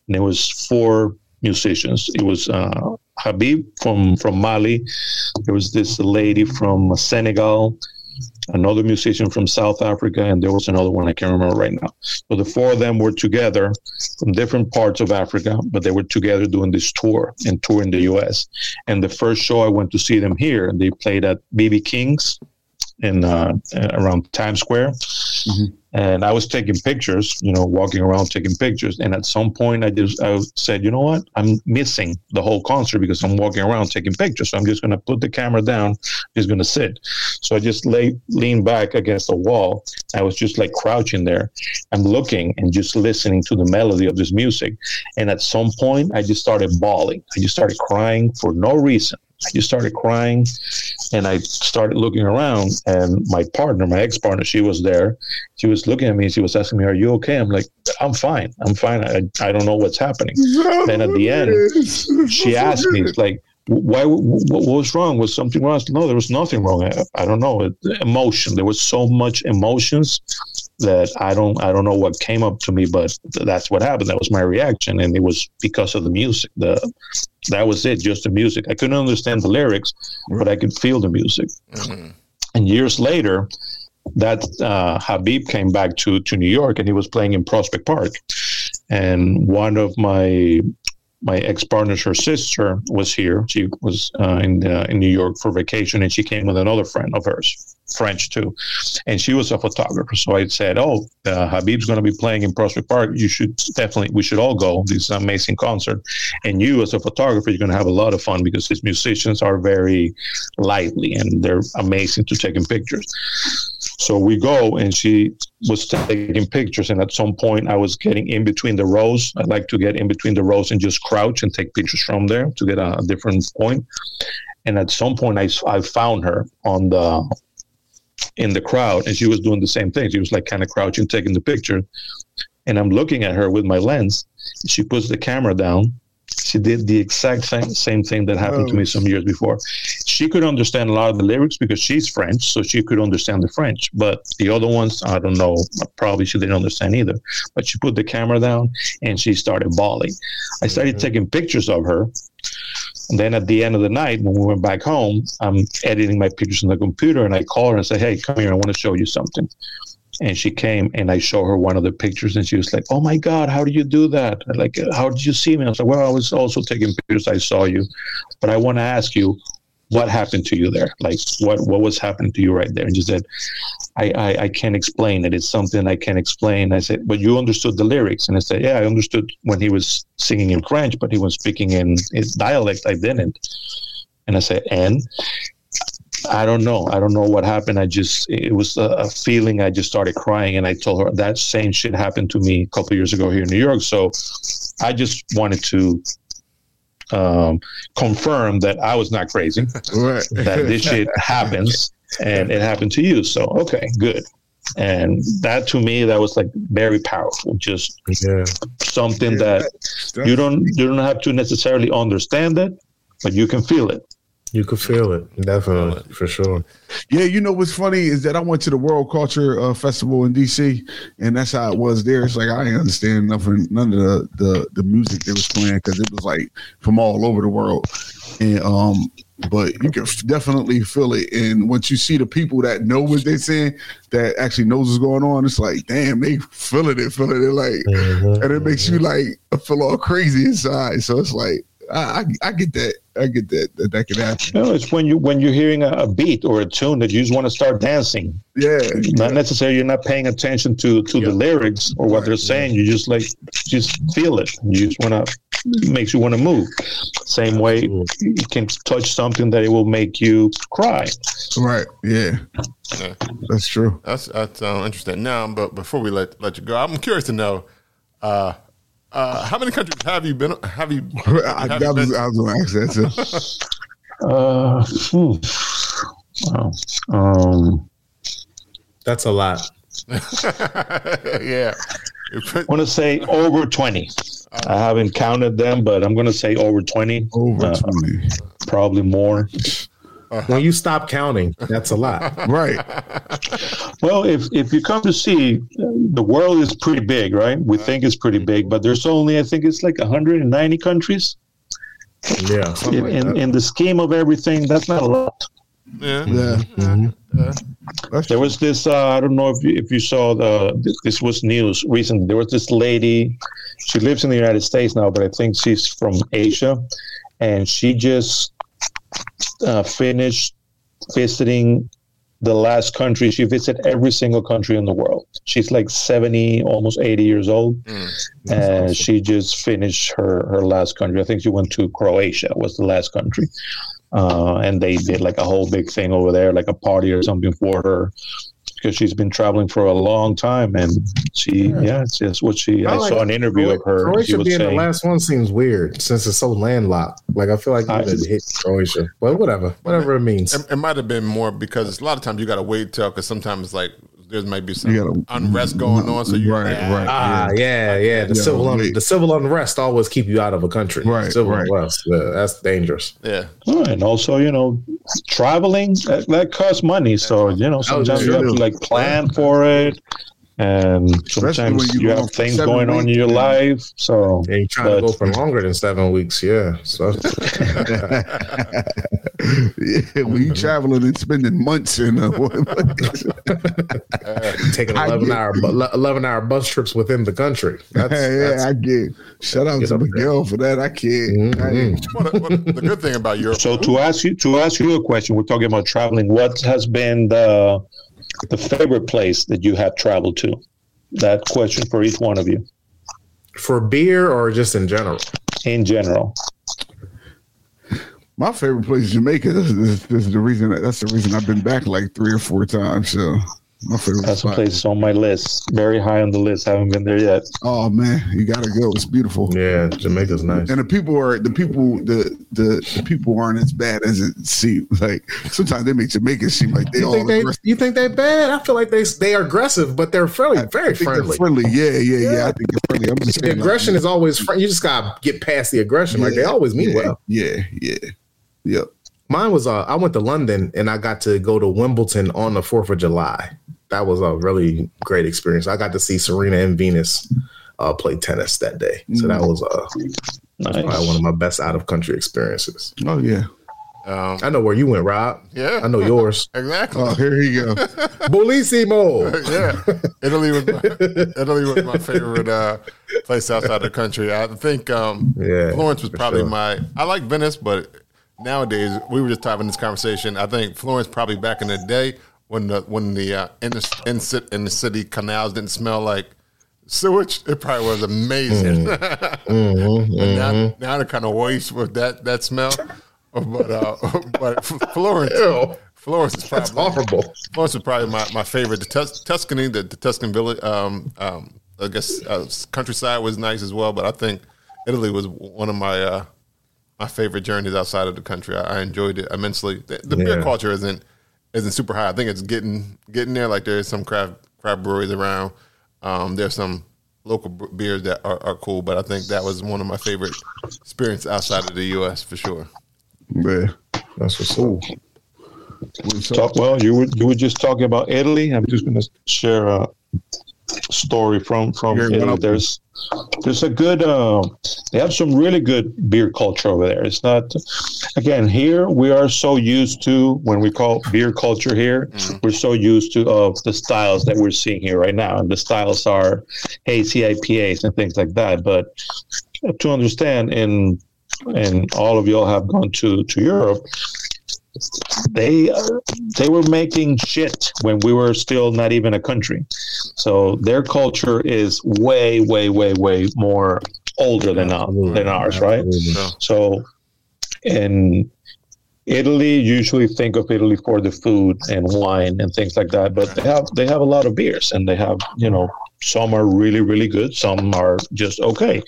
and it was four musicians. It was uh, Habib from from Mali. There was this lady from Senegal another musician from South Africa, and there was another one I can't remember right now. So the four of them were together from different parts of Africa, but they were together doing this tour and tour in the US. And the first show I went to see them here, and they played at BB King's in uh, around Times Square. And I was taking pictures, you know, walking around taking pictures. And at some point, I just I said, you know what, I'm missing the whole concert because I'm walking around taking pictures. So I'm just going to put the camera down, just going to sit. So I just lay leaned back against the wall. I was just like crouching there. I'm looking and just listening to the melody of this music. And at some point, I just started bawling. I just started crying for no reason. Just started crying and I started looking around and my partner, my ex-partner, she was there. She was looking at me. She was asking me, are you okay? I'm like, I'm fine. I'm fine. I, I don't know what's happening. Then at the end, she asked me, like, why, what, what was wrong? Was something wrong? No, there was nothing wrong. I, I don't know. It, emotion. There was so much emotions that I don't, I don't know what came up to me, but that's what happened. That was my reaction. And it was because of the music. The, that was it. Just the music. I couldn't understand the lyrics, but I could feel the music. And years later, that uh, Habib came back to, to New York and he was playing in Prospect Park. And one of my my ex partner's her sister was here. She was uh, in uh, in New York for vacation, and she came with another friend of hers, French too, and she was a photographer. So I said, "Oh, uh, Habib's going to be playing in Prospect Park. You should definitely, we should all go. This amazing concert, and you as a photographer, you're going to have a lot of fun because his musicians are very lively and they're amazing to taking pictures." So we go, and she was taking pictures. And at some point, I was getting in between the rows. I like to get in between the rows and just crouch and take pictures from there to get a, a different point. And at some point, I, I found her on the in the crowd, and she was doing the same thing. She was like kind of crouching, taking the picture. And I'm looking at her with my lens. She puts the camera down. she did the exact same, same thing that happened to me some years before. She could understand a lot of the lyrics because she's French, so she could understand the French. But the other ones, I don't know. Probably she didn't understand either. But she put the camera down and she started bawling. I started mm-hmm. taking pictures of her. And then at the end of the night, when we went back home, I'm editing my pictures on the computer, and I call her and say, "Hey, come here. I want to show you something." and she came and I show her one of the pictures and she was like, "Oh my God, how did you do that? Like, how did you see me?" I was like, "Well, I was also taking pictures. I saw you, but I want to ask you, what happened to you there? Like, what what was happening to you right there?" And she said, "I I, I can't explain it. It's something I can't explain." I said, "But you understood the lyrics?" And I said, "Yeah, I understood when he was singing in French, but he was speaking in his dialect. I didn't." And I said, "And?" I don't know. I don't know what happened. I just, it was a, a, feeling. I just started crying, and I told her that same shit happened to me a couple years ago here in New York. So I just wanted to um, confirm that I was not crazy, Right. that this shit happens, and it happened to you. So okay, good. And that to me, that was like very powerful. Just Yeah. something Yeah, that you don't you don't have to necessarily understand it, but you can feel it. You could feel it, definitely, for sure. Yeah, you know what's funny is that I went to the World Culture uh, Festival in DC, and that's how it was there. It's like I didn't understand nothing, none of the the, the music they was playing because it was like from all over the world, and um, but you can f- definitely feel it. And once you see the people that know what they're saying, that actually knows what's going on, it's like damn, they feeling it, feeling it, like, Mhm. and it makes you like feel all crazy inside. So it's like I I, I get that, I get that that, that can happen. You know, it's when you when you're hearing a, a beat or a tune that you just want to start dancing. Yeah, Not necessarily you're not paying attention to to the lyrics or what Right. they're saying. You just like just feel it. You just want to makes you want to move. Same way you can touch something that it will make you cry. right, yeah, Yeah. that's true. That's that's uh, interesting. Now, but before we let let you go, I'm curious to know, uh, uh, how many countries have you been? Have you? I, have that you was, been- I was going to ask that too. Uh, hmm. Wow. Um, That's a lot. yeah. I want to say over 20. I haven't counted them, but I'm going to say over 20. Over Uh, 20. Probably more. When you stop counting, that's a lot. Right. Well, if if you come to see, uh, the world is pretty big, right? We think it's pretty big, but there's only I think it's like 190 countries. Yeah. In, in, in the scheme of everything, that's not a lot. yeah. Yeah. Mhm. That's There was this. Uh, I don't know if you, if you saw the. This was news recently. There was this lady. She lives in the United States now, but I think she's from Asia, and she just uh, finished visiting the last country. She visited every single country in the world. She's like seventy, almost eighty years old, and she just finished her her last country. I think she went to Croatia. Was the last country. Uh, and they did like a whole big thing over there, like a party or something for her, because she's been traveling for a long time, and she, yeah, it's just what she. I, I like saw an interview of her. She Croatia was being the last one seems weird since it's so landlocked. Like I feel like you I- would hit Croatia. Well, whatever, whatever it means. It, it might have been more because a lot of times you got to wait till because sometimes like there might be some gotta- unrest going on. So you Right, right. Ah, yeah, yeah. The Yeah, civil un- the civil unrest always keep you out of a country. Right, civil right. unrest. Yeah, that's dangerous. Yeah. Oh, and also, you know, traveling that, that costs money. So you know, sometimes you have to like plan for it, and sometimes when you you have things seven going on in your yeah. life. So And you trying to go for longer than seven weeks. Yeah. So yeah, when you traveling and spending months in uh, taking eleven get- hour eleven hour bus trips within the country. That's, yeah, that's I get. Shout out to. Miguel for that. I can't. Mhm. I- Well, the, well, the good thing about Europe. So to ask you to ask you a question, we're talking about traveling. What has been the the favorite place that you have traveled to? That question for each one of you for beer or just in general. in general. my favorite place is Jamaica. This, this, this is the reason. That's the reason I've been back like three or four times. So My favorite That's some spot. places on my list. Very high on the list. Haven't been there yet. Oh man, you gotta go. It's beautiful. Yeah, Jamaica's nice. And the people are the people the, the the people aren't as bad as it seems. Like sometimes they make Jamaica seem like they You all think they, aggressive. you think they bad? I feel like they they are aggressive, but they're friendly, very I think friendly. friendly. Yeah, yeah, yeah. I think they're friendly. I'm just The saying, like, aggression is always fr- you just gotta get past the aggression. Like they always mean yeah, well. Yeah, yeah, yep. Mine was uh, I went to London and I got to go to Wimbledon on the Fourth of July. That was a really great experience. I got to see Serena and Venus uh, play tennis that day. So that was uh, probably one of my best out of country experiences. Oh yeah. Um, I know where you went, Rob. yeah, I know yours. exactly. Oh, here you go. Bellissimo. yeah, Italy was my, Italy was my favorite uh, place outside the country. I think um, Yeah, Florence was probably sure. my. I like Venice, but nowadays we were just having this conversation. I think Florence probably back in the day when the when the uh, in the in, in the city canals didn't smell like sewage. It probably was amazing. Mm-hmm, But now, now they're kind of waste with that that smell. But uh, but Florence, Ew. Florence is That's probably horrible. Florence was probably my, my favorite. The Tus- Tuscany, the, the Tuscan village, um, um, I guess uh, countryside was nice as well. But I think Italy was one of my uh, my favorite journeys outside of the country. I, I enjoyed it immensely. The, the beer culture isn't isn't super high. I think it's getting getting there. Like there's some craft craft breweries around. Um, there's some local beers that are, are cool, but I think that was one of my favorite experiences outside of the U.S. for sure. Yeah. That's what's. So- Talk well. You were you were just talking about Italy. I'm just going to share a story from from Here, Italy. one up. There's there's a good. Uh, they have some really good beer culture over there. It's not again here. We are so used to when we call beer culture here. We're so used to of the styles that we're seeing here right now, and the styles are hazy IPAs and things like that. But to understand, in and all of y'all have gone to to Europe they uh, they were making shit when we were still not even a country. So their culture is way, way, way, way more older than our, than ours, right? So in Italy, you usually think of Italy for the food and wine and things like that, but they have they have a lot of beers and they have you know some are really really good, some are just okay.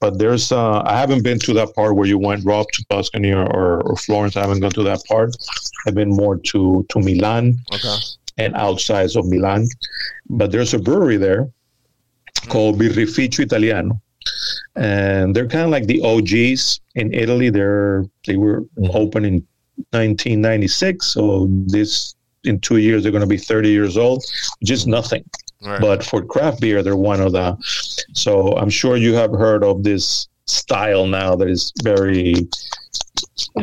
But there's uh, I haven't been to that part where you went Rob to Tuscany or, or, or Florence. I haven't gone to that part. I've been more to to Milan Okay. and outside of Milan. But there's a brewery there called Birrificio Italiano. And they're kind of like the OGs in Italy. They're they were open in 1996, so this in two years they're going to be 30 years old. Just nothing. Right. But for craft beer, they're one of the. So I'm sure you have heard of this style now that is very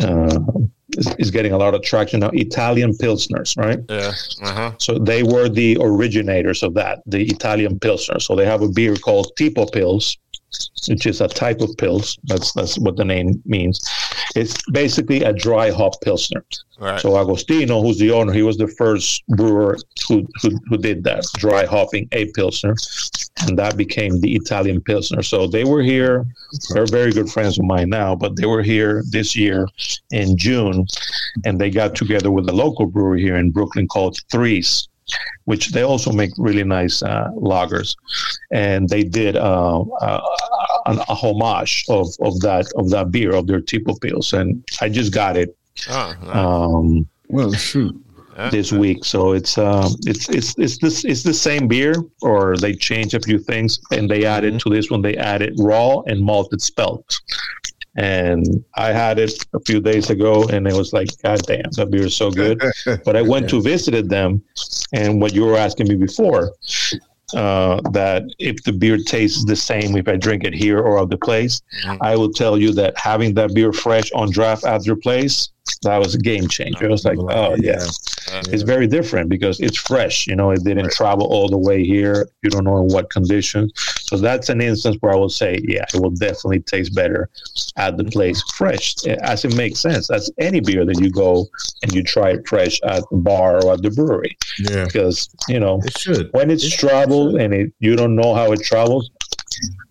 uh, is, is getting a lot of traction now. Italian pilsners, right? yeah. Uh huh. So they were the originators of that, the Italian Pilsner. So they have a beer called Tipo Pils, which is a type of pils. That's that's what the name means. It's basically a dry hop Pilsner. Right. So Agostino, who's the owner, he was the first brewer who, who, who did that, dry hopping a Pilsner. And that became the Italian Pilsner. So they were here. They're very good friends of mine now, but they were here this year in June. And they got together with a local brewery here in Brooklyn called Threes, which they also make really nice uh, lagers. And they did uh, uh, a, a homage of, of that of that beer, of their Tipo Pils. And I just got it Oh, nice. um, Well, shoot. Yeah. this week. So it's um, it's it's it's this it's the same beer, or they changed a few things and they added to this one. They added raw and malted spelt. And I had it a few days ago, and it was like, God damn, that beer is so good. but I went to visited them, and what you were asking me before, uh, that if the beer tastes the same if I drink it here or at the place, I will tell you that having that beer fresh on draft at your place, that was a game changer. I was like, oh yeah, it's very different because it's fresh. You know, it didn't travel all the way here. You don't know in what conditions. So that's an instance where I would say, yeah, it will definitely taste better at the place fresh, eh, as it makes sense. That's any beer that you go and you try it fresh at the bar or at the brewery Yeah, because you know it should. when it's traveled and it, you don't know how it travels,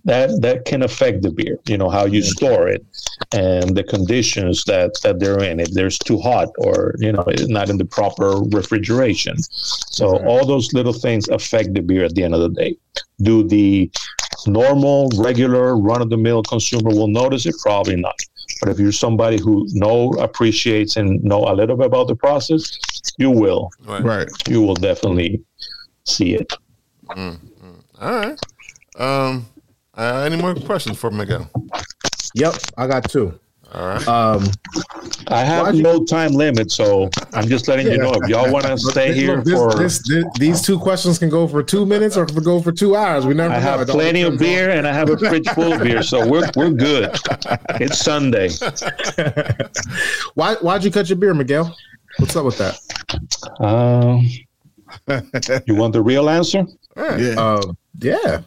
that that can affect the beer. You know how you store it and the conditions that that they're in. If there's too hot or you know not in the proper refrigeration, so all those little things affect the beer at the end of the day. Do the normal, regular, run of the mill consumer will notice it? Probably not. But if you're somebody who know appreciates and know a little bit about the process, you will. Right. Right. You will definitely see it. All right. Um, uh, any more questions for Miguel? Yep, I got two. All right. Um, I have Why'd you- no time limit, so I'm just letting you know if y'all want to stay here this, for. this, this, these two questions can go for two minutes or can go for two hours. We never I know. have plenty of depends on- beer and I have a fridge full of beer, so we're we're good. It's Sunday. Why why'd you cut your beer, Miguel? What's up with that? Um, you want the real answer? Yeah. Um, yeah.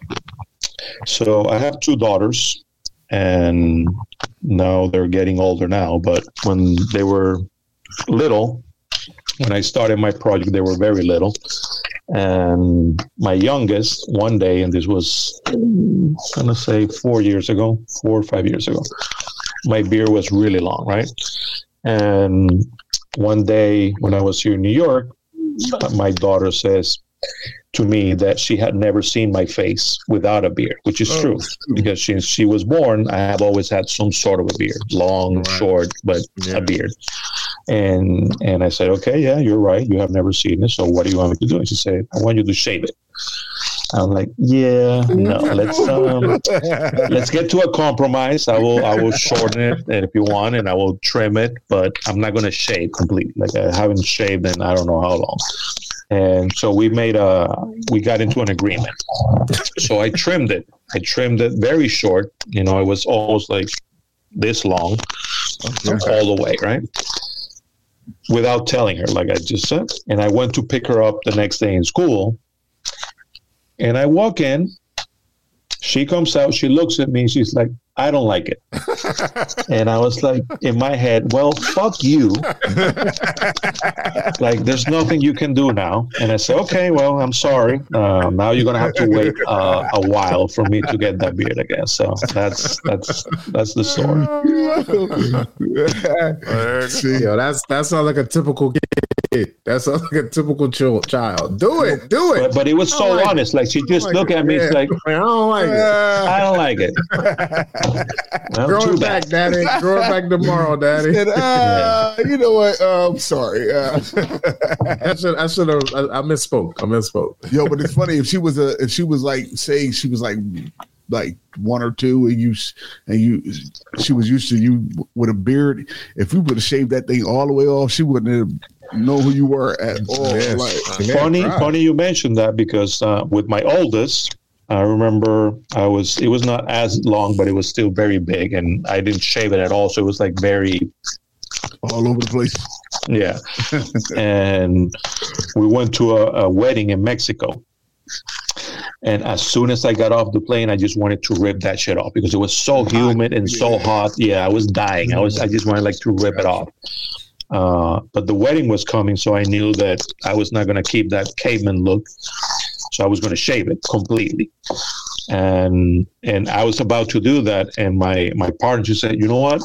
So I have two daughters, and now they're getting older now. But when they were little, when I started my project, they were very little. And my youngest, one day, and this was, I'm gonna say four years ago, four or five years ago, my beard was really long, right? And one day when I was here in New York, my daughter says to me that she had never seen my face without a beard, which is true because since she was born, I have always had some sort of a beard, long, Right. short, but Yeah. a beard. And and I said, okay, yeah, you're right. You have never seen it. So what do you want me to do? And she said, I want you to shave it. I'm like, yeah, no, let's um, let's get to a compromise. I will I will shorten it if you want, and I will trim it, but I'm not going to shave completely. Like I haven't shaved in I don't know how long. And so we made a we got into an agreement. So I trimmed it. I trimmed it very short. You know, it was almost like this long, all the way, right? Without telling her, like I just said. And I went to pick her up the next day in school. And I walk in. She comes out. She looks at me. She's like, "I don't like it." and I was like, in my head, "Well, fuck you." like, there's nothing you can do now. And I said, "Okay, well, I'm sorry. Uh, now you're gonna have to wait uh, a while for me to get that beard again." So that's that's that's the story. Is. Yo, that's that sounds like a typical kid. That sounds like a typical chil- child. Do it, do it. But, but it was so honest. Like she just like looked it. at me. It's Yeah. like, I don't like it. I don't like it. Well, Grow it back, bad. daddy. Grow it back tomorrow, daddy. And, uh, You know what? Uh, I'm sorry. Uh, I should, I should have, I, I misspoke. I misspoke. yo, but it's funny if she was a if she was like saying she was like like one or two and you and you she was used to you with a beard. If you would have shaved that thing all the way off, she wouldn't have known who you were at all. Yes. Like, funny, right. funny you mentioned that because uh, with my oldest, I remember I was it was not as long, but it was still very big, and I didn't shave it at all, so it was like very all over the place. yeah. and we went to a, a wedding in Mexico. And as soon as I got off the plane, I just wanted to rip that shit off because it was so humid and so hot. Yeah, I was dying. I was I just wanted like to rip it off. Uh, but the wedding was coming, so I knew that I was not going to keep that caveman look. So I was going to shave it completely. And and I was about to do that, and my my partner just said, "You know what?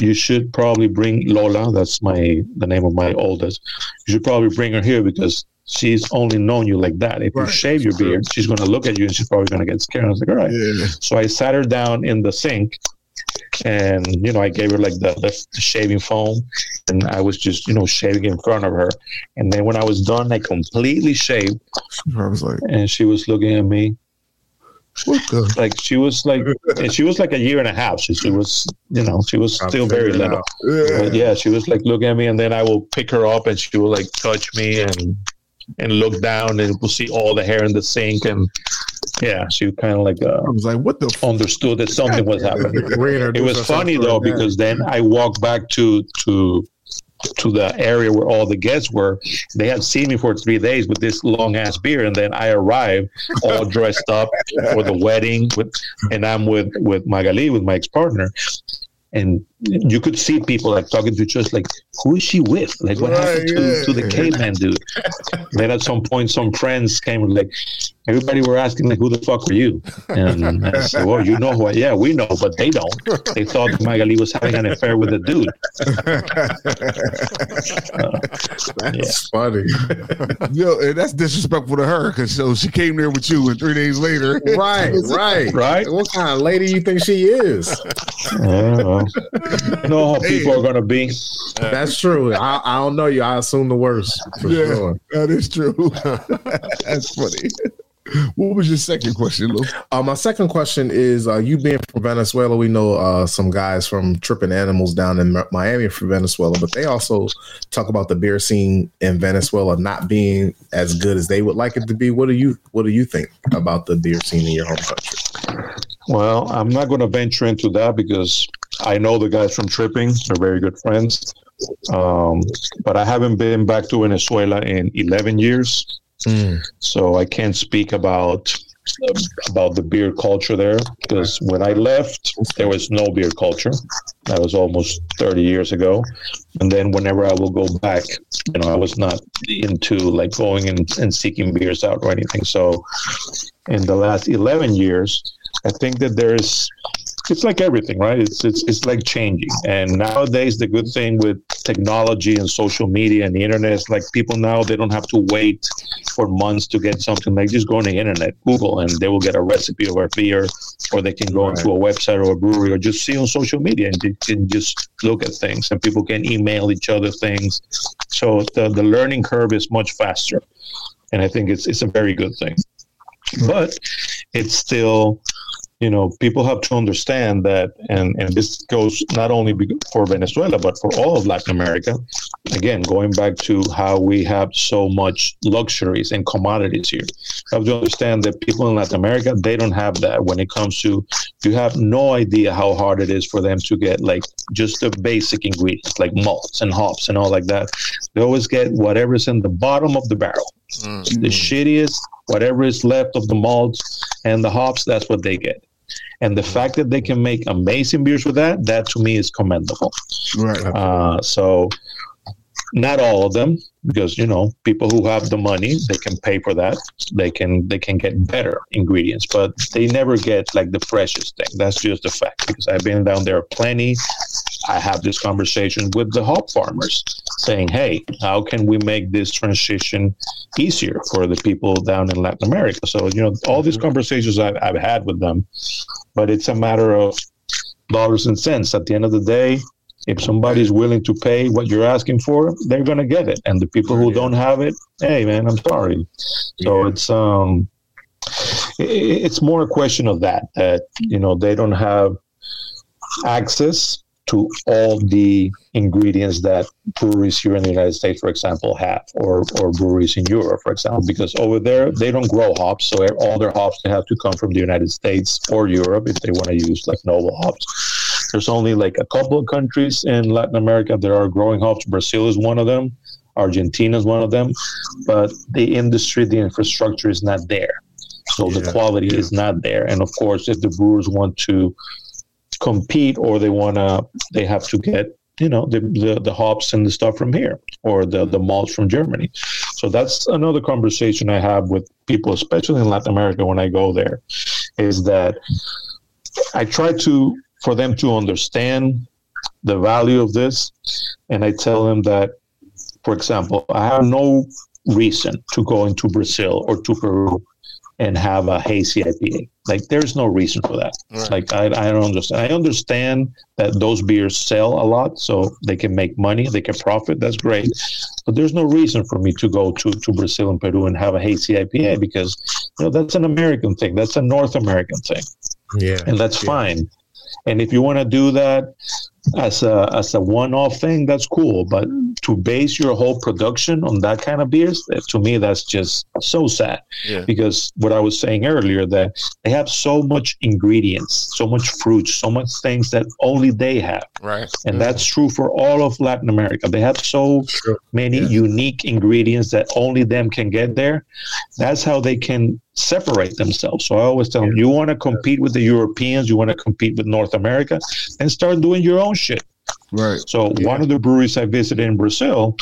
You should probably bring Lola. That's my the name of my oldest. You should probably bring her here because." She's only known you like that. If you shave your beard, she's going to look at you and she's probably going to get scared. I was like, all right. Yeah. So I sat her down in the sink and, you know, I gave her like the, the, the shaving foam and I was just, you know, shaving in front of her. And then when I was done, I completely shaved I was like, and she was looking at me what the? like she was like, and she was like a year and a half. So she was, you know, she was still very little. Yeah. But yeah, she was like looking at me, and then I will pick her up, and she will like touch me and and look down, and we'll see all the hair in the sink, and yeah, she kind of like uh, I was like, what the? F- understood that something was happening. It was funny though because then I walked back to to to the area where all the guests were. They had seen me for three days with this long ass beard, and then I arrived all dressed up for the wedding, with, and I'm with with Magali, with my ex partner. And you could see people like talking to each other, like, "Who is she with? Like, what Right, happened to, yeah. to the caveman dude?" then at some point, some friends came and like, everybody were asking like, "Who the fuck are you?" And I said, "Well, you know who? I, yeah, we know, but they don't. They thought Magali was having an affair with a dude." That's funny. Yo, and that's disrespectful to her because so she came there with you, and three days later, right, right, Right. What kind of lady you think she is? Yeah, know how people are gonna be. That's true. I, I don't know you. I assume the worst for Yeah, sure. that is true. that's funny. What was your second question, Lou? Uh, my second question is: uh, You being from Venezuela, we know uh, some guys from Tripping Animals down in Miami from Venezuela, but they also talk about the beer scene in Venezuela not being as good as they would like it to be. What do you What do you think about the beer scene in your home country? Well, I'm not going to venture into that because I know the guys from Tripping. They're very good friends. Um, but I haven't been back to Venezuela in 11 years. So I can't speak about about the beer culture there because when I left, there was no beer culture. That was almost 30 years ago. And then whenever I will go back, you know, I was not into like going and, and seeking beers out or anything. So in the last 11 years, I think that there's it's like everything, right? It's it's it's like changing. And nowadays, the good thing with technology and social media and the internet is like people now they don't have to wait for months to get something. Like just go on the internet, Google, and they will get a recipe of a beer, or they can go into a website or a brewery, or just see on social media and they can just look at things. And people can email each other things. So the the learning curve is much faster, and I think it's it's a very good thing. But it's still you know, people have to understand that, and, and this goes not only for Venezuela, but for all of Latin America. Again, going back to how we have so much luxuries and commodities here. You have to understand that people in Latin America, they don't have that when it comes to, you have no idea how hard it is for them to get like just the basic ingredients like malts and hops and all like that. They always get whatever's in the bottom of the barrel. Mm. The shittiest, whatever is left of the malts and the hops, that's what they get. And the fact that they can make amazing beers with that, that to me is commendable. Right. Uh, so, not all of them, because you know people who have the money, they can pay for that. They can they can get better ingredients, but they never get like the freshest thing. That's just a fact. Because I've been down there plenty. I have this conversation with the hop farmers, saying, "Hey, how can we make this transition easier for the people down in Latin America?" So you know, all these conversations I've, I've had with them, but it's a matter of dollars and cents. At the end of the day, if somebody's willing to pay what you're asking for, they're gonna get it. And the people who don't have it, hey man, I'm sorry. So it's um, it's more a question of that that you know they don't have access to all the ingredients that breweries here in the United States, for example, have, or or breweries in Europe, for example, because over there they don't grow hops, so all their hops they have to come from the United States or Europe if they want to use like noble hops. There's only like a couple of countries in Latin America that are growing hops. Brazil is one of them. Argentina is one of them, but the industry, the infrastructure is not there. So the Yeah, quality is not there. And of course, if the brewers want to compete or they want to, they have to get, you know, the, the, the hops and the stuff from here or the, the mm-hmm. malts from Germany. So that's another conversation I have with people, especially in Latin America when I go there, is that I try to, for them to understand the value of this. And I tell them that, for example, I have no reason to go into Brazil or to Peru and have a hazy IPA. Like, there's no reason for that. Right. Like, I, I don't understand. I understand that those beers sell a lot, so they can make money, they can profit. That's great. But there's no reason for me to go to, to Brazil and Peru and have a hazy IPA mm-hmm. because, you know, that's an American thing. That's a North American thing Yeah. and that's fine. And if you want to do that as a as a one off thing, that's cool. But to base your whole production on that kind of beers, eh, to me, that's just so sad. Yeah. Because what I was saying earlier, that they have so much ingredients, so much fruits, so much things that only they have, Right. and that's true for all of Latin America. They have so many unique ingredients that only them can get there. That's how they can separate themselves. So I always tell them, you want to compete with the Europeans, you want to compete with North America, and start doing your own shit. Right. So one of the breweries I visited in Brazil,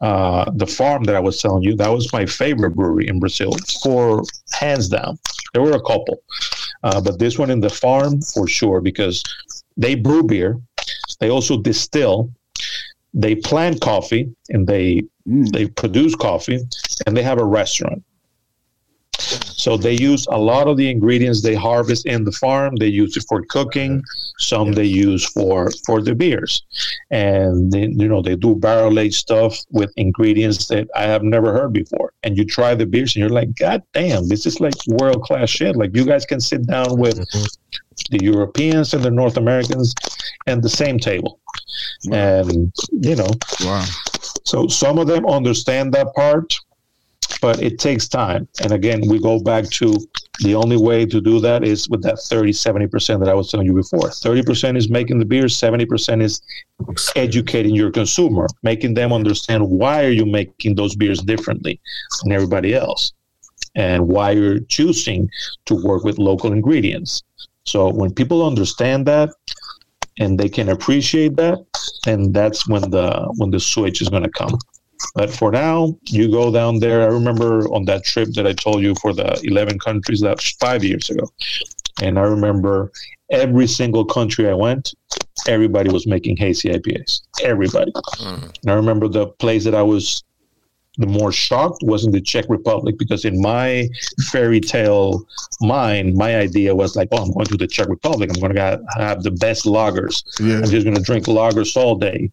uh, the farm that I was telling you, that was my favorite brewery in Brazil for hands down. There were a couple, uh, but this one in the farm for sure because they brew beer, they also distill, they plant coffee, and they Mm. they produce coffee, and they have a restaurant. So they use a lot of the ingredients they harvest in the farm. They use it for cooking. Some they use for for the beers, and they, you know they do barrel aged stuff with ingredients that I have never heard before. And you try the beers, and you're like, God damn, this is like world class shit. Like you guys can sit down with mm-hmm. the Europeans and the North Americans and the same table, and you know Wow. so some of them understand that part, but it takes time. And again, we go back to the only way to do that is with that 30, 70% that I was telling you before. 30% is making the beer, 70% is educating your consumer, making them understand why are you making those beers differently than everybody else and why you're choosing to work with local ingredients. So when people understand that and they can appreciate that, then that's when the when the switch is going to come. But for now, you go down there. I remember on that trip that I told you for the 11 countries, that was five years ago. And I remember every single country I went, everybody was making hazy IPAs. Everybody. Hmm. And I remember the place that I was the more shocked was in the Czech Republic because in my fairy tale mind, my idea was like, oh, I'm going to the Czech Republic. I'm going to have the best lagers. Yeah. I'm just going to drink lagers all day.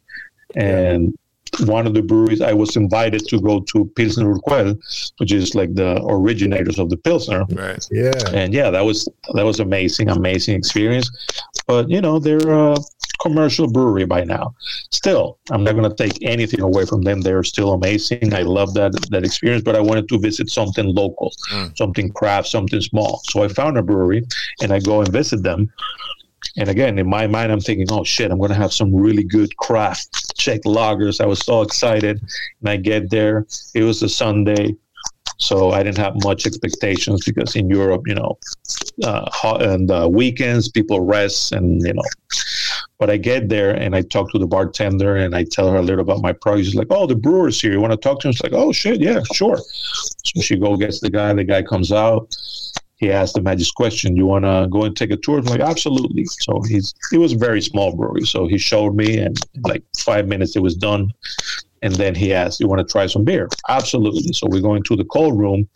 And one of the breweries, I was invited to go to Pilsner Urquell, which is like the originators of the Pilsner. Right. Yeah. And yeah, that was that was amazing, amazing experience. But you know, they're a commercial brewery by now. Still, I'm not going to take anything away from them. They're still amazing. I love that that experience. But I wanted to visit something local, mm. something craft, something small. So I found a brewery, and I go and visit them. And again, in my mind, I'm thinking, oh shit, I'm going to have some really good craft Czech lagers. I was so excited. And I get there. It was a Sunday. So I didn't have much expectations because in Europe, you know, uh, and uh, weekends people rest and you know. But I get there and I talk to the bartender and I tell her a little about my project. She's like, "Oh, the brewer's here. You want to talk to him?" She's like, "Oh shit, yeah, sure." So she go gets the guy. The guy comes out. He asked the magic question, "You want to go and take a tour?" I'm like, "Absolutely." So he's it was a very small brewery. So he showed me, and like five minutes it was done. And then he asked, "You want to try some beer?" Absolutely. So we go into the cold room,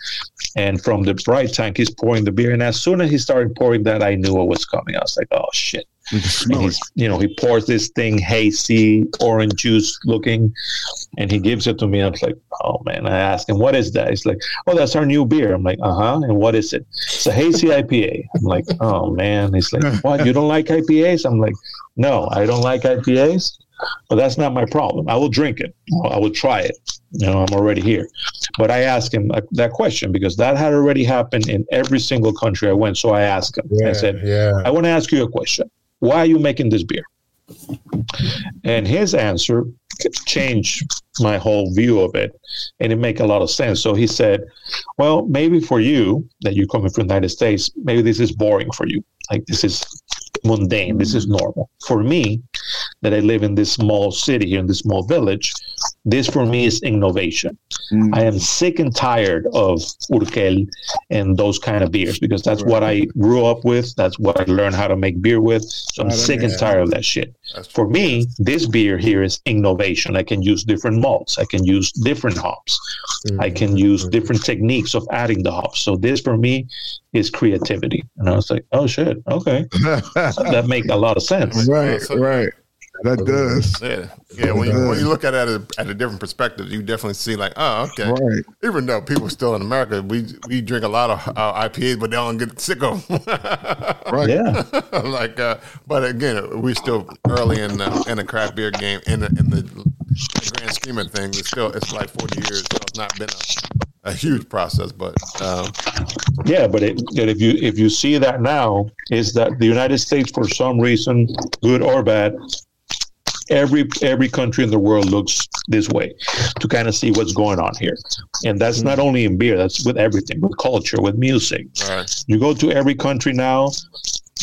and from the bright tank, he's pouring the beer. And as soon as he started pouring that, I knew what was coming. I was like, "Oh shit!" You And he's, you know, he pours this thing hazy, orange juice looking, and he gives it to me. I was like, "Oh man!" I ask him, "What is that?" He's like, "Oh, that's our new beer." I'm like, "Uh huh." And what is it? It's a hazy IPA. I'm like, "Oh man!" He's like, "What? You don't like IPAs?" I'm like, "No, I don't like IPAs." But that's not my problem. I will drink it. I will try it. You know, I'm already here. But I asked him that question because that had already happened in every single country I went. So I asked him. I said, yeah. I want to ask you a question. Why are you making this beer? And his answer changed my whole view of it, and it make a lot of sense. So he said, "Well, maybe for you that you're coming from the United States, maybe this is boring for you. Like this is mundane. This is normal. For me, that I live in this small city here in this small village, this for me is innovation. Mm. I am sick and tired of Urquell and those kind of beers because that's what I grew up with. That's what I learned how to make beer with. So I'm sick and tired of that shit. That's For me, this beer here is innovation. I can use different malts. I can use different hops. I can use different techniques of adding the hops. So this for me is creativity. And I was like, oh shit, okay, that make a lot of sense. right, So- right. That does. Yeah, yeah. When you, when you look at it at a, at a different perspective, you definitely see like, oh, okay. Right. Even though people still in America, we we drink a lot of uh, IPAs, but they don't get sick of them. Right. Yeah, like, uh, but again, we're still early in the, in the craft beer game. In the, in the grand scheme of things, it's still it's like forty years, so it's not been a, a huge process. But um, yeah. But it, if you if you see that now, is that the United States for some reason, good or bad, every every country in the world looks this way to kind of see what's going on here, and that's not only in beer. That's with everything, with culture, with music. all right, You go to every country now,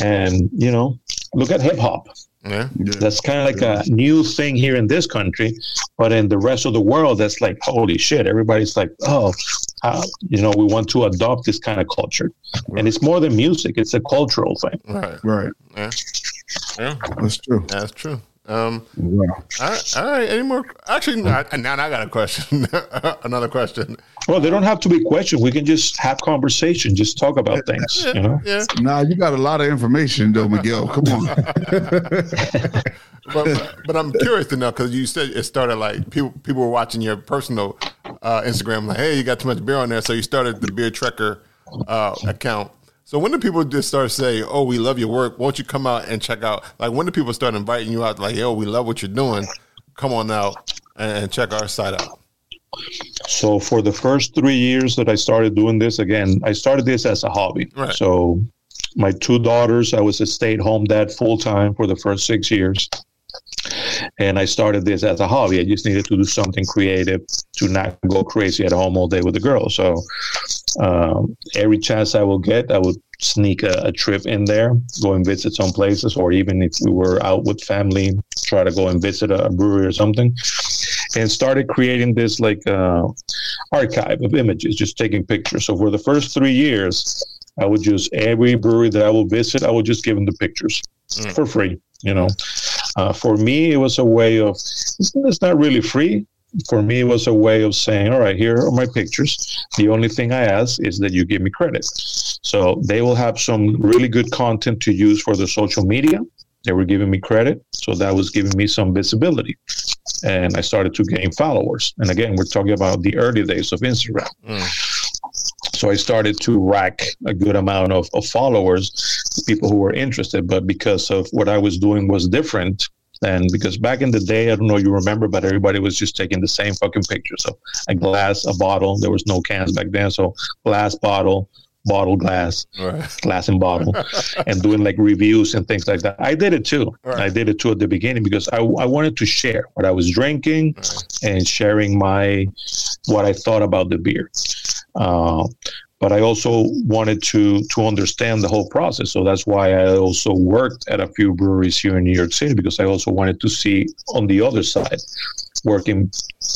and you know look at hip hop. Yeah. Yeah. That's kind of like a new thing here in this country, but in the rest of the world, that's like holy shit. Everybody's like, oh, uh, you know, we want to adopt this kind of culture, and it's more than music; it's a cultural thing. Right. Right. Yeah. Yeah. That's true. That's true. Um, Wow. all right, all right. Any more? Actually, no, I- now I got a question. Another question. Well, they don't have to be questions. We can just have conversation, just talk about things. You know, Yeah. Nah, you got a lot of information though, Miguel. Come on. But, but I'm curious to know because you said it started like people people were watching your personal uh, Instagram, like, hey, you got too much beer on there, so you started the Beer Trekker uh, account. So when do people just start saying, "Oh, we love your work. Won't you come out and check out?" Like when do people start inviting you out? Like, "Yo, we love what you're doing. Come on out and check our site out." So for the first three years that I started doing this, again, I started this as a hobby. Right. So my two daughters, I was a stay-at-home dad full time for the first six years. And I started this as a hobby. I just needed to do something creative to not go crazy at home all day with the girls. So um, every chance I will get, I would sneak a, a trip in there, go and visit some places, or even if we were out with family, try to go and visit a, a brewery or something. And started creating this like uh, archive of images, just taking pictures. So for the first three years, I would just every brewery that I will visit, I would just give them the pictures Mm. for free. You know, uh, for me, it was a way of. It's, not really free. For me, it was a way of saying, "All right, here are my pictures. The only thing I ask is that you give me credit." So they will have some really good content to use for the social media. They were giving me credit, so that was giving me some visibility, and I started to gain followers. And again, we're talking about the early days of Instagram. So I started to rack a good amount of, of followers, people who were interested. But because of what I was doing was different, and because back in the day, I don't know if you remember, but everybody was just taking the same fucking picture. So a glass, a bottle. There was no cans back then, so glass, bottle, bottle, glass, Right. glass and bottle, and doing like reviews and things like that. I did it too. Right. I did it too at the beginning because I, I wanted to share what I was drinking and sharing my what I thought about the beer. Uh, but I also wanted to to understand the whole process. So that's why I also worked at a few breweries here in New York City because I also wanted to see on the other side, working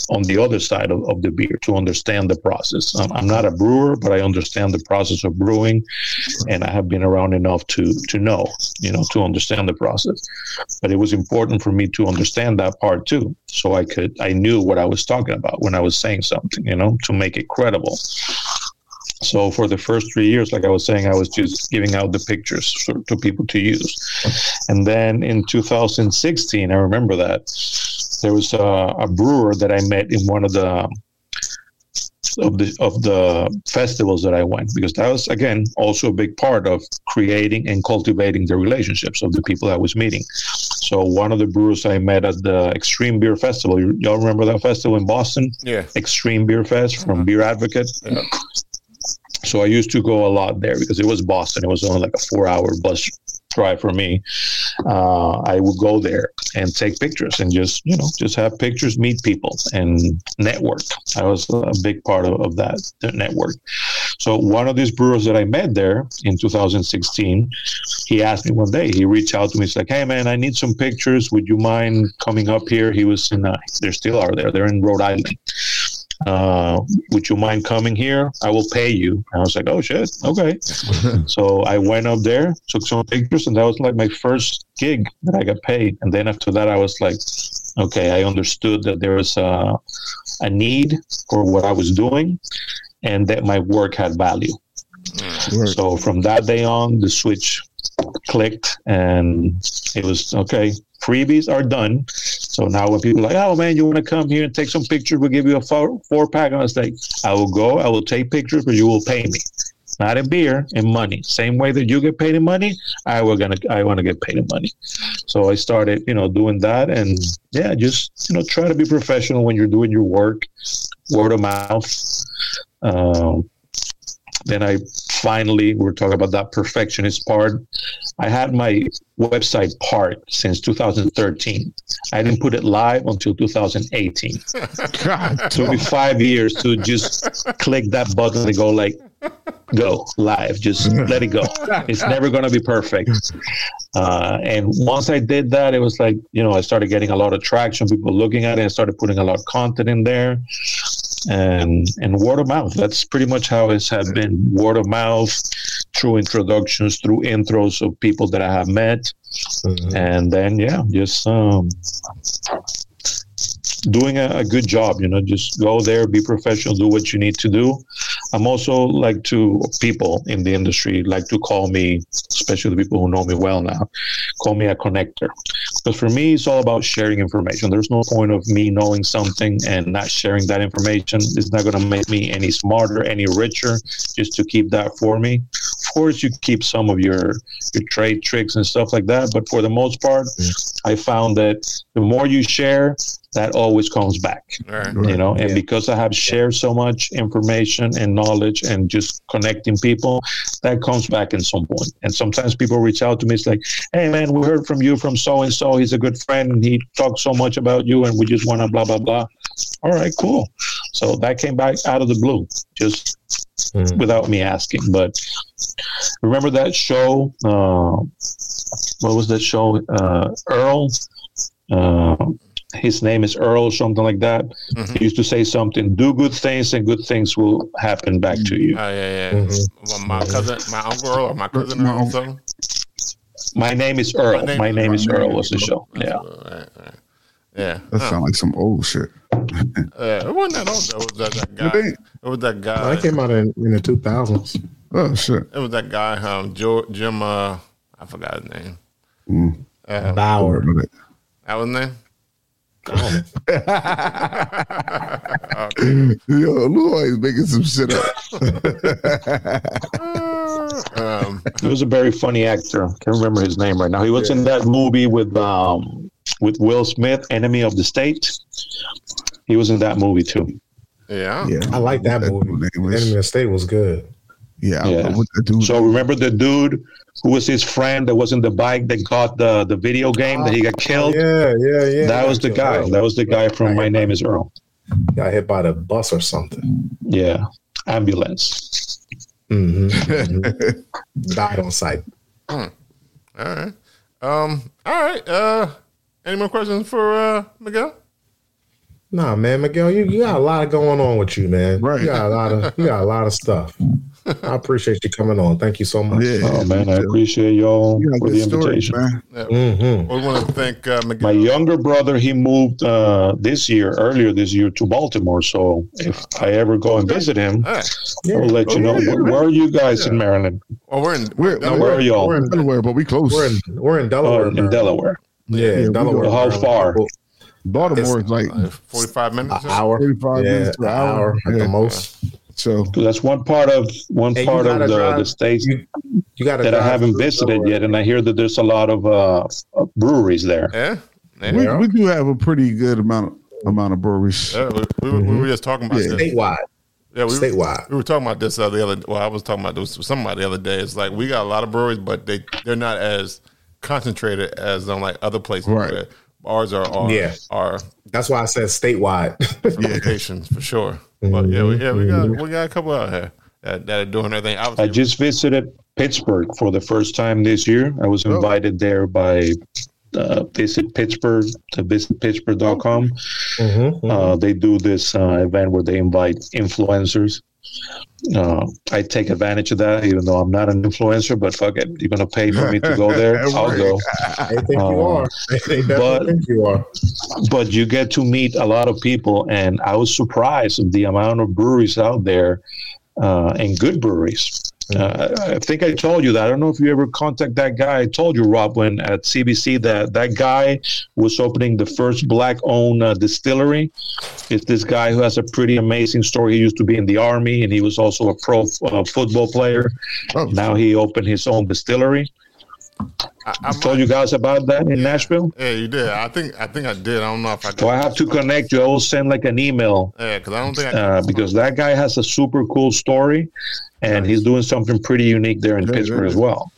on the other side of, of the beer to understand the process. Um, I'm not a brewer, but I understand the process of brewing, and I have been around enough to to know, you know, to understand the process. But it was important for me to understand that part too, so I could I knew what I was talking about when I was saying something, you know, to make it credible. So for the first three years, like I was saying, I was just giving out the pictures for, to people to use. And then in 2016, I remember that there was a, a brewer that I met in one of the of the of the festivals that I went because that was again also a big part of creating and cultivating the relationships of the people I was meeting. So one of the brewers I met at the Extreme Beer Festival, you- y'all remember that festival in Boston? Yeah. Extreme Beer Fest from uh-huh. Beer Advocate. Yeah. So I used to go a lot there because it was Boston. It was only like a four-hour bus drive for me. Uh, I would go there and take pictures and just you know just have pictures, meet people, and network. I was a big part of, of that that network. So one of these brewers that I met there in 2016, he asked me one day. He reached out to me. He's like, "Hey man, I need some pictures. Would you mind coming up here?" He was in. Uh, they still are there. They're in Rhode Island uh, would you mind coming here? I will pay you. I was like, oh shit, okay. so I went up there, took some pictures, and that was like my first gig that I got paid. And then after that, I was like, okay, I understood that there was a, a need for what I was doing, and that my work had value. So from that day on, the switch clicked, and it was okay. Freebies are done. So now when people like, oh man, you want to come here and take some pictures? We'll give you a four, four pack. I was like, I will go, I will take pictures, but you will pay me. Not in beer, in money. Same way that you get paid in money, I will gonna I want to get paid in money. So I started, you know, doing that and yeah, just you know, try to be professional when you're doing your work, word of mouth. Um, then I finally we're talking about that perfectionist part. I had my website part since 2013. I didn't put it live until 2018. God, It took me five years to just click that button and go like, go live. Just let it go. It's never going to be perfect. Uh, and once I did that, it was like, you know, I started getting a lot of traction, people looking at it. I started putting a lot of content in there and and word of mouth. That's pretty much how it's had been word of mouth through introductions, through intros of people that I have met. And then, yeah, just um, doing a, a good job. You know, just go there, be professional, do what you need to do. I'm also like to people in the industry like to call me, especially the people who know me well now, call me a connector. Because for me, it's all about sharing information. There's no point of me knowing something and not sharing that information. It's not going to make me any smarter, any richer, just to keep that for me. Of course, you keep some of your your trade tricks and stuff like that, but for the most part, I found that the more you share, that always comes back All right. you know? And Yeah. because i have shared so much information and knowledge and just connecting people that comes back in some point. And sometimes people reach out to me it's like hey man we heard from you from so and so he's a good friend. And he talks so much about you and we just want to blah blah blah. All right cool. So that came back out of the blue just Mhm. without me asking but remember that show uh, what was that show uh, earl uh, his name is Earl, something like that. Mhm. He used to say something: "Do good things, and good things will happen back to you." Oh yeah, yeah. Mhm. Well, my cousin, my uncle Earl, or my cousin My Earl, or uncle. something. My name is Earl. My name, is Earl. Was the show? Yeah. All right, all right. Yeah. That Huh. sounds like some old shit. Yeah, it wasn't that old. It was that, that guy. It. It was that No, guy. that came out in, in the 2000s. Oh shit. It was that guy. Um, Joe, Jim. Uh, I forgot his name. Mm. Uh, Bauer. But it- that was his name. Yo, Lou always making some shit up. um, He was a very funny actor. Can't remember his name right now. He was in that movie with um with Will Smith, Enemy of the State. He was in that movie too. yeah. yeah, I like that movie. dude name Enemy of the State was good. yeah, Yeah. don't know what the dude. So remember the dude who was his friend that was in the bike that got the the video game that he got killed. Yeah, yeah, yeah. That was the guy. That was the guy from My Name Is Earl. Got hit by the bus or something. Yeah, ambulance. hmm Died on sight. All right. Um. All right. Uh. Any more questions for uh Miguel? Nah, man, Miguel, you, you got a lot going on with you, man. Right. You got a lot of you got a lot of stuff. I appreciate you coming on. Thank you so much. yeah, Oh man, I appreciate y'all You for the good stories, invitation. man. hmm We want to thank uh, My younger brother, he moved uh, this year, earlier this year, to Baltimore. So if I ever go and visit him, All right. I'll let you Oh, know. yeah, Where, where are you guys in Maryland? Well, we're in. We're, Delaware. no, Where are we're, y'all? we're in Delaware, but we close. We're in we're in Oh, Delaware. in Delaware. Yeah, Yeah, Delaware. How far? Baltimore is like Uh, Forty-five minutes. An hour. 45 yeah, minutes an an hour. hour at Yeah. the most. so. So that's one part of one And you part of the, drive- the states You you got to that I haven't visited yet, and I hear that there's a lot of uh, breweries there. Yeah. Yeah. We, we do have a pretty good amount of amount of breweries. Yeah, we, we, were- we were just talking about Yeah. this. statewide. Yeah, we, Statewide. we were talking about this uh, the other. Well, I was talking about this with somebody the other day. It's like we got a lot of breweries, but they they're not as concentrated as on like other places. Right. where Ours are are, Yeah. are That's why I said statewide. locations for sure. But yeah, we, yeah, we got we got a couple out here that, that are doing everything. I Obviously, just visited Pittsburgh for the first time this year. I was invited there by uh, Visit Pittsburgh to visitpittsburgh.com. Mhm. Uh, they do this uh, event where they invite influencers. Uh, I take advantage of that, even though I'm not an influencer. But fuck it, you're gonna pay for me to go there. I'll go. They think you Uh, are. But- think you are. But you get to meet a lot of people, and I was surprised of the amount of breweries out there, uh, and good breweries. Uh, I think I told you that. I don't know if you ever contact that guy. I told you, Rob, when at CBC that that guy was opening the first black-owned uh, distillery. It's this guy who has a pretty amazing story. He used to be in the army, and he was also a pro uh, football player. Oh, Now he opened his own distillery. I, I told you guys about that in Nashville. Yeah, you did. I think I think I did. I don't know if I. So I have to connect you. I will send like an email Yeah, because I don't think I. uh, because that guy has a super cool story, and he's doing something pretty unique there in Yeah, Pittsburgh yeah. as well.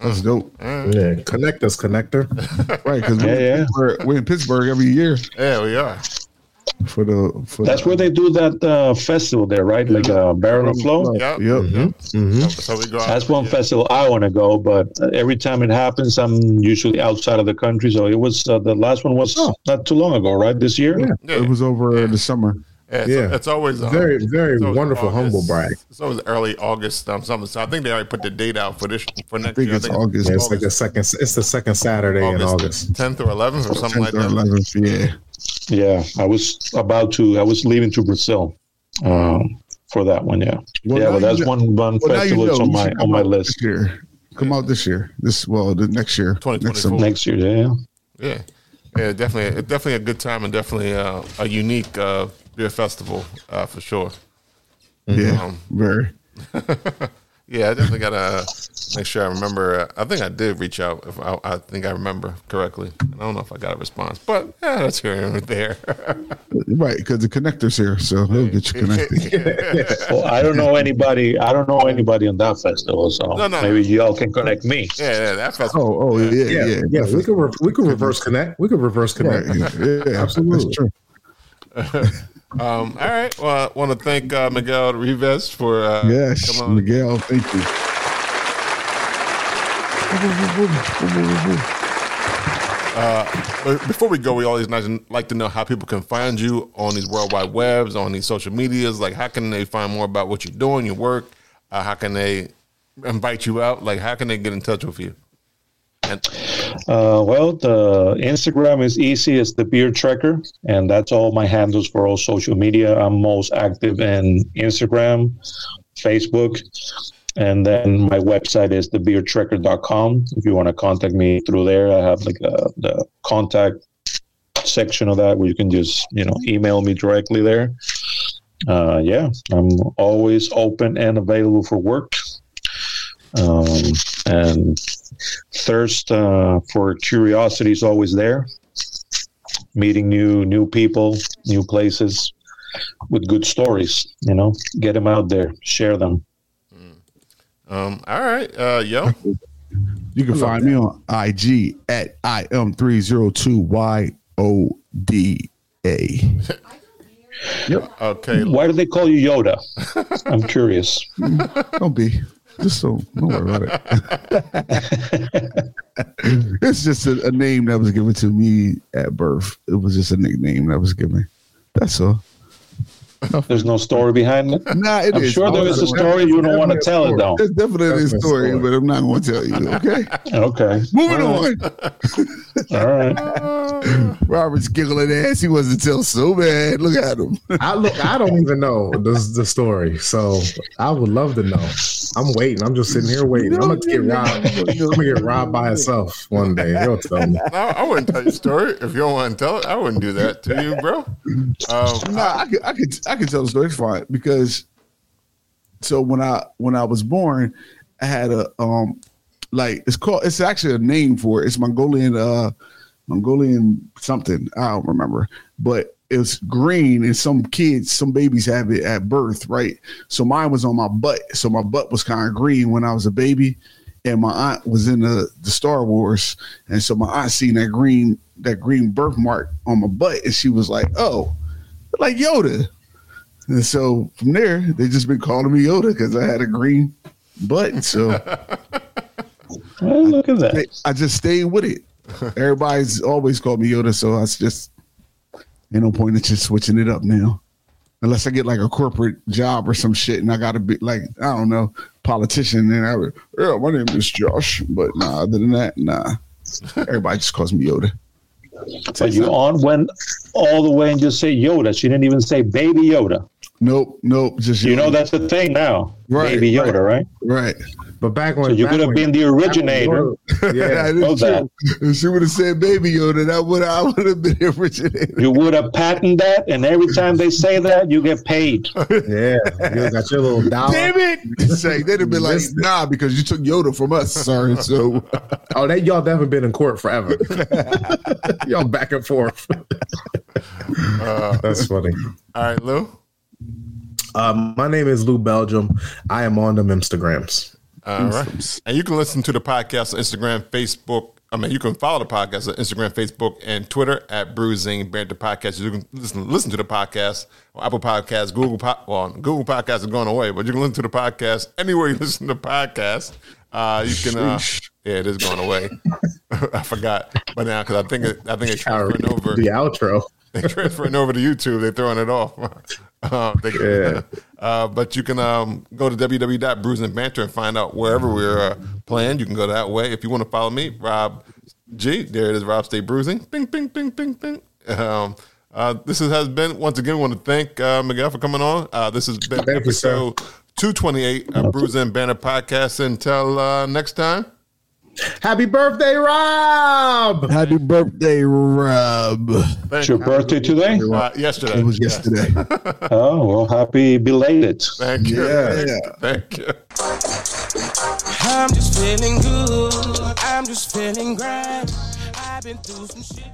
that's dope. Yeah, connect us, connector. Right, because Yeah, yeah. we're, we're in Pittsburgh every year. yeah, we are. For the for That's the, where they do that uh, festival there, right? Like uh, Barrel and Flow. Yep. Yep. Mm-hmm. So, so we go out. That's one yeah. festival I want to go, but every time it happens, I'm usually outside of the country. So it was uh, the last one was not too long ago, right? This year. Yeah. Yeah. It was over the summer. Yeah, it's, Yeah. it's always um, Very, very it's always wonderful humble brag. It's always early August, um, something. So I think they already put the date out for this for next I think year. it's August. Yeah, it's like the second. It's the second Saturday in August. 10th or 11th or something like or that. 11th, yeah. Yeah, I was about to. I was leaving to Brazil um, for that one. Yeah, Well, yeah, but that's know- one one Well, now you festival that's on my on come my out list This year. Come out this year. This well, the next year. 2024. Next summer. next year. Yeah, Yeah, yeah, definitely, definitely a good time and definitely uh, a unique uh, beer festival uh, for sure. Yeah, Um, very. Yeah, I definitely gotta make sure I remember. Uh, I think I did reach out. If I, I think I remember correctly. I don't know if I got a response, but yeah, that's here and there. Right, because the connector's here, so he'll get you connected. well, I don't know anybody. I don't know anybody on that festival, so No, no. maybe y'all can connect me. yeah, yeah, that festival. oh, oh, yeah, Yeah, yeah, yeah. we could re- we could reverse connect. We could reverse Right, connect. yeah, absolutely. That's true. Um, all right. Well, I want to thank uh, Miguel Rivas for uh, Yes. Miguel, thank you. But before we go, we always nice- like to know how people can find you on these worldwide webs, on these social medias. Like, how can they find more about what you're doing, your work? Uh, how can they invite you out? Like, how can they get in touch with you? Uh, well, the Instagram is easy. It's the Beer Trekker, and that's all my handles for all social media. I'm most active in Instagram, Facebook, and then my website is thebeertrekker.com. If you want to contact me through there, I have like a, the contact section of that where you can just you know email me directly there. Uh, yeah, I'm always open and available for work. Um, and thirst uh, for curiosity is always there. Meeting new new people, new places with good stories. You know, get them out there, share them. um, all right, uh, yo, You can find me on IG at im302yod. okay, Mm. Why do they call you Yoda? I'm curious. Don't be. Just so don't worry about it. it's just a, a name that was given to me at birth. It was just a nickname that was given. That's all. There's no story behind it. Nah, it I'm is. sure there is a story. You don't want to tell it though. There's definitely a Definitely a story, story. but I'm not going to tell you. Okay, Okay. moving All on. All right. Robert's giggling ass. He wasn't tell so bad. Look at him. I look. I don't even know the the story, so I would love to know. I'm waiting. I'm just sitting here waiting. I'm gonna get robbed. I'm gonna get robbed by itself one day. He'll tell me. no, I wouldn't tell your story if you don't want to tell it. I wouldn't do that to you, bro. Um, Nah, I could, I could, I can tell the story. It's fine because. So when I when I was born, I had a um, like it's called. It's actually a name for it. It's Mongolian uh, Mongolian something. I don't remember, but it's green and some kids, some babies have it at birth, right? So mine was on my butt. So my butt was kind of green when I was a baby. And my aunt was in the, the Star Wars. And so my aunt seen that green, that green birthmark on my butt. And she was like, Oh, like Yoda. And so from there, they just been calling me Yoda because I had a green butt. So Well, look at that. I just stayed with it. Everybody's always called me Yoda, so I just ain't no point in just switching it up now. Unless I get like a corporate job or some shit, and I got to be like I don't know politician, and I would, yeah, my name is Josh, but nah, other than that, nah. Everybody just calls me Yoda. But you on went all the way and just say Yoda. She didn't even say Baby Yoda. Nope, nope, just You know that's the thing now. Right, Baby Yoda, right? right. But back when So you could have been the originator. Yeah, That is know that. If she would have said Baby Yoda, that would I would have been originated. You would have patented that, and every time they say that, you get paid. yeah. You got your little dollar. Damn it! Say they'd have been like, nah, because you took Yoda from us, sir. So Oh, that y'all definitely been in court forever. y'all back and forth. Uh, that's funny. all right, Lou. Um, my name is Lou Belgium. I am on them Instagrams. All right. And you can listen to the podcast on Instagram, Facebook, I mean, you can follow the podcast on Instagram, Facebook, and Twitter at Brews and Banter Podcast. You can listen listen to the podcast on Apple Podcasts, Google po- well, Google Podcasts are going away, but you can listen to the podcast anywhere you listen to podcasts. Uh, you can, uh, yeah, it is going away. I forgot, but now because I think it, I think it's transferring over. The outro. They transferring over to YouTube. They're throwing it off. Uh, they, Yeah. uh, but you can um, go to www.brewsandbanter and find out wherever we're uh, playing. You can go that way. If you want to follow me, Rob G, there it is, Rob State Bruising. Bing, bing, bing, bing, bing. Um, uh, this is, has been, once again, want to thank uh, Miguel for coming on. Uh, this has been Thank you, episode 228 of Brews and Banter Podcast. Until uh, next time. Happy birthday, Rob! Happy birthday, Rob. Thank It's your birthday today? Uh, yesterday. It was yesterday. Oh, well, happy belated. Thank you. Yeah. Yeah. Thank you. I'm just feeling good. I'm just feeling grand. I've been through some shit,